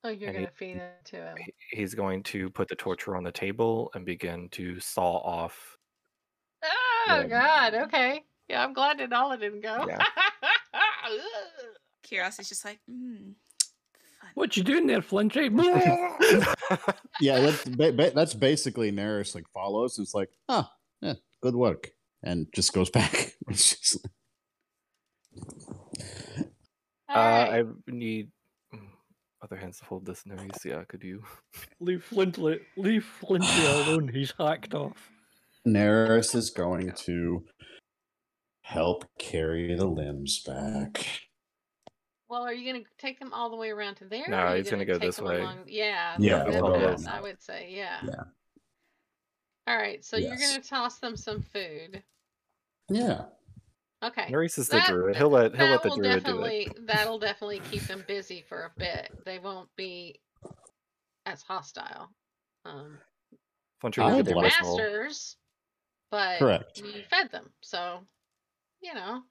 S2: Oh, you're gonna feed it to him.
S3: He's going to put the torturer on the table and begin to saw off.
S2: Oh
S3: Yeah.
S2: God. Okay. Yeah, I'm glad that all didn't go.
S3: Yeah.
S6: Curiosity's just like, hmm, fun.
S5: What you doing there, Flintry?
S4: Yeah, that's ba- ba- that's basically Nerys like follows. And it's like, ah, yeah, good work, and just goes back. It's just
S2: All
S3: uh,
S2: right.
S3: I need other hands to hold this, Nerys. Yeah, could you?
S5: leave Flintry, leave Flintry alone. He's hacked off.
S4: Nerys is going to help carry the limbs back.
S2: Well, are you going to take them all the way around to there?
S3: No,
S2: are
S3: he's gonna
S2: gonna
S3: go this way.
S2: along- Yeah,
S4: Yeah,
S2: that's
S3: we'll
S2: what I-
S3: this
S2: I
S3: way.
S2: would say, yeah.
S4: Yeah.
S2: All right, so you're going to toss them some food.
S4: Yeah.
S2: Okay.
S3: Maurice is the
S2: That-
S3: druid. He'll let he'll let the druid do
S2: definitely
S3: it.
S2: that'll definitely keep them busy for a bit. They won't be as hostile. Um,
S3: Flintry
S4: I
S3: will
S4: would
S2: they're
S3: the
S4: like-
S2: masters, but
S4: Correct.
S2: you fed them, so you know.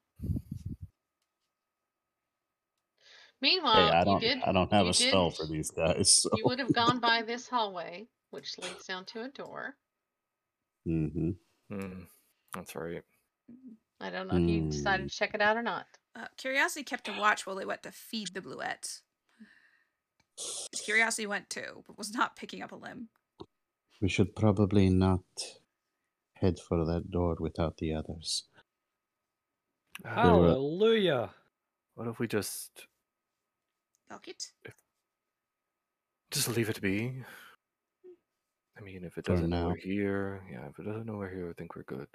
S2: Meanwhile,
S4: hey, I don't
S2: you did
S4: I don't have
S2: you
S4: a spell for these guys. So.
S2: you would have gone by this hallway, which leads down to a door.
S4: hmm
S3: Hmm, that's right.
S2: I don't know if you decided
S4: Hmm.
S2: to check it out or not.
S6: Uh, Curiosity kept a watch while they went to feed the bulettes. Curiosity went too, but was not picking up a limb.
S4: We should probably not head for that door without the others.
S5: Hallelujah.
S3: what if we just
S6: Lock it.
S3: just leave it be? I mean, if it doesn't know we're here, yeah. If it doesn't know we're here, I think we're good.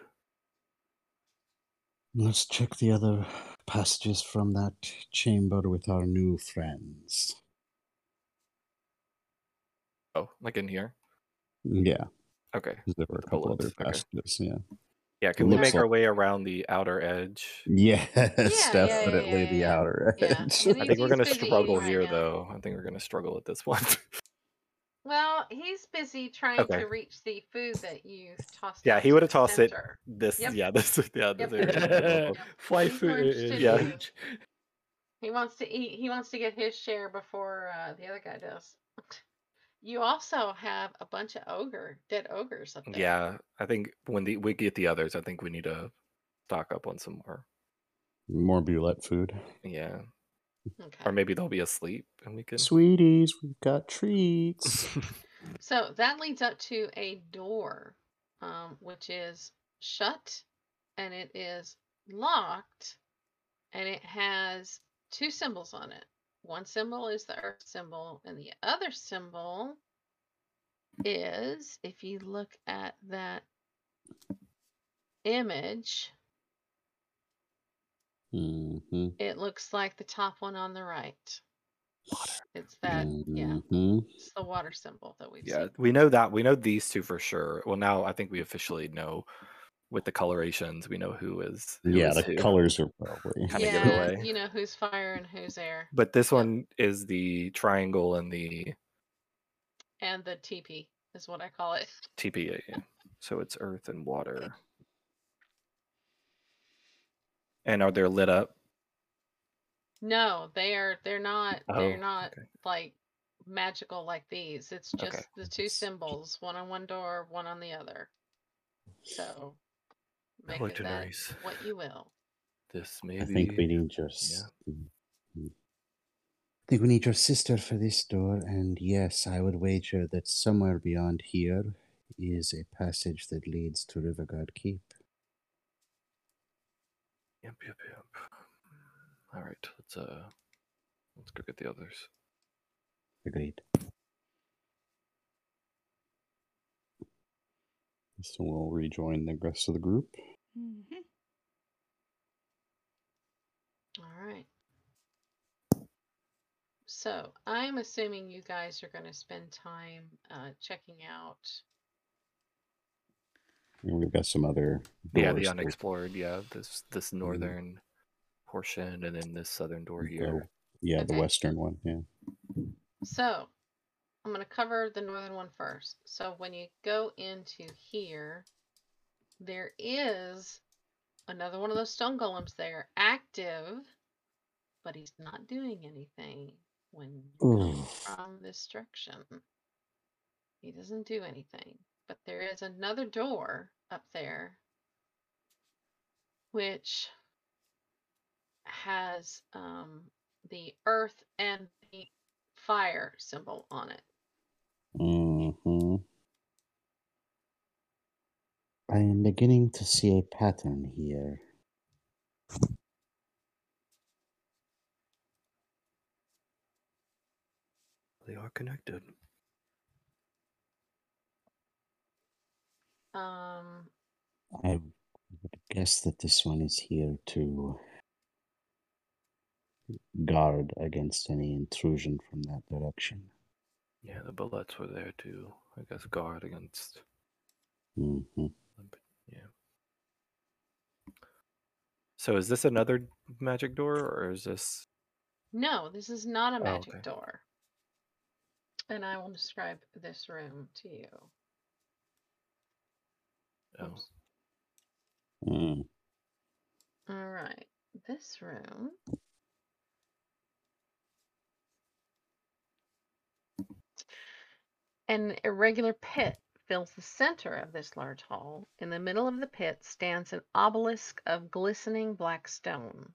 S4: Let's check the other passages from that chamber with our new friends.
S3: Oh, like in here?
S4: Yeah,
S3: Okay.
S4: 'cause there were a
S3: the
S4: couple other
S3: bullets, okay.
S4: passages. Yeah.
S3: Yeah, can we
S4: looks
S3: make our way around the outer edge?
S4: Yes,
S2: yeah, yeah,
S4: definitely
S2: yeah,
S4: the
S2: yeah.
S4: outer
S2: Yeah.
S4: edge.
S3: I think we're gonna struggle
S2: right
S3: here,
S2: now.
S3: though. I think we're gonna struggle at this one.
S2: Well, he's busy trying
S3: Okay.
S2: to reach the food that you tossed.
S3: yeah, he would have
S2: the
S3: tossed it. This,
S2: Yep.
S3: yeah, this, yeah, this
S2: Yep.
S3: area.
S5: Fly
S2: He's more
S5: foot
S3: Yeah.
S2: in- He wants to eat. He wants to get his share before uh, the other guy does. You also have a bunch of ogre, dead ogres up there.
S3: Yeah, I think when the we get the others, I think we need to stock up on some more.
S4: More bulette food.
S3: Yeah,
S2: Okay.
S3: or maybe they'll be asleep and we can.
S4: Sweeties, we've got treats.
S2: So that leads up to a door, um, which is shut and it is locked and it has two symbols on it. One symbol is the earth symbol, and the other symbol is, if you look at that image,
S4: hmm
S2: it looks like the top one on the right. Water. It's that, yeah,
S4: hmm
S2: it's the water symbol that we've
S3: yeah,
S2: seen.
S3: we know that. We know these two for sure. Well, now I think we officially know with the colorations. We know who is. who
S4: Yeah,
S3: is
S4: the
S3: who.
S4: colors are probably.
S3: kinda give it
S2: Yeah,
S3: away.
S2: you know who's fire and who's air,
S3: But this
S2: Yep.
S3: one is the triangle and the
S2: and the TP is what I call it.
S3: TPA. So it's earth and water. And are they lit up?
S2: No, they are. They're not. They're
S3: Oh,
S2: not
S3: okay.
S2: like magical like these. It's just
S3: Okay.
S2: the two symbols, one on one door, one on the other. So make it that
S3: Legionaries.
S2: what you will.
S3: This may
S4: I
S3: be.
S4: think we need your. s- Mhm. I think we need your sister for this door, and yes, I would wager that somewhere beyond here is a passage that leads to Rivergard Keep.
S3: Yep, yep, yep. All right, let's uh, let's go get the others.
S4: Agreed. So we'll rejoin the rest of the group.
S6: hmm
S2: All right. So I'm assuming you guys are going to spend time uh, checking out.
S4: And we've got some other.
S3: Yeah, the
S4: that-
S3: unexplored. Yeah, this this northern portion, and then this southern door
S4: the-
S3: here.
S4: yeah, the
S2: Okay.
S4: western one. Yeah.
S2: So I'm going to cover the northern one first. So when you go into here, there is another one of those stone golems there, active, but he's not doing anything when you from this direction. He doesn't do anything. But there is another door up there which has um, the earth and the fire symbol on it.
S4: Hmm I am beginning to see a pattern here.
S3: They are connected.
S2: Um,
S4: I would guess that this one is here to guard against any intrusion from that direction.
S3: Yeah, the bulettes were there to, I guess, guard against.
S4: Mm-hmm.
S3: Yeah. So is this another magic door, or is this?
S2: No, this is not a
S3: Oh,
S2: magic
S3: okay.
S2: door. And I will describe this room to you.
S3: Oh,
S4: Mm.
S2: All right. This room An irregular pit fills the center of this large hall. In the middle of the pit stands an obelisk of glistening black stone.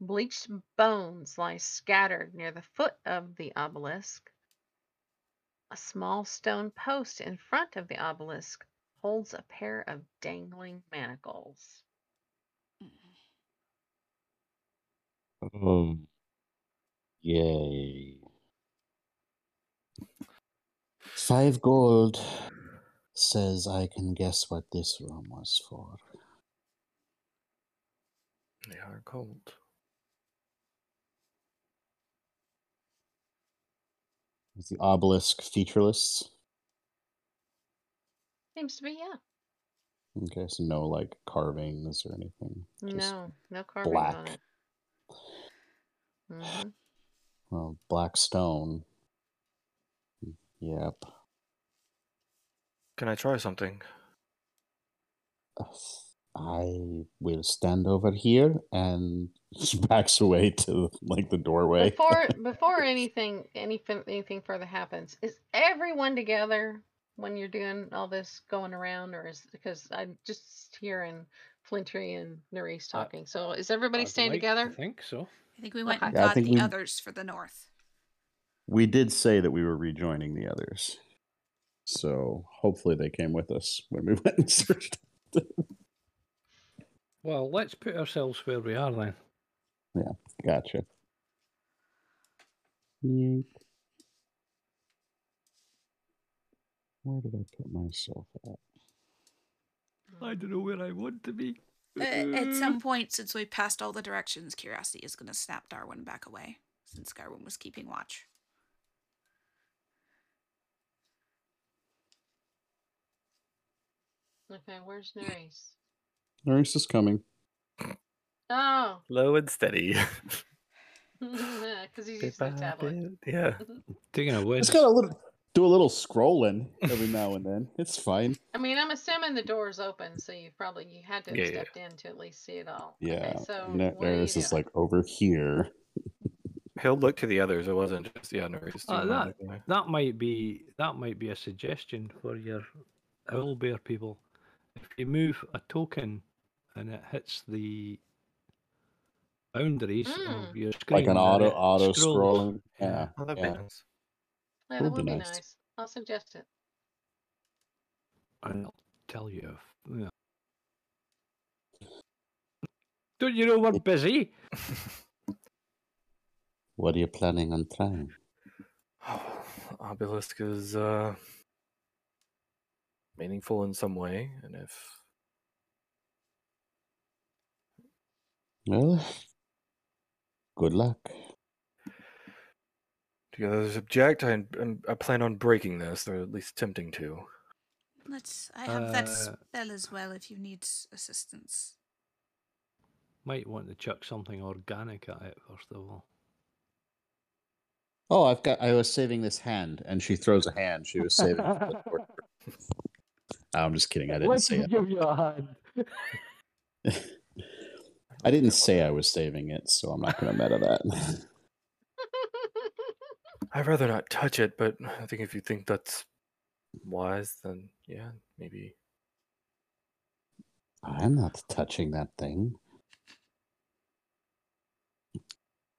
S2: Bleached bones lie scattered near the foot of the obelisk. A small stone post in front of the obelisk holds a pair of dangling manacles.
S4: Oh. Yay. Five gold says I can guess what this room was for.
S3: they are cold.
S4: Is the obelisk featureless?
S2: Seems to be, yeah.
S4: Okay, so no like carvings or anything. Just,
S2: No, no carvings on
S4: black.
S2: it. hmm
S4: Well, black stone. Yep.
S3: Can I try something?
S4: I will stand over here and he backs away to like the doorway.
S2: Before before anything any anything further happens, is everyone together when you're doing all this going around, or is because I'm just hearing Flintry and Nerys
S5: Uh,
S2: talking. so is everybody
S5: I'd
S2: staying
S5: like to
S2: together?
S5: think so.
S6: I think we went
S2: Okay.
S6: and
S4: I
S6: got
S4: think
S6: the
S4: we-
S6: others for the north.
S4: We did say that we were rejoining the others. So hopefully they came with us when we went and searched.
S5: Well, let's put ourselves where we are then.
S4: Yeah, gotcha. Yeet. Where did I put myself at?
S5: I don't know where I want to be.
S6: Uh, at some point, since we passed all the directions, Curiosity is going to snap Darwin back away, since Darwin was keeping watch.
S2: Okay, where's Nerys?
S4: Nurse is coming.
S2: Oh,
S3: Low and steady.
S2: because he's using a tablet.
S3: Yeah.
S5: Taking a
S4: It's
S5: whiz.
S4: got a little do a little scrolling every now and then. It's fine.
S2: I mean, I'm assuming the door's open, so you probably you had to have
S3: Yeah, yeah.
S2: stepped in to at least see it all.
S4: Yeah.
S2: Okay, so
S4: N-
S2: what are you
S4: Nerys is
S2: doing?
S4: like over here.
S3: He'll look to the others. It wasn't just yeah, Nerys
S5: Uh, that-
S3: that.
S5: That might be that might be a suggestion for your owl bear people. If you move a token and it hits the boundaries
S2: Mm.
S5: of your screen,
S4: Like
S5: an
S4: auto auto scrolling. Yeah.
S3: Oh, that'd
S4: yeah.
S3: be nice.
S2: Yeah, that
S4: be
S2: would be
S4: nice.
S2: nice. I'll suggest it.
S5: I'll tell you. If, yeah. Don't you know we're busy?
S4: What are you planning on trying?
S3: Obelisk is uh, meaningful in some way, and if
S4: Well, good luck.
S3: the others object, I, I'm- I plan on breaking this, or at least attempting to.
S6: Let's. I have that
S5: Uh,
S6: spell as well if you need assistance.
S5: Might want to chuck something organic at it first of all.
S4: Oh, I've got. I was saving this hand, and she throws a hand. She was saving. it for the torture. I'm just kidding. I didn't
S5: Let's
S4: say it.
S5: give you a hand.
S4: I didn't say I was saving it, so I'm not going to meta that.
S3: I'd rather not touch it, but I think if you think that's wise, then yeah, maybe.
S4: I'm not touching that thing.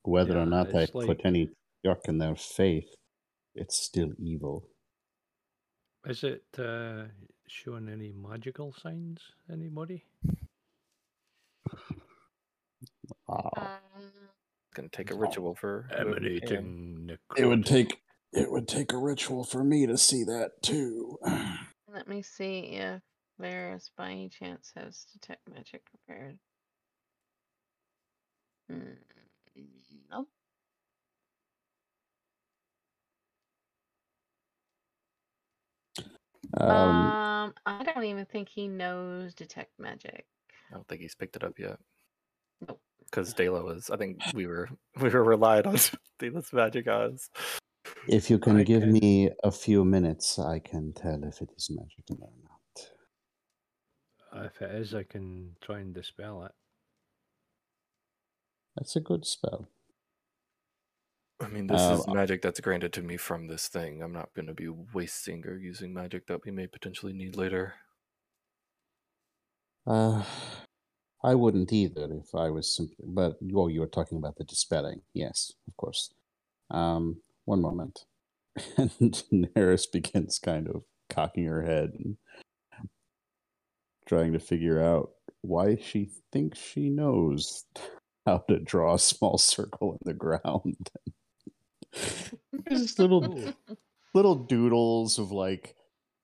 S4: Whether
S5: Yeah,
S4: or not I
S5: it's
S4: put any yuck in their faith, it's still evil.
S5: Is it uh, showing any magical signs? Anybody?
S4: Wow.
S2: um,
S3: It's gonna take a
S4: Oh,
S3: ritual for whoever can.
S5: Emanating
S4: It would take it would take a ritual for me to see that too.
S2: let me see if Varys by any chance has detect magic prepared? Mm, nope.
S4: Um,
S2: Um, I don't even think he knows detect magic.
S3: I don't think he's picked it up yet.
S2: Nope.
S3: Because Dela was, I think we were we were relied on Dela's magic eyes.
S4: if you can
S5: I
S4: give
S5: can-
S4: me a few minutes, I can tell if it is magical or not.
S5: If it is, I can try and dispel it.
S4: That's a good spell.
S3: I mean, this
S4: Uh,
S3: is magic that's granted to me from this thing. I'm not going to be wasting or using magic that we may potentially need later.
S4: Uh, I wouldn't either if I was simply. But oh, you were talking about the dispelling. Yes, of course. Um, one moment. And Nerys begins kind of cocking her head and trying to figure out why she thinks she knows how to draw a small circle in the ground. Just little little doodles of like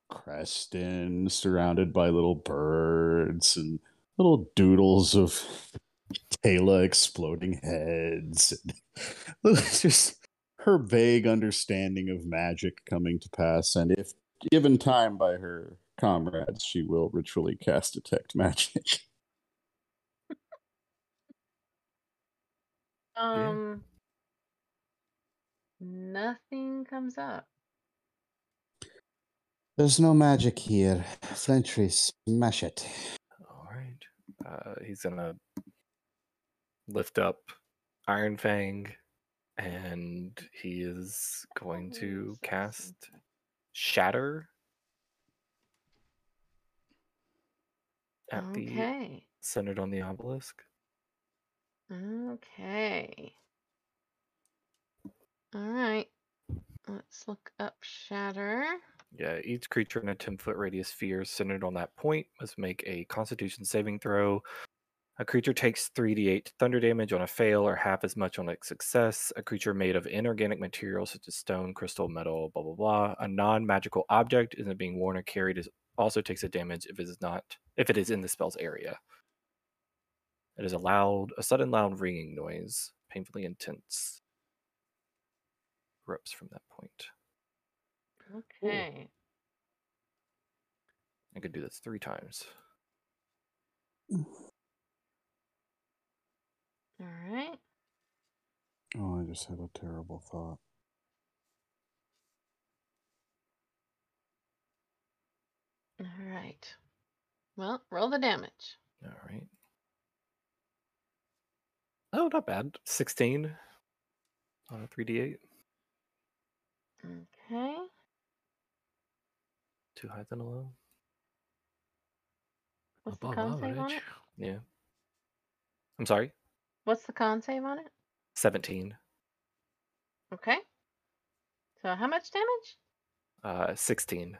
S4: Creston surrounded by little birds and little doodles of Taylor exploding heads. It's just her vague understanding of magic coming to pass, and if given time by her comrades, she will ritually cast detect magic.
S3: Yeah.
S2: Um, Nothing comes up.
S4: There's no magic here. Flintry, smash it.
S3: All right. Uh, he's going to lift up Ironfang and he is going to cast. Shatter at the centered on the obelisk.
S2: Okay. All right. Let's look up Shatter.
S3: Yeah, each creature in a 10 foot radius sphere centered on that point must make a constitution saving throw. A creature takes 3d8 thunder damage on a fail or half as much on a success. A creature made of inorganic materials such as stone, crystal, metal, blah, blah, blah. A non magical object isn't being worn or carried is also takes a damage if it is not if it is in the spell's area. It is a loud, a sudden loud ringing noise, painfully intense. Erupts from that point.
S2: Okay.
S3: I could do this three times.
S2: All right.
S4: Oh, I just had a terrible thought.
S2: All right. Well, roll the damage.
S3: All right. Oh, not bad. 16 on a 3d8.
S2: Okay.
S3: Too high than a low.
S2: What's the
S5: above
S2: con save on
S5: average.
S2: it?
S3: Yeah. I'm sorry.
S2: What's the con save on it?
S3: 17.
S2: Okay. So how much damage?
S3: Uh, 16.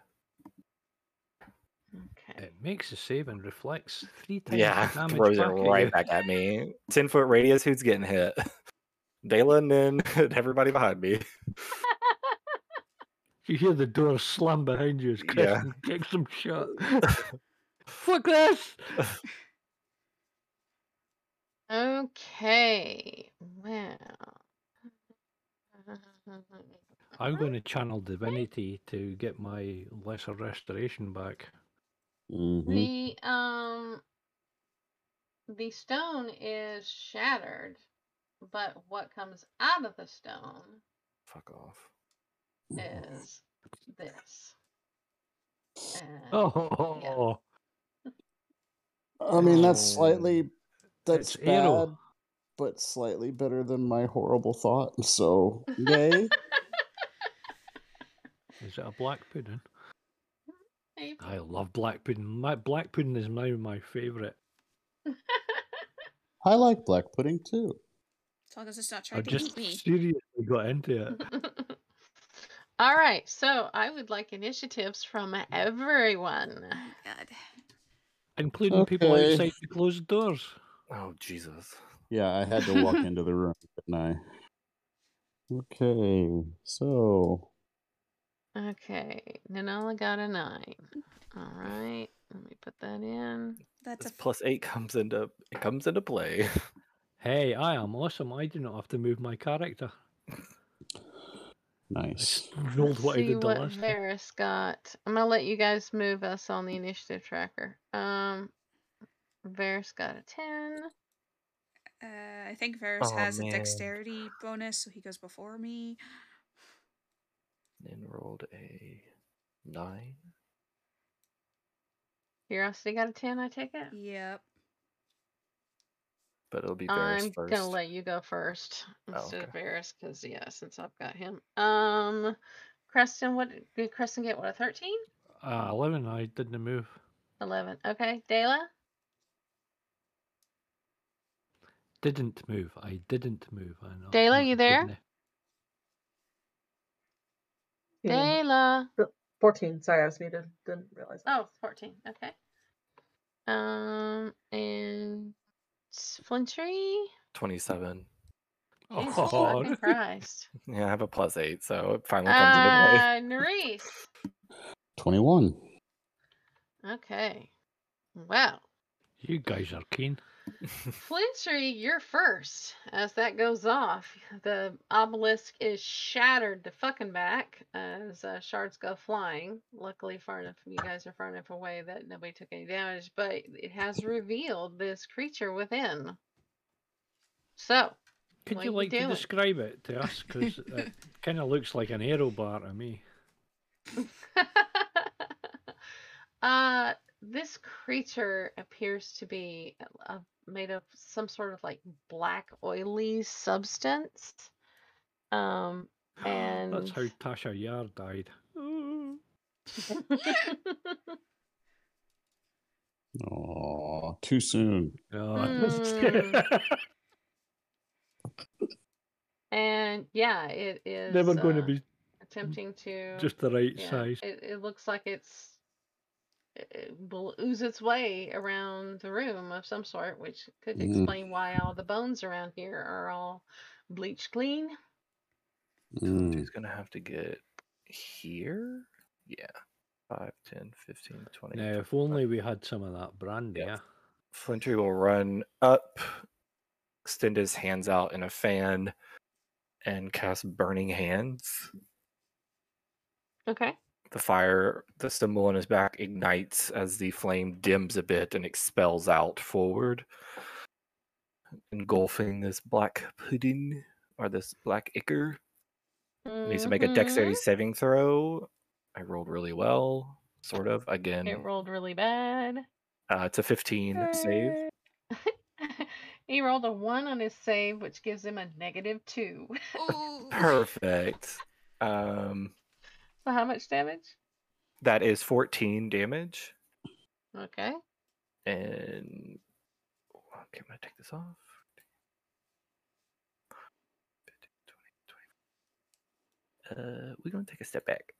S2: Okay.
S5: It makes a save and reflects three times
S3: Yeah,
S5: the damage
S3: throws it
S5: back at
S3: right
S5: you.
S3: back at me. 10 foot radius. Who's getting hit? Dela and then everybody behind me.
S5: You hear the door slam behind you as
S3: Yeah.
S5: Kristen kicks them shut. Fuck this!
S2: Okay. Well.
S5: I'm going to channel divinity to get my lesser restoration back.
S4: Mm-hmm.
S2: The um the stone is shattered, but what comes out of the stone
S3: Fuck off.
S2: Is this. And
S5: Oh,
S4: I mean, that's
S3: Oh,
S4: slightly that's
S5: it's
S4: bad,
S5: arrow.
S4: but slightly better than my horrible thought. So, yay!
S5: Is it a black pudding?
S2: maybe.
S5: I love black pudding. My black pudding is now my favourite.
S4: I like black pudding too.
S6: As long as it's not
S5: I
S6: trying to
S5: just
S6: eat me.
S5: seriously got into it.
S2: All right, so I would like initiatives from everyone.
S6: Oh, God.
S5: Including people
S4: Okay.
S5: outside the closed doors.
S3: Oh, Jesus.
S4: Yeah, I had to walk into the room, didn't I? Okay, so
S2: Okay, Nanala got a nine. All right, let me put that in.
S6: That's a
S3: This plus eight comes into it comes into play.
S5: Hey, I am awesome. I do not have to move my character. I
S4: Nice.
S5: just rolled what I
S2: See
S5: did the
S2: what
S5: last time.
S2: Varys got. I'm gonna let you guys move us on the initiative tracker. Um, Varys got a ten.
S6: Uh, I think Varys
S3: Aw,
S6: has
S3: man.
S6: a dexterity bonus, so he goes before me.
S3: and rolled a nine.
S2: Curiosity got a ten. I take it.
S6: Yep.
S3: But it'll be Varys
S2: I'm
S3: first.
S2: gonna let you go first
S3: Oh,
S2: instead of
S3: okay.
S2: Varys, because yeah, since I've got him. Um, Creston, what did Creston get? What a thirteen?
S5: Uh, 11, I didn't move.
S2: Eleven. Okay, Dela.
S5: Didn't move. I didn't move. I know.
S2: Dayla, you there?
S5: didn't.
S1: You
S2: Dela.
S1: 14. Sorry, I was muted. Didn't realize. that.
S2: Oh, 14. Okay. Um, and s- Flintry.
S3: Twenty-seven.
S2: Jesus
S5: Oh,
S2: fucking Christ.
S3: Yeah, I have a plus eight, so it finally comes into play.
S2: Uh, Nerys.
S4: 21.
S2: Okay. Well,
S5: you guys are keen.
S2: Flintry, you're first. As that goes off, the obelisk is shattered to fucking back as uh, shards go flying. Luckily, far enough, you guys are far enough away that nobody took any damage, but it has revealed this creature within. So,
S5: Could you
S2: you
S5: like to describe it to us? Because it kind of looks like an arrow bar to me.
S2: uh, this creature appears to be uh, made of some sort of like black oily substance. Um, and
S5: That's how Tasha Yar died.
S4: Oh, too soon.
S5: Oh.
S2: Mm. and yeah, it is
S5: Never going to
S2: uh,
S5: be
S2: attempting to
S5: just the right
S2: yeah,
S5: size.
S2: It, it looks like it's it- it will ooze its way around the room of some sort, which could
S4: Mm.
S2: explain why all the bones around here are all bleached clean.
S4: Mm.
S3: She's gonna have to get here. Yeah. 5, 10, 15, 20.
S5: Now, if
S3: 25.
S5: only we had some of that brandy.
S3: Yeah.
S5: Yeah.
S3: Flintry will run up, extend his hands out in a fan, and cast Burning Hands.
S2: Okay.
S3: The fire, the symbol on his back ignites as the flame dims a bit and expels out forward, engulfing this black pudding or this black ichor. Needs to make a dexterity
S2: Mhm.
S3: saving throw. I rolled really well, sort of. Again,
S2: It rolled really bad.
S3: uh, it's a 15 save.
S2: he rolled a one on his save, which gives him a negative two.
S3: Perfect. Um,
S2: so how much damage?
S3: that is 14 damage.
S2: Okay.
S3: And okay, I'm gonna take this off. 15, 20, 20. Uh, we're gonna take a step back,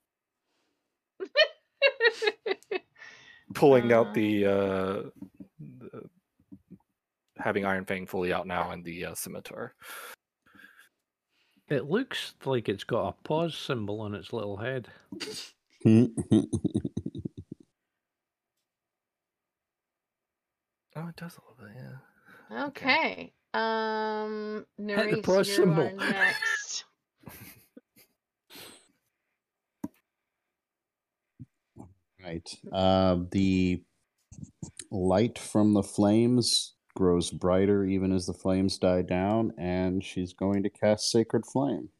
S3: pulling
S2: Uh.
S3: out the, uh, the having Ironfang fully out now and the uh, scimitar.
S5: It looks like it's got a pause symbol on its little head.
S3: Oh, it does a little bit, yeah.
S2: okay. Um,
S5: the
S2: Nerys,
S5: pause
S2: you
S5: symbol.
S2: are next.
S4: right. Uh, the light from the flames grows brighter even as the flames die down, and she's going to cast Sacred Flame.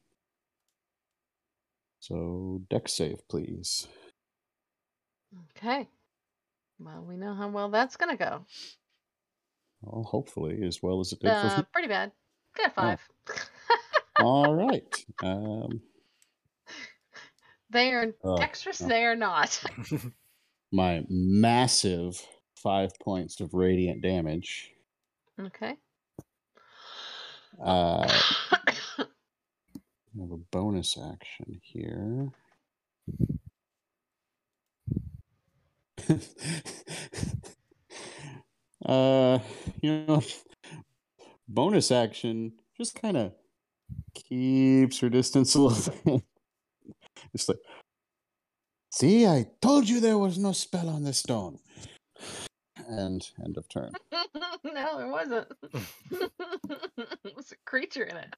S4: So, Dex save, please.
S2: Okay. Well, we know how well that's gonna go.
S4: Well, hopefully, as well as it did
S2: Uh,
S4: for.
S2: pretty bad. Got a five.
S4: All right. Um,
S2: they are
S4: Oh,
S2: dexterous.
S4: oh.
S2: They are not.
S4: my massive five points of radiant damage.
S2: Okay.
S4: Uh, I have a bonus action here. uh, you know, bonus action just kind of keeps her distance a little bit. It's like, see, I told you there was no spell on the stone. And end of turn.
S2: no, there wasn't. it was a creature in it.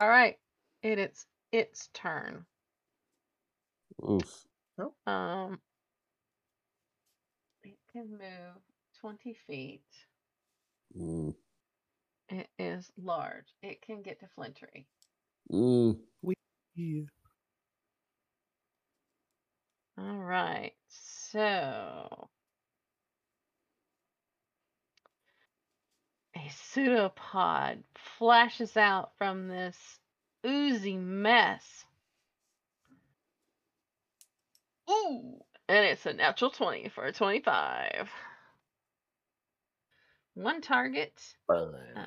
S2: All right, it is its turn.
S4: Oof.
S2: Um, it can move twenty feet.
S4: Mm.
S2: It is large. It can get to Flintry.
S4: Mm.
S3: Yeah.
S2: All right, so a pseudopod flashes out from this oozy mess. Ooh, and it's a natural 20 for a 25. One target. Uh,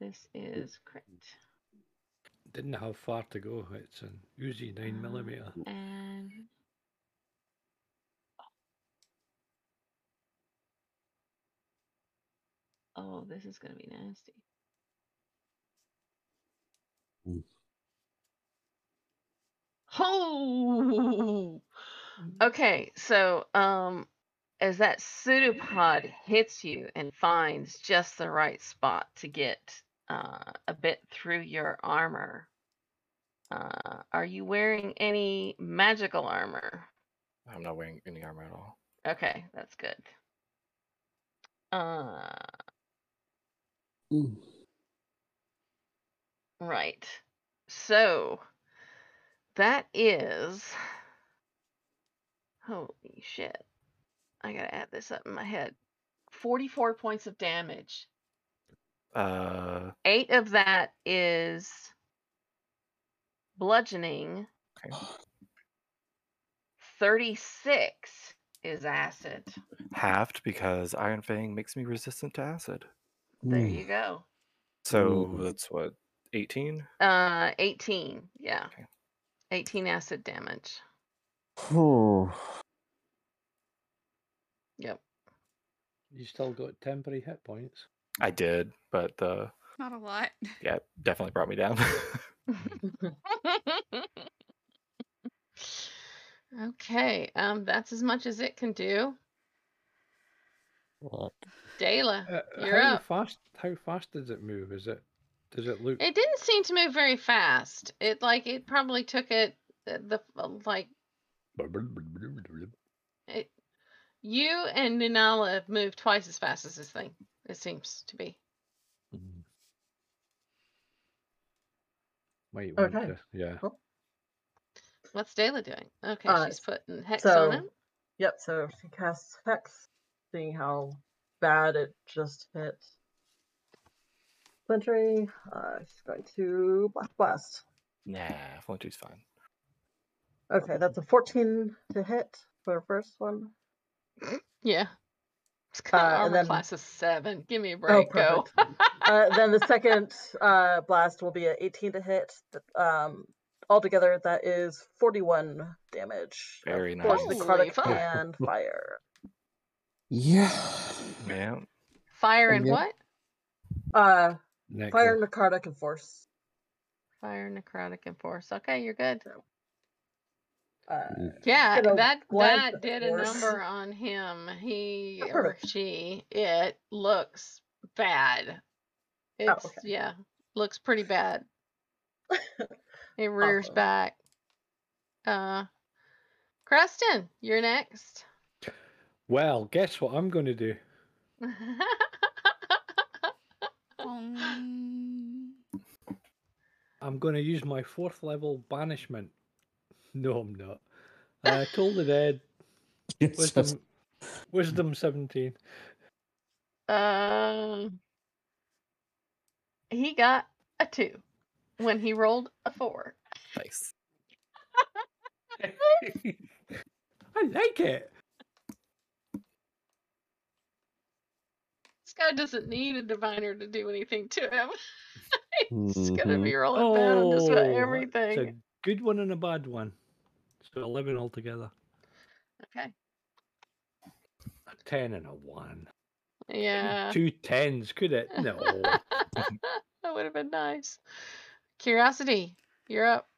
S2: this is crit.
S5: Didn't have far to go. It's an Uzi nine millimeter.
S2: And oh, this is gonna be nasty.
S4: Mm.
S2: Oh, okay. So, um, as that pseudopod hits you and finds just the right spot to get uh, a bit through your armor, uh, are you wearing any magical armor?
S3: I'm not wearing any armor at all.
S2: Okay, that's good. Uh,
S4: Mm.
S2: right. So that is holy shit. I gotta add this up in my head. 44 points of damage.
S3: Uh,
S2: Eight of that is bludgeoning.
S3: okay.
S2: 36 is acid.
S3: Halved because Ironfang makes me resistant to acid.
S2: There
S4: Mm.
S2: you go.
S3: So
S4: Ooh.
S3: that's what 18.
S2: Uh 18. Yeah.
S3: Okay.
S2: 18 acid damage.
S4: Ooh.
S2: Yep.
S5: You still got temporary hit points.
S3: I did, but the
S6: Not a lot.
S3: yeah definitely brought me down.
S2: okay, um, that's as much as it can do. Dayla,
S5: Uh,
S2: You're
S5: how
S2: up.
S5: fast? How fast does it move? Is it? Does it look?
S2: it didn't seem to move very fast. It like it probably took it uh, the uh, like it. You and Nanala have moved twice as fast as this thing. It seems to be.
S5: Mm. Might want
S1: Okay.
S5: to. Yeah.
S2: What's Dayla doing? Okay,
S1: Uh,
S2: she's putting hex
S1: so-
S2: on him.
S1: Yep, so she casts Hex, seeing how bad it just hit Flintry. Uh, she's going to Blast Blast.
S3: nah, Flintry's fine.
S1: Okay, that's a 14 to hit for the first one.
S2: Yeah. It's
S1: Uh,
S2: got armor
S1: then-
S2: class of seven. Give me a
S1: Oh,
S2: break. Go.
S1: uh, then the second uh, blast will be a 18 to hit. th- Um, altogether, that is 41 damage.
S3: Very
S1: force,
S2: nice.
S1: necrotic,
S2: Holy fuck.
S1: and fire.
S4: Yeah.
S3: Man,
S2: Fire
S4: And
S2: and what?
S1: Uh,
S5: Necro.
S1: fire, necrotic, and force.
S2: Fire, necrotic, and force. Okay, you're good.
S1: Uh,
S2: Yeah, that that did a number on him. He
S1: Oh,
S2: or she. It looks bad. It's
S1: Oh, okay.
S2: yeah, looks pretty bad. It rears
S1: Awesome.
S2: back. Uh, Creston, you're next.
S5: Well, guess what I'm going to do?
S6: Um,
S5: I'm going to use my fourth level banishment. No, I'm not. Uh, Toll the Dead. Wisdom,
S4: just-
S5: wisdom 17.
S2: Um, he got a two when he rolled a four.
S3: nice.
S5: I like it.
S2: This guy doesn't need a diviner to do anything to him. He's gonna
S4: Mhm.
S2: be rolling bad on just about
S5: Oh, It's a good one and a bad one. So 11 altogether.
S2: Okay.
S5: A 10 and a 1.
S2: Yeah.
S5: Two tens, could it? No.
S2: that would have been nice. Curiosity, you're up.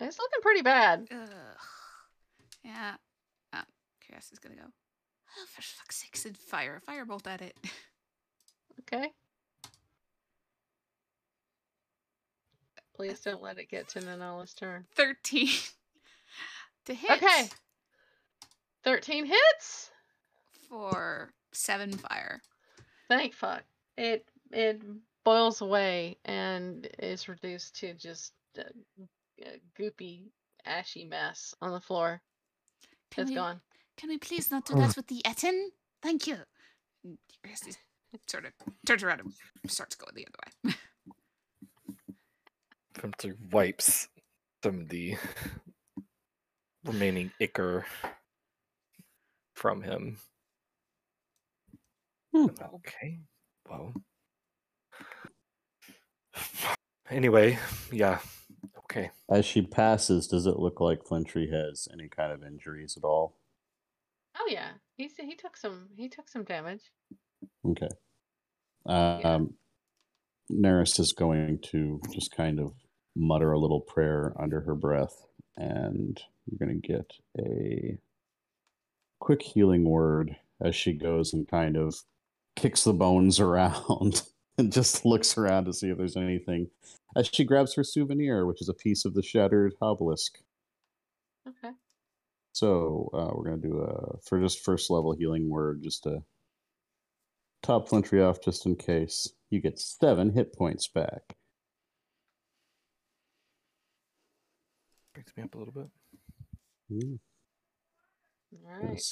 S2: It's looking pretty bad.
S6: ugh. Yeah, oh, Curiosity's gonna go. Oh, for fuck's sake, and fire a firebolt at it.
S2: Okay. Please don't let it get to Nanala's turn.
S6: 13 to hit.
S2: Okay. 13 hits.
S6: For seven fire.
S2: Thank fuck. It it boils away and is reduced to just a, a goopy, ashy mess on the floor.
S6: Can
S2: It's
S6: we,
S2: gone.
S6: Can we please not do that with the Ettin? Thank you. And Curiosity sort of turns around and starts going the other way.
S3: Fencer wipes some of the remaining ichor from him.
S4: Hmm.
S3: Okay. Well. Anyway, yeah. Okay.
S4: As she passes, does it look like Flintry has any kind of injuries at all?
S2: Oh yeah, he he took some he took some damage.
S4: Okay. Um, Nerys is going to just kind of mutter a little prayer under her breath, and you're going to get a quick healing word as she goes and kind of kicks the bones around and just looks around to see if there's anything. As she grabs her souvenir, which is a piece of the shattered obelisk.
S2: Okay.
S4: So uh, we're gonna do a for just first level healing word, just to top Flintry off, just in case. You get seven hit points back.
S3: Brings me up a little bit.
S4: Ooh,
S2: All right.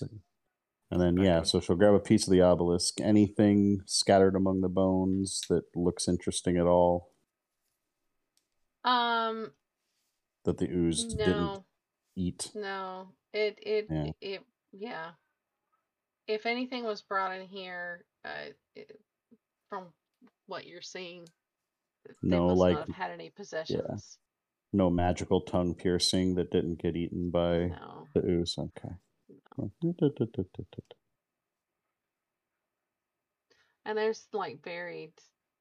S4: And then yeah, so she'll grab a piece of the obelisk. Anything scattered among the bones that looks interesting at all
S2: Um.
S4: that the ooze didn't eat.
S2: No. It it
S4: Yeah.
S2: it yeah. If anything was brought in here, uh, it, from what you're seeing, they
S4: No,
S2: must
S4: like-
S2: not have had any possessions.
S4: No magical tongue piercing that didn't get eaten by
S2: No.
S4: the ooze. Okay.
S2: And there's like buried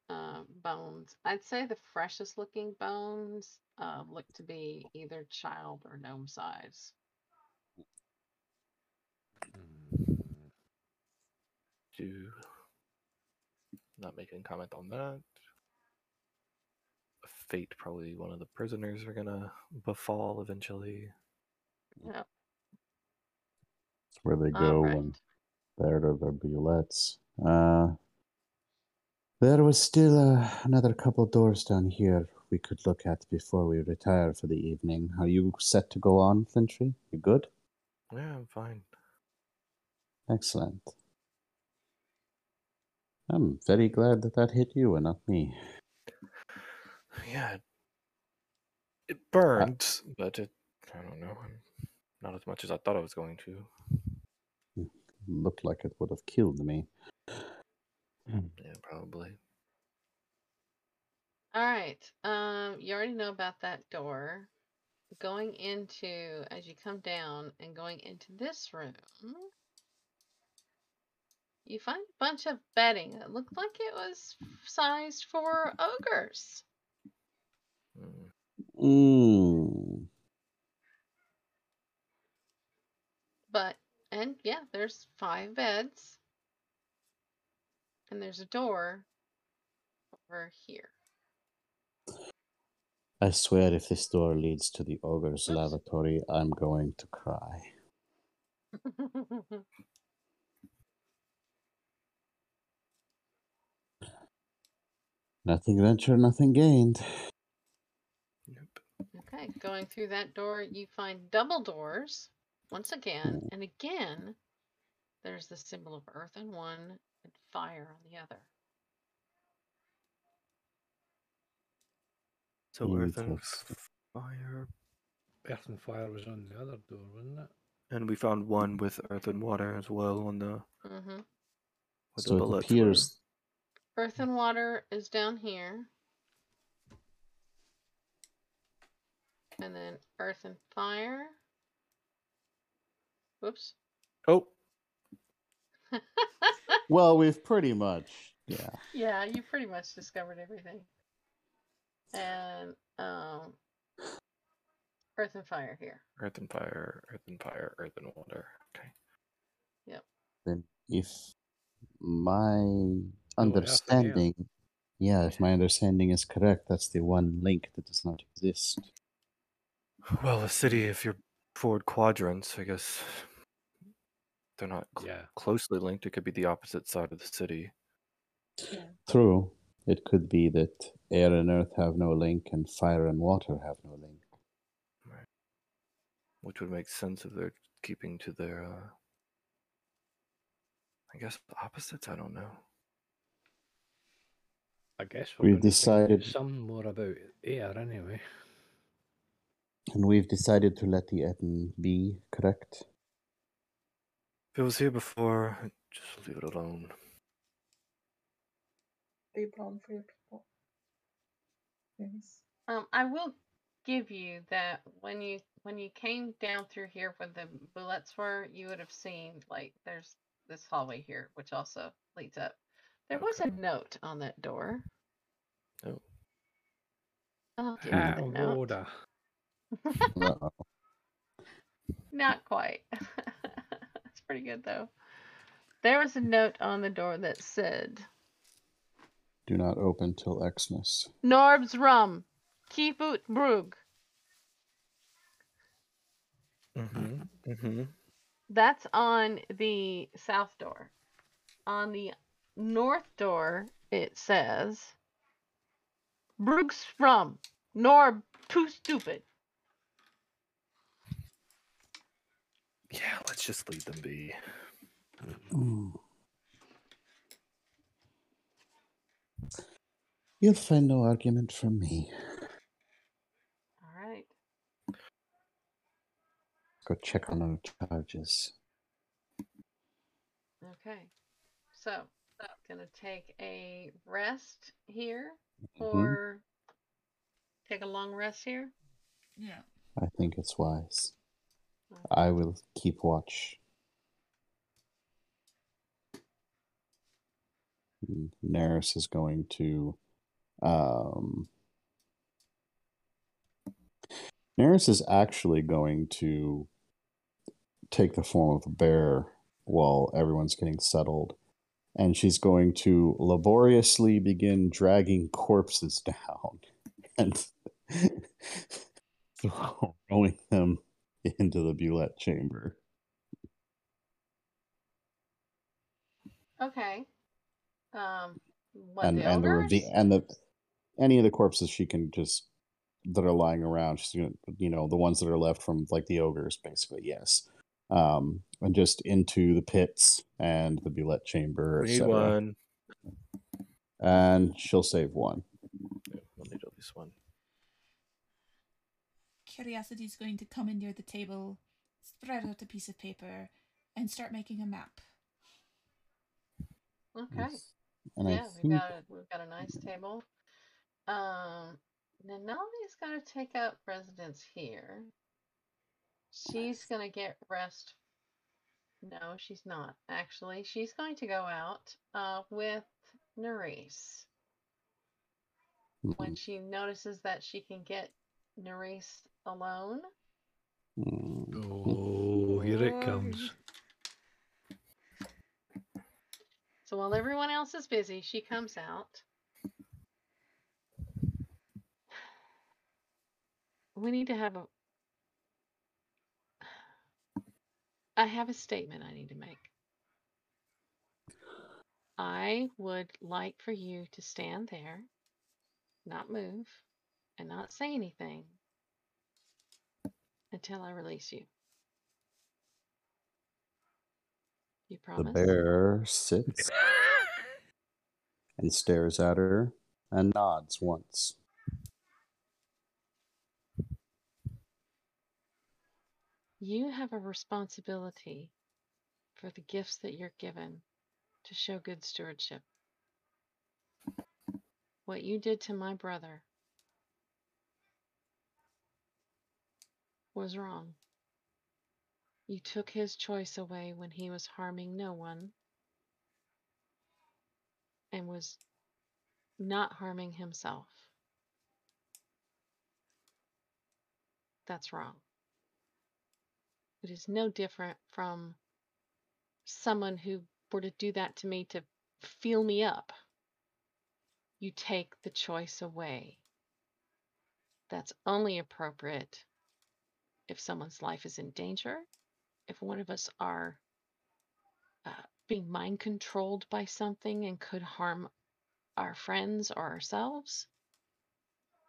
S2: uh, bones. I'd say the freshest looking bones uh, look to be either child or gnome size.
S3: Do not making comment on that. Fate probably one of the prisoners are gonna befall eventually.
S2: Yeah.
S4: That's where they go
S2: right.
S4: when there are the bulettes. Uh, there was still uh, another couple doors down here we could look at before we retire for the evening. Are you set to go on, Flintry? You good?
S3: Yeah, I'm fine.
S4: Excellent. I'm very glad that that hit you and not me.
S3: Yeah. it- It burned, but it I don't know. Not as much as I thought I was going to.
S4: Looked like it would have killed me.
S3: Yeah, probably.
S2: All right. Um, you already know about that door. Going into as you come down and going into this room, you find a bunch of bedding that looked like it was sized for ogres.
S3: Mm.
S2: But and yeah, there's five beds. And there's a door over here.
S4: I swear if this door leads to the ogre's
S2: Oops.
S4: lavatory, I'm going to cry. Nothing ventured, nothing gained.
S3: Yep.
S2: Okay, going through that door, you find double doors once again, and again, there's the symbol of earth on one and fire on the other.
S3: So earth and
S4: Interesting.
S3: fire.
S5: Earth and fire was on the other door, wasn't it?
S3: And we found one with earth and water as well on the
S2: hmm
S3: where the
S4: So it appears
S2: Earth and water is down here. And then earth and fire. Whoops.
S3: Oh,
S4: well, we've pretty much yeah.
S2: yeah, you pretty much discovered everything. And um earth and fire here.
S3: earth and fire, earth and fire, earth and water. Okay. Yep.
S4: Then if my
S5: Oh,
S4: understanding, yeah, if my understanding is correct, that's the one link that does not exist.
S3: Well, a city, if you're forward quadrants, I guess they're not cl-
S5: Yeah.
S3: closely linked. It could be the opposite side of the city.
S4: True. It could be that air and earth have no link and fire and water have no link.
S3: which would make sense if they're keeping to their uh i guess opposites i don't know
S5: I guess we're
S4: We've
S5: gonna find out
S4: decided-
S5: some more about air anyway.
S4: And we've decided to let the Ettin be, correct?
S3: if it was here before just leave it alone
S1: Be a problem for your people. Yes.
S2: Um, I will give you that when you when you came down through here where the bulettes were, you would have seen like there's this hallway here, which also leads up. There was a note on that door.
S3: Oh.
S2: I'll give you the note.
S5: order.
S4: Uh-oh.
S2: Not quite. It's pretty good though. There was a note on the door that said,
S4: Do not open till Xmas.
S2: "Norb's rum, keep ut brug."
S3: mm-hmm mm-hmm
S2: That's on the south door. On the north door, it says, "Brug's rum, Norb too stupid."
S3: Yeah let's just leave them be
S4: You'll find no argument from me.
S2: All right.
S4: Go check on our charges.
S2: Okay. So, I'm gonna take a rest here,
S4: Mhm.
S2: or take a long rest here.
S6: Yeah.
S4: I think it's wise. I will keep watch. Nerys is going to. Um, Nerys is actually going to take the form of a bear while everyone's getting settled. And she's going to laboriously begin dragging corpses down and throwing them into the Bulette chamber.
S2: Okay. Um, what
S4: and
S2: the
S4: and the
S2: ogres?
S4: reve- and the any of the corpses she can just that are lying around she's gonna you know the ones that are left from like the ogres basically yes um and just into the pits and the bulette chamber
S3: need one
S4: and she'll save one
S3: Yeah, we'll need at least one
S6: Curiosity is going to come in near the table, spread out a piece of paper, and start making a map.
S2: Okay.
S4: Yes. and
S2: yeah,
S4: i
S2: we've
S4: think
S2: got a, we've got a nice table. Um, Nanala's gonna take up residence here. She's gonna get rest. No, she's not. Actually, she's going to go out uh, with Nerys when
S4: mm,
S2: she notices that she can get Nerys alone.
S5: Oh, here it comes.
S2: So while everyone else is busy, she comes out. We need to have a. I have a statement I need to make. I would like for you to stand there, not move, and not say anything until I release you. You promise?
S4: the bear sits and stares at her and nods once
S2: You have a responsibility for the gifts that you're given to show good stewardship. What you did to my brother was wrong. You took his choice away when he was harming no one and was not harming himself. That's wrong. It is no different from someone who were to do that to me to feel me up, you take the choice away. That's only appropriate if someone's life is in danger, if one of us are uh, being mind controlled by something and could harm our friends or ourselves.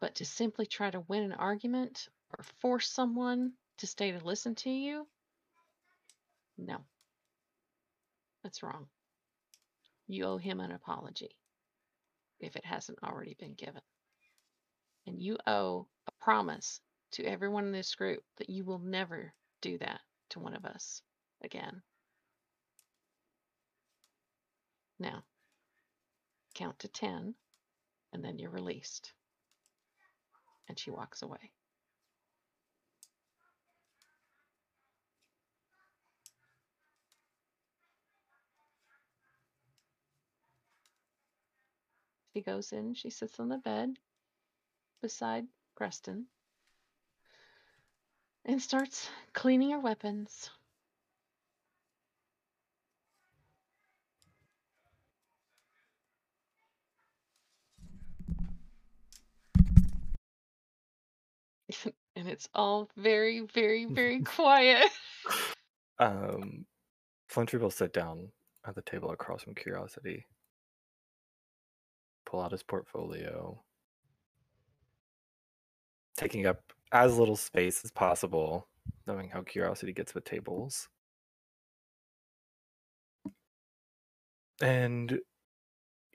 S2: But to simply try to win an argument or force someone to stay to listen to you, no. That's wrong. You owe him an apology if it hasn't already been given. And you owe a promise to everyone in this group that you will never do that to one of us again. Now, count to 10, and then you're released. And she walks away. She goes in, she sits on the bed beside Creston and starts cleaning her weapons. and it's all very, very, very quiet.
S3: Um, Flintry will sit down at the table across from Curiosity, pull out his portfolio, taking up as little space as possible, knowing how Curiosity gets with tables. And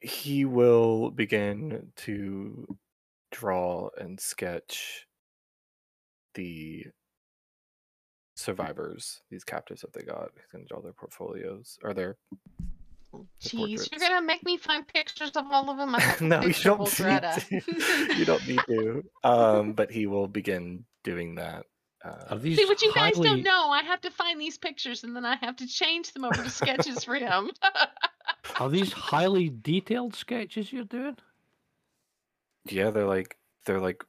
S3: he will begin to draw and sketch the survivors, these captives that they got. He's gonna draw their portfolios or their
S2: Jeez, you're gonna make me find pictures of all of them. I
S3: no, you don't need to. you don't need to. Um, but he will begin doing that. Uh,
S5: these
S2: See, what you guys don't know, I have to find these pictures and then I have to change them over to sketches for him.
S5: Are these highly detailed sketches you're doing?
S3: yeah, they're like they're like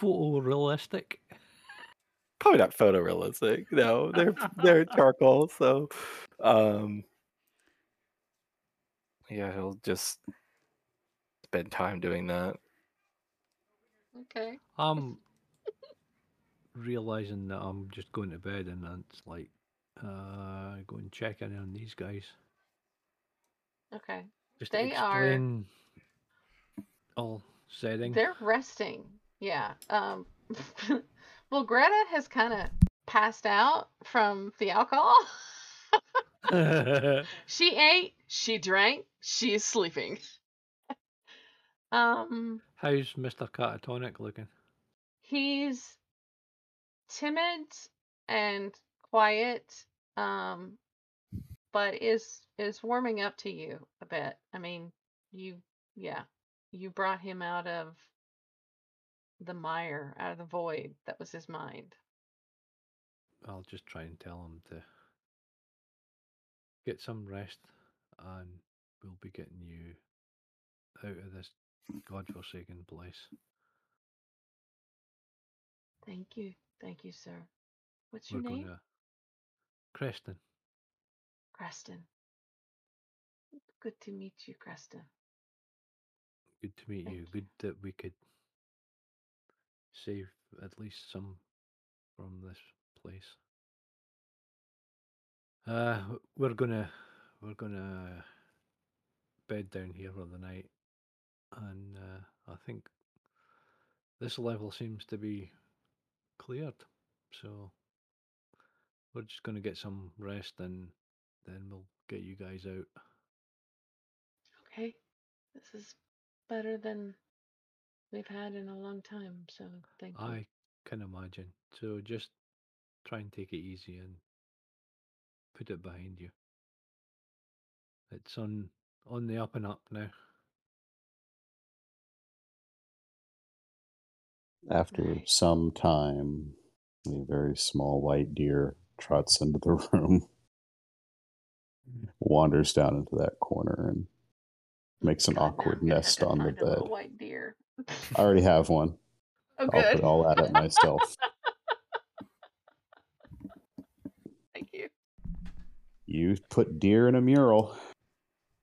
S5: Photorealistic.
S3: probably not photorealistic. No, they're they're charcoal. So, um, yeah, he'll just spend time doing that.
S2: okay.
S5: I'm realizing that I'm just going to bed and it's like uh go and check in on these guys.
S2: Okay.
S5: Just
S2: They are-
S5: all setting.
S2: They're resting. Yeah. Um well Greta has kind of passed out from the alcohol. she ate, she drank, she is sleeping. um
S5: How's Mr. Catatonic looking?
S2: he's timid and quiet um but is is warming up to you a bit i mean you yeah you brought him out of the mire out of the void that was his mind
S5: I'll just try and tell him to get some rest and we'll be getting you out of this godforsaken place.
S2: thank you thank you sir what's your
S5: We're
S2: name
S5: gonna Creston,
S2: creston good to meet you creston
S5: good to meet you.
S2: you.
S5: Good that we could save at least some from this place. Uh we're gonna we're gonna bed down here for the night and uh, I think this level seems to be cleared. So we're just gonna get some rest and then we'll get you guys out.
S2: okay this is better than we've had in a long time so thank you
S5: I can imagine. So just try and take it easy and put it behind you. It's on on the up and up now.
S4: After some time, a very small white deer trots into the room, wanders down into that corner, and makes an awkward
S2: I'm gonna have
S4: nest on the
S2: find a little
S4: bed.
S2: white deer.
S4: I already have one.
S2: oh,
S4: I'll
S2: good.
S4: put all at it myself.
S2: Thank you.
S4: Put deer in a mural.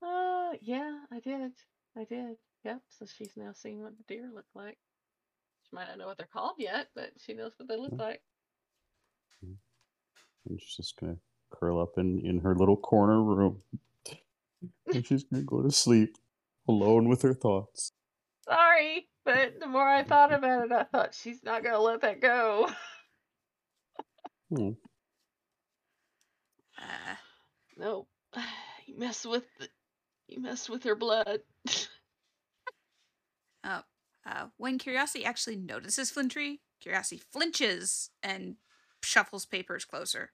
S2: Uh, yeah, I did. I did. Yep. So she's now seeing what the deer look like. She might not know what they're called yet, but she knows what they look like.
S4: And she's just gonna curl up in, in her little corner room. And she's gonna go to sleep alone with her thoughts.
S2: Sorry, but the more I thought about it, I thought she's not gonna let that go.
S4: Hmm.
S2: No, you mess with the, you mess with her blood.
S6: uh, uh, when Curiosity actually notices Flintry, Curiosity flinches and shuffles papers closer.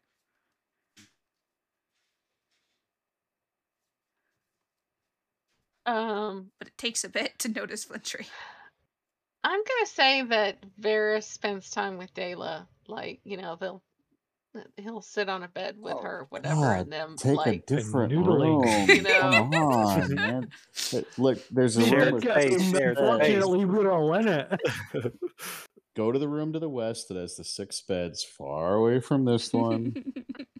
S2: Um,
S6: But it takes a bit to notice Flintry.
S2: I'm gonna say that Varys spends time with Dayla. Like, you know, they'll he'll sit on a bed with
S4: Oh,
S2: her, whatever,
S4: God,
S2: and them
S4: Take
S2: like
S4: a different
S5: noodling.
S4: room.
S2: You know?
S4: Come on, man. Look, there's a
S3: Share
S4: room.
S3: the
S4: at-
S3: space, share the space.
S5: Unfortunately, we're all in it.
S4: Go to the room to the west that has the six beds, far away from this one.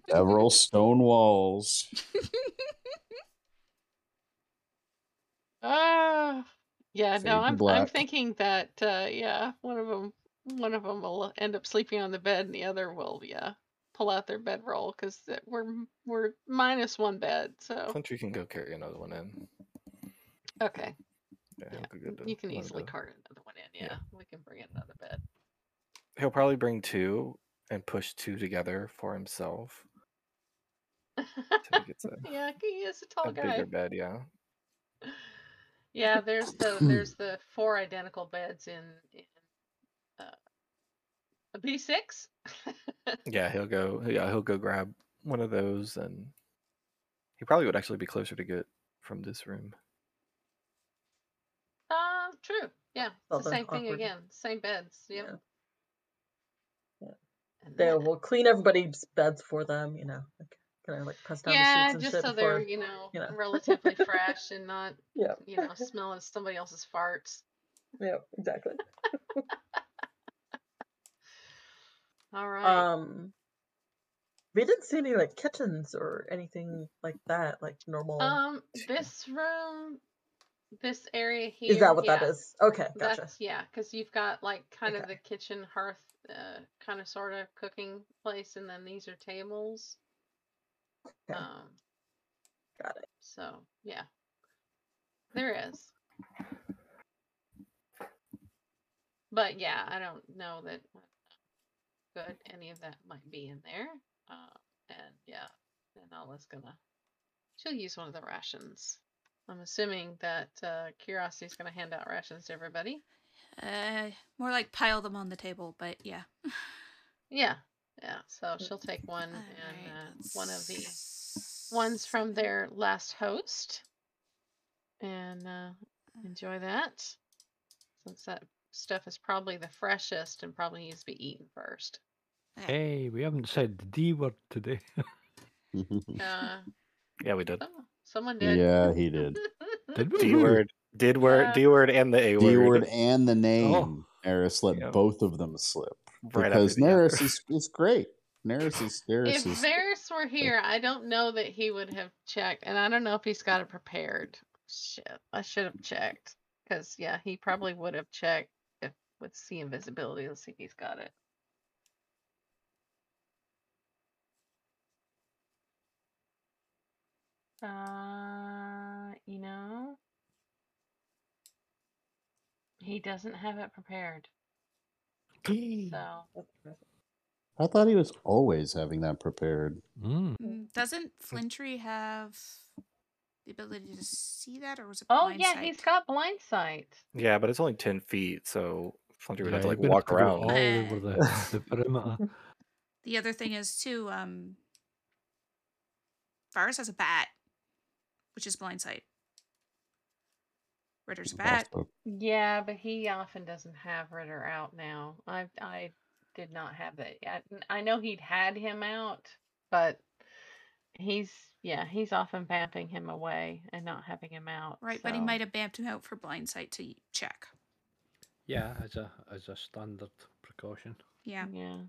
S4: Several stone walls.
S2: Ah, yeah,
S4: Fade
S2: no, I'm I'm thinking that uh yeah, one of them one of them will end up sleeping on the bed and the other will yeah, pull out their bedroll cuz we're we're minus one bed. So,
S3: Flintry can go carry another one in.
S2: okay.
S3: Yeah,
S2: Yeah,
S3: he'll go get the-
S2: You can easily cart another one in. Yeah,
S3: yeah.
S2: we can bring in another bed.
S3: He'll probably bring two and push two together for himself. So he a,
S2: yeah, he is a tall
S3: a
S2: guy.
S3: bigger bed, yeah.
S2: Yeah, there's the there's the four identical beds in in a B6.
S3: Yeah, he'll go. Yeah, he'll go grab one of those, and he probably would actually be closer to get from this room.
S2: Uh, true. Yeah, it's the
S1: then
S2: same thing again. Same beds. Yep.
S1: Yeah. Yeah.
S2: And
S1: They
S2: then-
S1: will clean everybody's beds for them, you know. Like, kind of like press down the sheets and
S2: just
S1: shit
S2: so
S1: before.
S2: they're you know,
S1: you know.
S2: relatively fresh and not
S1: Yeah.
S2: you know smelling somebody else's farts.
S1: Yeah, exactly.
S2: All right.
S1: Um, we didn't see any like kitchens or anything like that, like normal.
S2: um, this room, this area here.
S1: is that what that
S2: yeah,
S1: is? Okay, gotcha.
S2: That's yeah, because you've got like kind of the kitchen hearth, uh, kind of sort of cooking place, and then these are tables.
S1: Okay.
S2: Um,
S1: Got it.
S2: so yeah, there is. But yeah, I don't know that good any of that might be in there. Uh, and yeah, and Nala's gonna she'll use one of the rations. I'm assuming that uh, Curiosity's gonna hand out rations to everybody.
S6: Uh, more like pile them on the table, but yeah.
S2: Yeah, yeah. So she'll take one and
S6: Alright,
S2: uh, one of the ones from their last host, and uh, enjoy that. Since that stuff is probably the freshest and probably needs to be eaten first.
S6: Okay.
S5: Hey, we haven't said the D word today.
S2: Uh,
S3: Yeah, we did.
S2: oh, someone did.
S4: yeah, he did.
S5: Did we?
S3: D word, did word,
S2: Uh,
S3: D word, and the A word.
S4: D
S3: word
S4: and the name. Eris let
S3: Yeah.
S4: both of them slip
S3: right
S4: because
S3: after the Nerys
S4: is, is great. Nerys is Nerys
S2: If
S4: is
S2: Varys were here, I don't know that he would have checked, and I don't know if he's got it prepared. Shit, I should have checked. Because, yeah, he probably would have checked if with see invisibility. Let's see if he's got it. Uh, you know, he doesn't have it prepared. So,
S4: I thought he was always having that prepared.
S5: Mm.
S6: Mm, Doesn't Flintry have the ability to see that, or was it?
S2: oh yeah,
S6: sight?
S2: he's got blind sight.
S3: Yeah, but it's only ten feet, so Flunky would have to like walk
S5: to
S3: around.
S5: all over the, the perimeter.
S6: The other thing is too. Um, Varys has a bat, which is blind sight. Ritter's a bat.
S2: Yeah, but he often doesn't have Ritter out now. I I did not have that. I, I know he'd had him out, but he's yeah he's often vamping him away and not having him out.
S6: Right, but he might have bamped him out for blind sight to check.
S5: Yeah, as a as a standard precaution.
S6: Yeah.
S2: Yeah.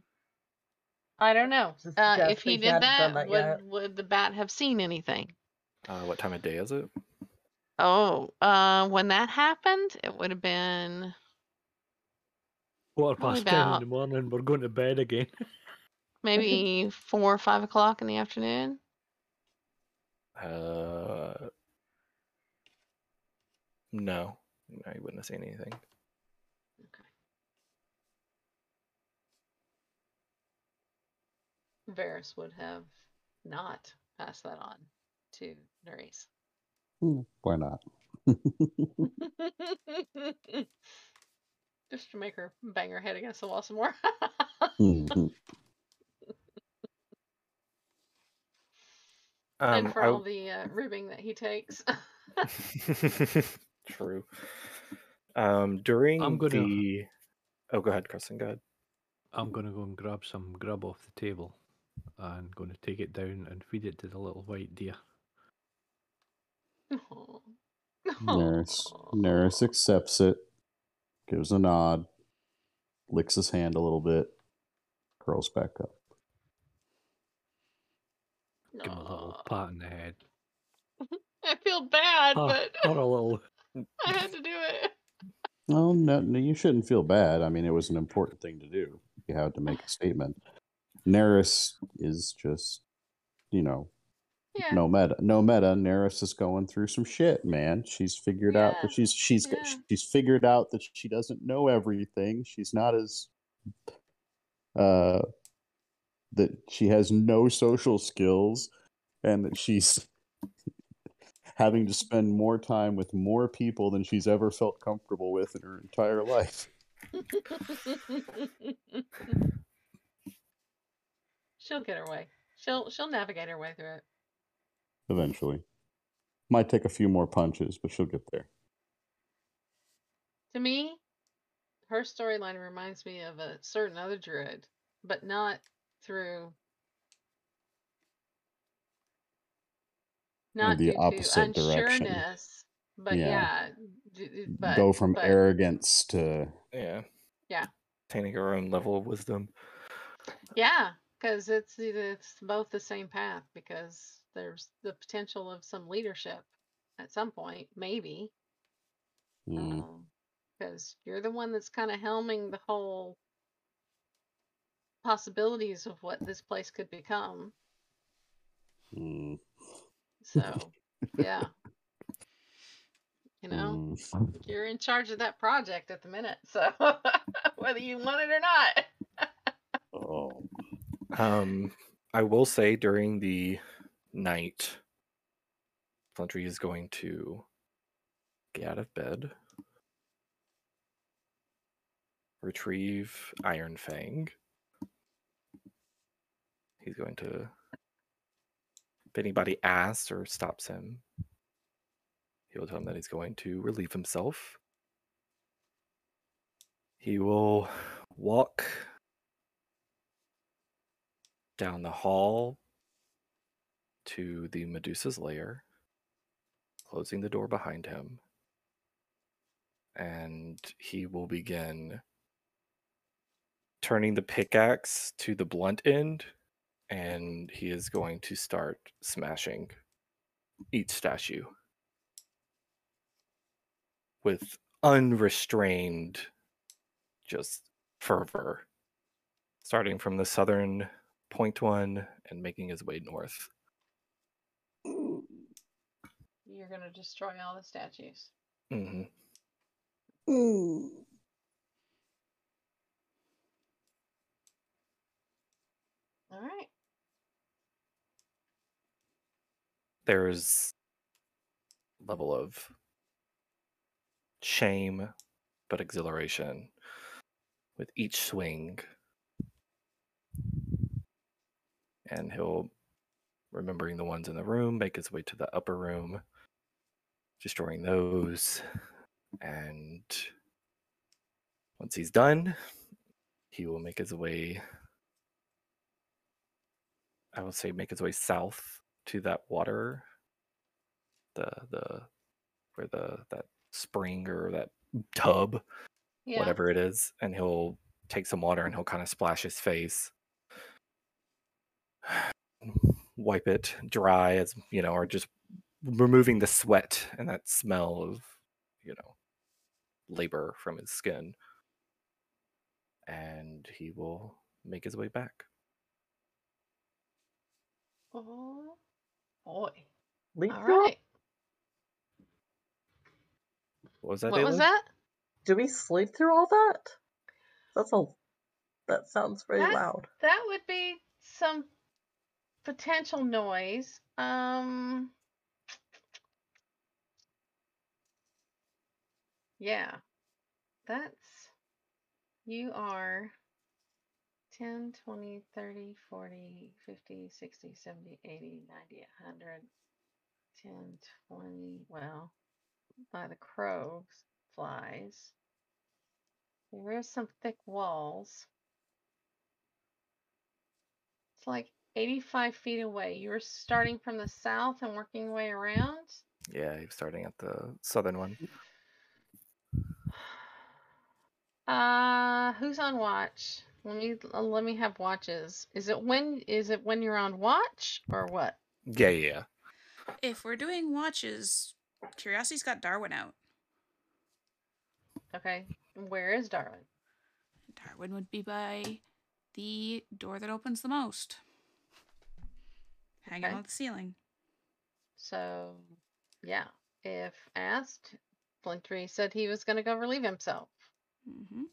S2: I don't know. Uh, if he did that,
S1: that
S2: would
S1: yet.
S2: would the bat have seen anything?
S3: Uh, what time of day is it?
S2: Oh, uh, when that happened, it would have been
S5: Quarter
S2: Probably
S5: past ten in
S2: about-
S5: the morning. We're going to bed again.
S2: maybe four or five o'clock in the afternoon.
S3: Uh, no, no, you wouldn't have seen anything. Okay.
S2: Varys would have not passed that on to Nerys.
S4: Hmm, Why not?
S2: Just to make her bang her head against the wall some more.
S4: Mhm.
S3: Um,
S2: and for
S3: I-
S2: all the uh, ribbing that he takes.
S3: True. Um, during
S5: I'm gonna-
S3: the. Oh, go ahead, Kristen. Go ahead.
S5: I'm going to go and grab some grub off the table and going to take it down and feed it to the little white deer.
S2: Aw.
S4: Nerys,
S2: Aw.
S4: Accepts it, gives a nod, licks his hand a little bit, curls back up.
S5: Give him a little
S2: Aw.
S5: pat on the head.
S2: I feel bad,
S5: Or,
S2: but
S5: or a little.
S2: I had to do it.
S4: Well, no, no, you shouldn't feel bad. I mean, it was an important thing to do. You had to make a statement. Nerys is just, you know,
S2: Yeah.
S4: no meta, no meta. Nerys is going through some shit, man. She's figured out that she's she's
S2: Yeah.
S4: she's figured out that she doesn't know everything. She's not as uh that she has no social skills and that she's having to spend more time with more people than she's ever felt comfortable with in her entire life.
S2: she'll get her way. She'll she'll navigate her way through it.
S4: Eventually. Might take a few more punches, but she'll get there.
S2: To me, her storyline reminds me of a certain other druid, but not through not
S4: the
S2: due to
S4: opposite direction.
S2: unsureness, but
S4: Yeah.
S2: yeah, d- d- but,
S4: Go from
S2: but,
S4: arrogance to
S3: Yeah.
S2: Yeah.
S3: Attaining her own level of wisdom.
S2: Yeah, because it's it's both the same path because there's the potential of some leadership at some point, maybe.
S4: Mm,
S2: Because you're the one that's kind of helming the whole possibilities of what this place could become.
S4: mm,
S2: So, yeah. You know,
S4: mm.
S2: you're in charge of that project at the minute. So, whether you want it or not.
S4: Oh.
S3: Um, I will say during the night, Flintry is going to get out of bed, retrieve Ironfang. He's going to, if anybody asks or stops him, he will tell him that he's going to relieve himself. He will walk down the hall to the Medusa's lair, closing the door behind him. And he will begin turning the pickaxe to the blunt end, and he is going to start smashing each statue with unrestrained just fervor starting from the southern point one and making his way north.
S2: You're going to destroy all the statues.
S3: Mm-hmm.
S2: All right.
S3: There's level of shame, but exhilaration with each swing. And he'll, remembering the ones in the room, make his way to the upper room, destroying those. And once he's done, he will make his way, I would say, make his way south to that water, the, the, where the, that spring or that tub
S2: Yeah.
S3: whatever it is, and he'll take some water and he'll kind of splash his face. wipe it dry as you know, or just removing the sweat and that smell of you know labor from his skin. And he will make his way back.
S2: Oh boy.
S1: Leap
S2: All
S1: through?
S2: right.
S3: What was that?
S2: What was that?
S1: Do we sleep through all that? That's a. That sounds very
S2: That-
S1: loud.
S2: That would be some potential noise. Um Yeah. That's you are 10, 20, 30, 40, 50, 60, 70, 80, 90, 100, 10, 20, well, by the crows, flies. There is some thick walls. It's like 85 feet away. You were starting from the south and working your way around?
S3: Yeah, he was starting at the southern one.
S2: Uh, who's on watch? Let me uh, let me have watches. Is it when is it when you're on watch or what?
S3: Yeah, yeah, yeah.
S6: If we're doing watches, Curiosity's got Darwin out.
S2: Okay. Where is Darwin?
S6: Darwin would be by the door that opens the most. Hanging
S2: Okay.
S6: on the ceiling.
S2: So, yeah. If asked, Flintry said he was going to go relieve himself.
S6: Mm-hmm.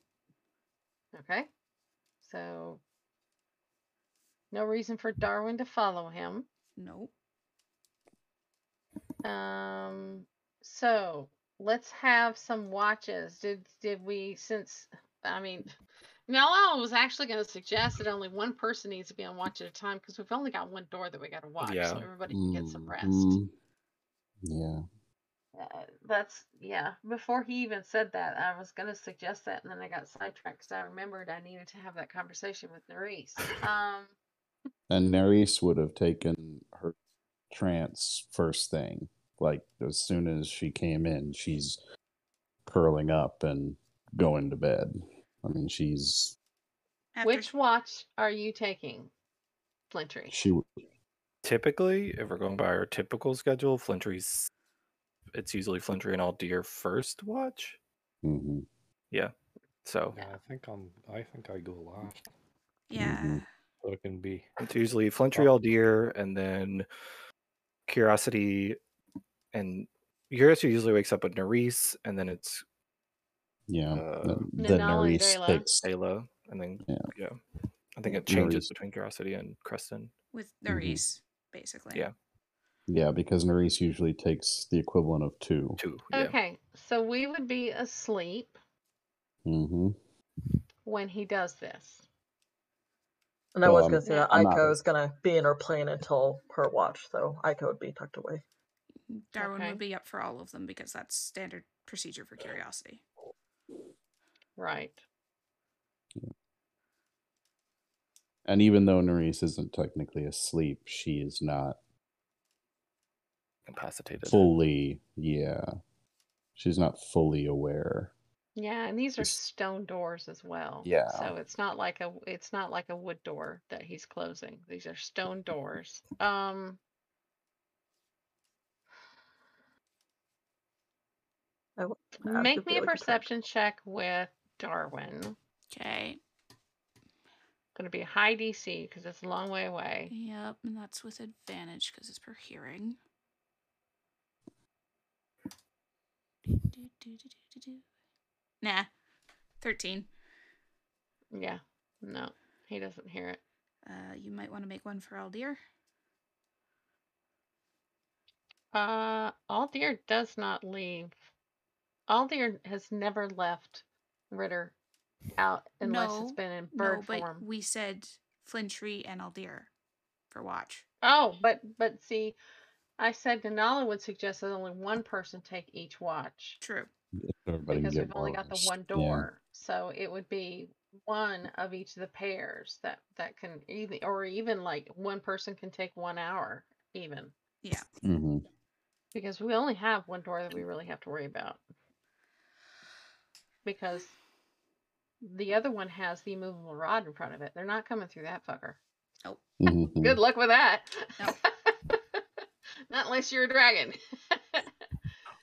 S2: Okay. So, no reason for Darwin to follow him.
S6: Nope.
S2: Um, so let's have some watches. Did did we since I mean Nella was actually going to suggest that only one person needs to be on watch at a time because we've only got one door that we got to watch,
S3: Yeah.
S2: so everybody can get some rest.
S4: Mhm. Yeah.
S2: Uh, that's yeah. Before he even said that, I was going to suggest that, and then I got sidetracked because I remembered I needed to have that conversation with Nerys. Um,
S4: And Nerys would have taken her trance first thing. Like as soon as she came in, she's curling up and going to bed. I mean, she's
S6: After
S2: which watch are you taking, Flintry?
S4: she.
S3: Typically, if we're going by our typical schedule, Flintry's it's usually Flintry and Aldir first watch.
S4: mhm.
S3: So
S5: Yeah, I think I'm. I think I go last.
S6: yeah.
S4: Mhm.
S5: So it can be.
S3: it's usually Flintry all deer and then Curiosity and Curiosity usually wakes up with Nerys and then it's
S4: Yeah.
S3: Uh,
S4: then then
S2: Nanala and
S4: takes.
S3: Ayla and then
S4: Yeah.
S3: yeah. I think it changes
S4: Nerys.
S3: between Curiosity and Preston.
S6: With
S4: Mhm.
S6: Basically.
S3: Yeah.
S4: Yeah, because Nerys usually takes the equivalent of two.
S3: Two. Yeah.
S2: Okay, so we would be asleep
S4: Mm-hmm.
S2: when he does this.
S1: And I
S4: Well,
S1: was going to say that
S4: I'm not-
S1: Aiko is going to be in her plane until her watch, so Aiko would be tucked away.
S6: Darwin
S2: Okay.
S6: would be up for all of them because that's standard procedure for Curiosity.
S2: Right.
S4: And even though Nerys isn't technically asleep, she is not
S3: Incapacitated.
S4: fully. Yeah, she's not fully aware.
S2: Yeah, and these are
S4: Just-
S2: stone doors as well.
S4: Yeah.
S2: So it's not like a it's not like a wood door that he's closing. These are stone doors. Um
S1: I w- I
S2: make me a
S1: like a
S2: perception check with Darwin.
S6: Okay.
S2: Going to be a high DC because it's a long way away.
S6: Yep, and that's with advantage because it's per hearing. Do-do-do-do-do-do. Nah. 13.
S2: Yeah. No, he doesn't hear it.
S6: Uh, you might want to make one for Aldir.
S2: Uh Aldir does not leave. Aldir has never left Ritter out unless it's
S6: No,
S2: been in
S6: No,
S2: bird
S6: but
S2: form.
S6: we said Flintry and Aldir for watch.
S2: Oh, but but see, I said Nanala would suggest that only one person take each watch
S6: True.
S4: Everybody
S2: because we've only got the
S4: rest.
S2: one
S4: Yeah.
S2: door. So it would be one of each of the pairs that that can even or even like one person can take one hour even
S6: Yeah.
S4: hmm
S2: because we only have one door that we really have to worry about because the other one has the immovable rod in front of it. They're not coming through that fucker.
S6: Nope.
S4: Mhm.
S2: Good luck with that.
S6: Nope.
S2: Not unless you're a dragon.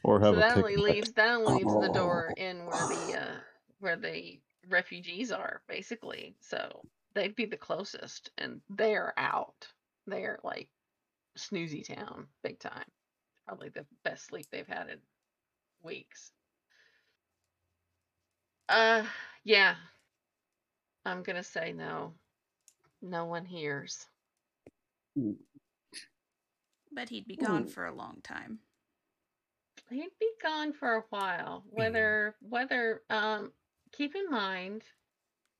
S4: Or have
S2: so
S4: a
S2: that only leaves that only leaves the door in where the uh, where the refugees are basically. So they'd be the closest, and they're out. They're like snoozy town, big time. Probably the best sleep they've had in weeks. Uh, yeah. I'm gonna say no. No one hears.
S6: But he'd be gone
S4: Ooh.
S6: for a long time.
S2: He'd be gone for a while. Whether whether um keep in mind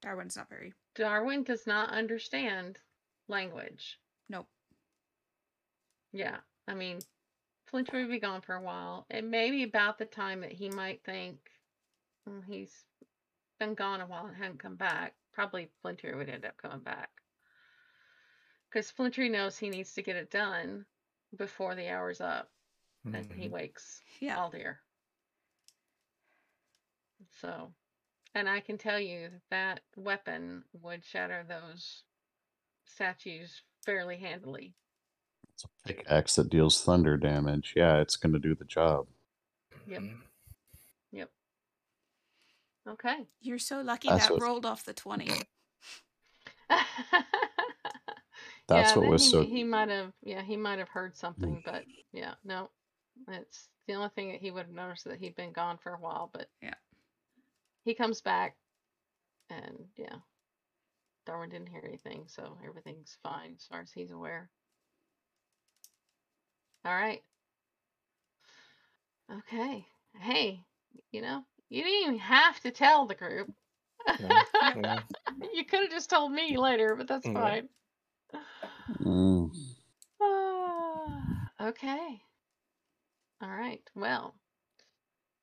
S6: Darwin's not very.
S2: Darwin does not understand language.
S6: Nope.
S2: Yeah. I mean Flinch would be gone for a while. It may be about the time that he might think "Hmm, he's been gone a while and hadn't come back. Probably Flintry would end up coming back. Because Flintry knows he needs to get it done before the hour's up and he
S3: Mhm.
S2: wakes
S6: Yeah.
S2: Aldir. So, and I can tell you that that weapon would shatter those statues fairly handily.
S4: It's a pickaxe that deals thunder damage. Yeah, it's going to do the job.
S2: Yep.
S3: Mhm.
S2: Yep. Okay.
S6: You're so lucky
S4: That's
S6: that
S4: what-
S6: rolled off the 20.
S4: That's
S2: yeah,
S4: what was
S2: he,
S4: so.
S2: he might have yeah, he might have heard something, mm. but yeah, no. It's the only thing that he would have noticed that he'd been gone for a while, but
S6: Yeah.
S2: He comes back and yeah. Darwin didn't hear anything, so everything's fine as far as he's aware. All right. Okay. Hey, you know, you didn't even have to tell the group.
S3: Yeah, yeah.
S2: you could have just told me later, but that's
S3: Yeah.
S2: fine.
S4: Mm.
S2: Ah, okay. All right. Well,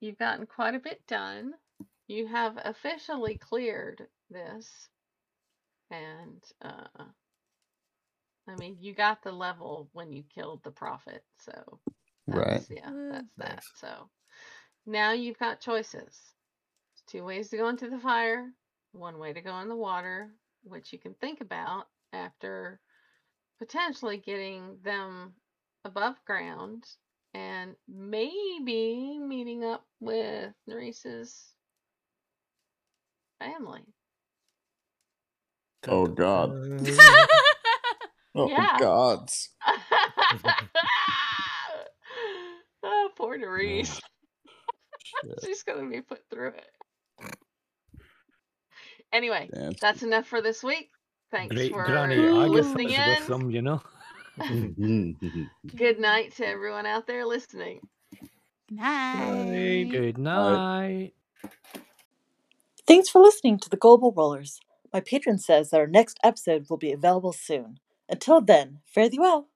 S2: you've gotten quite a bit done. You have officially cleared this. And uh I mean, you got the level when you killed the prophet, so
S4: Right.
S2: yeah,
S6: Woo.
S2: that's that. So now you've got choices. Two ways to go into the fire, one way to go in the water, which you can think about after potentially getting them above ground and maybe meeting up with Nerys's family.
S4: Oh, God. Oh,
S2: Yeah.
S4: gods.
S2: oh, poor Nerese.
S4: Shit.
S2: She's gonna be put through it. Anyway,
S4: Damn.
S2: that's enough for this week. Thanks
S5: Great
S2: for
S5: Granny
S2: listening in.
S5: with them, you know.
S2: Good night to everyone out there listening.
S6: Night.
S5: Good night.
S1: Thanks for listening to the Global Rollers. My patron says that our next episode will be available soon. Until then, fare thee well.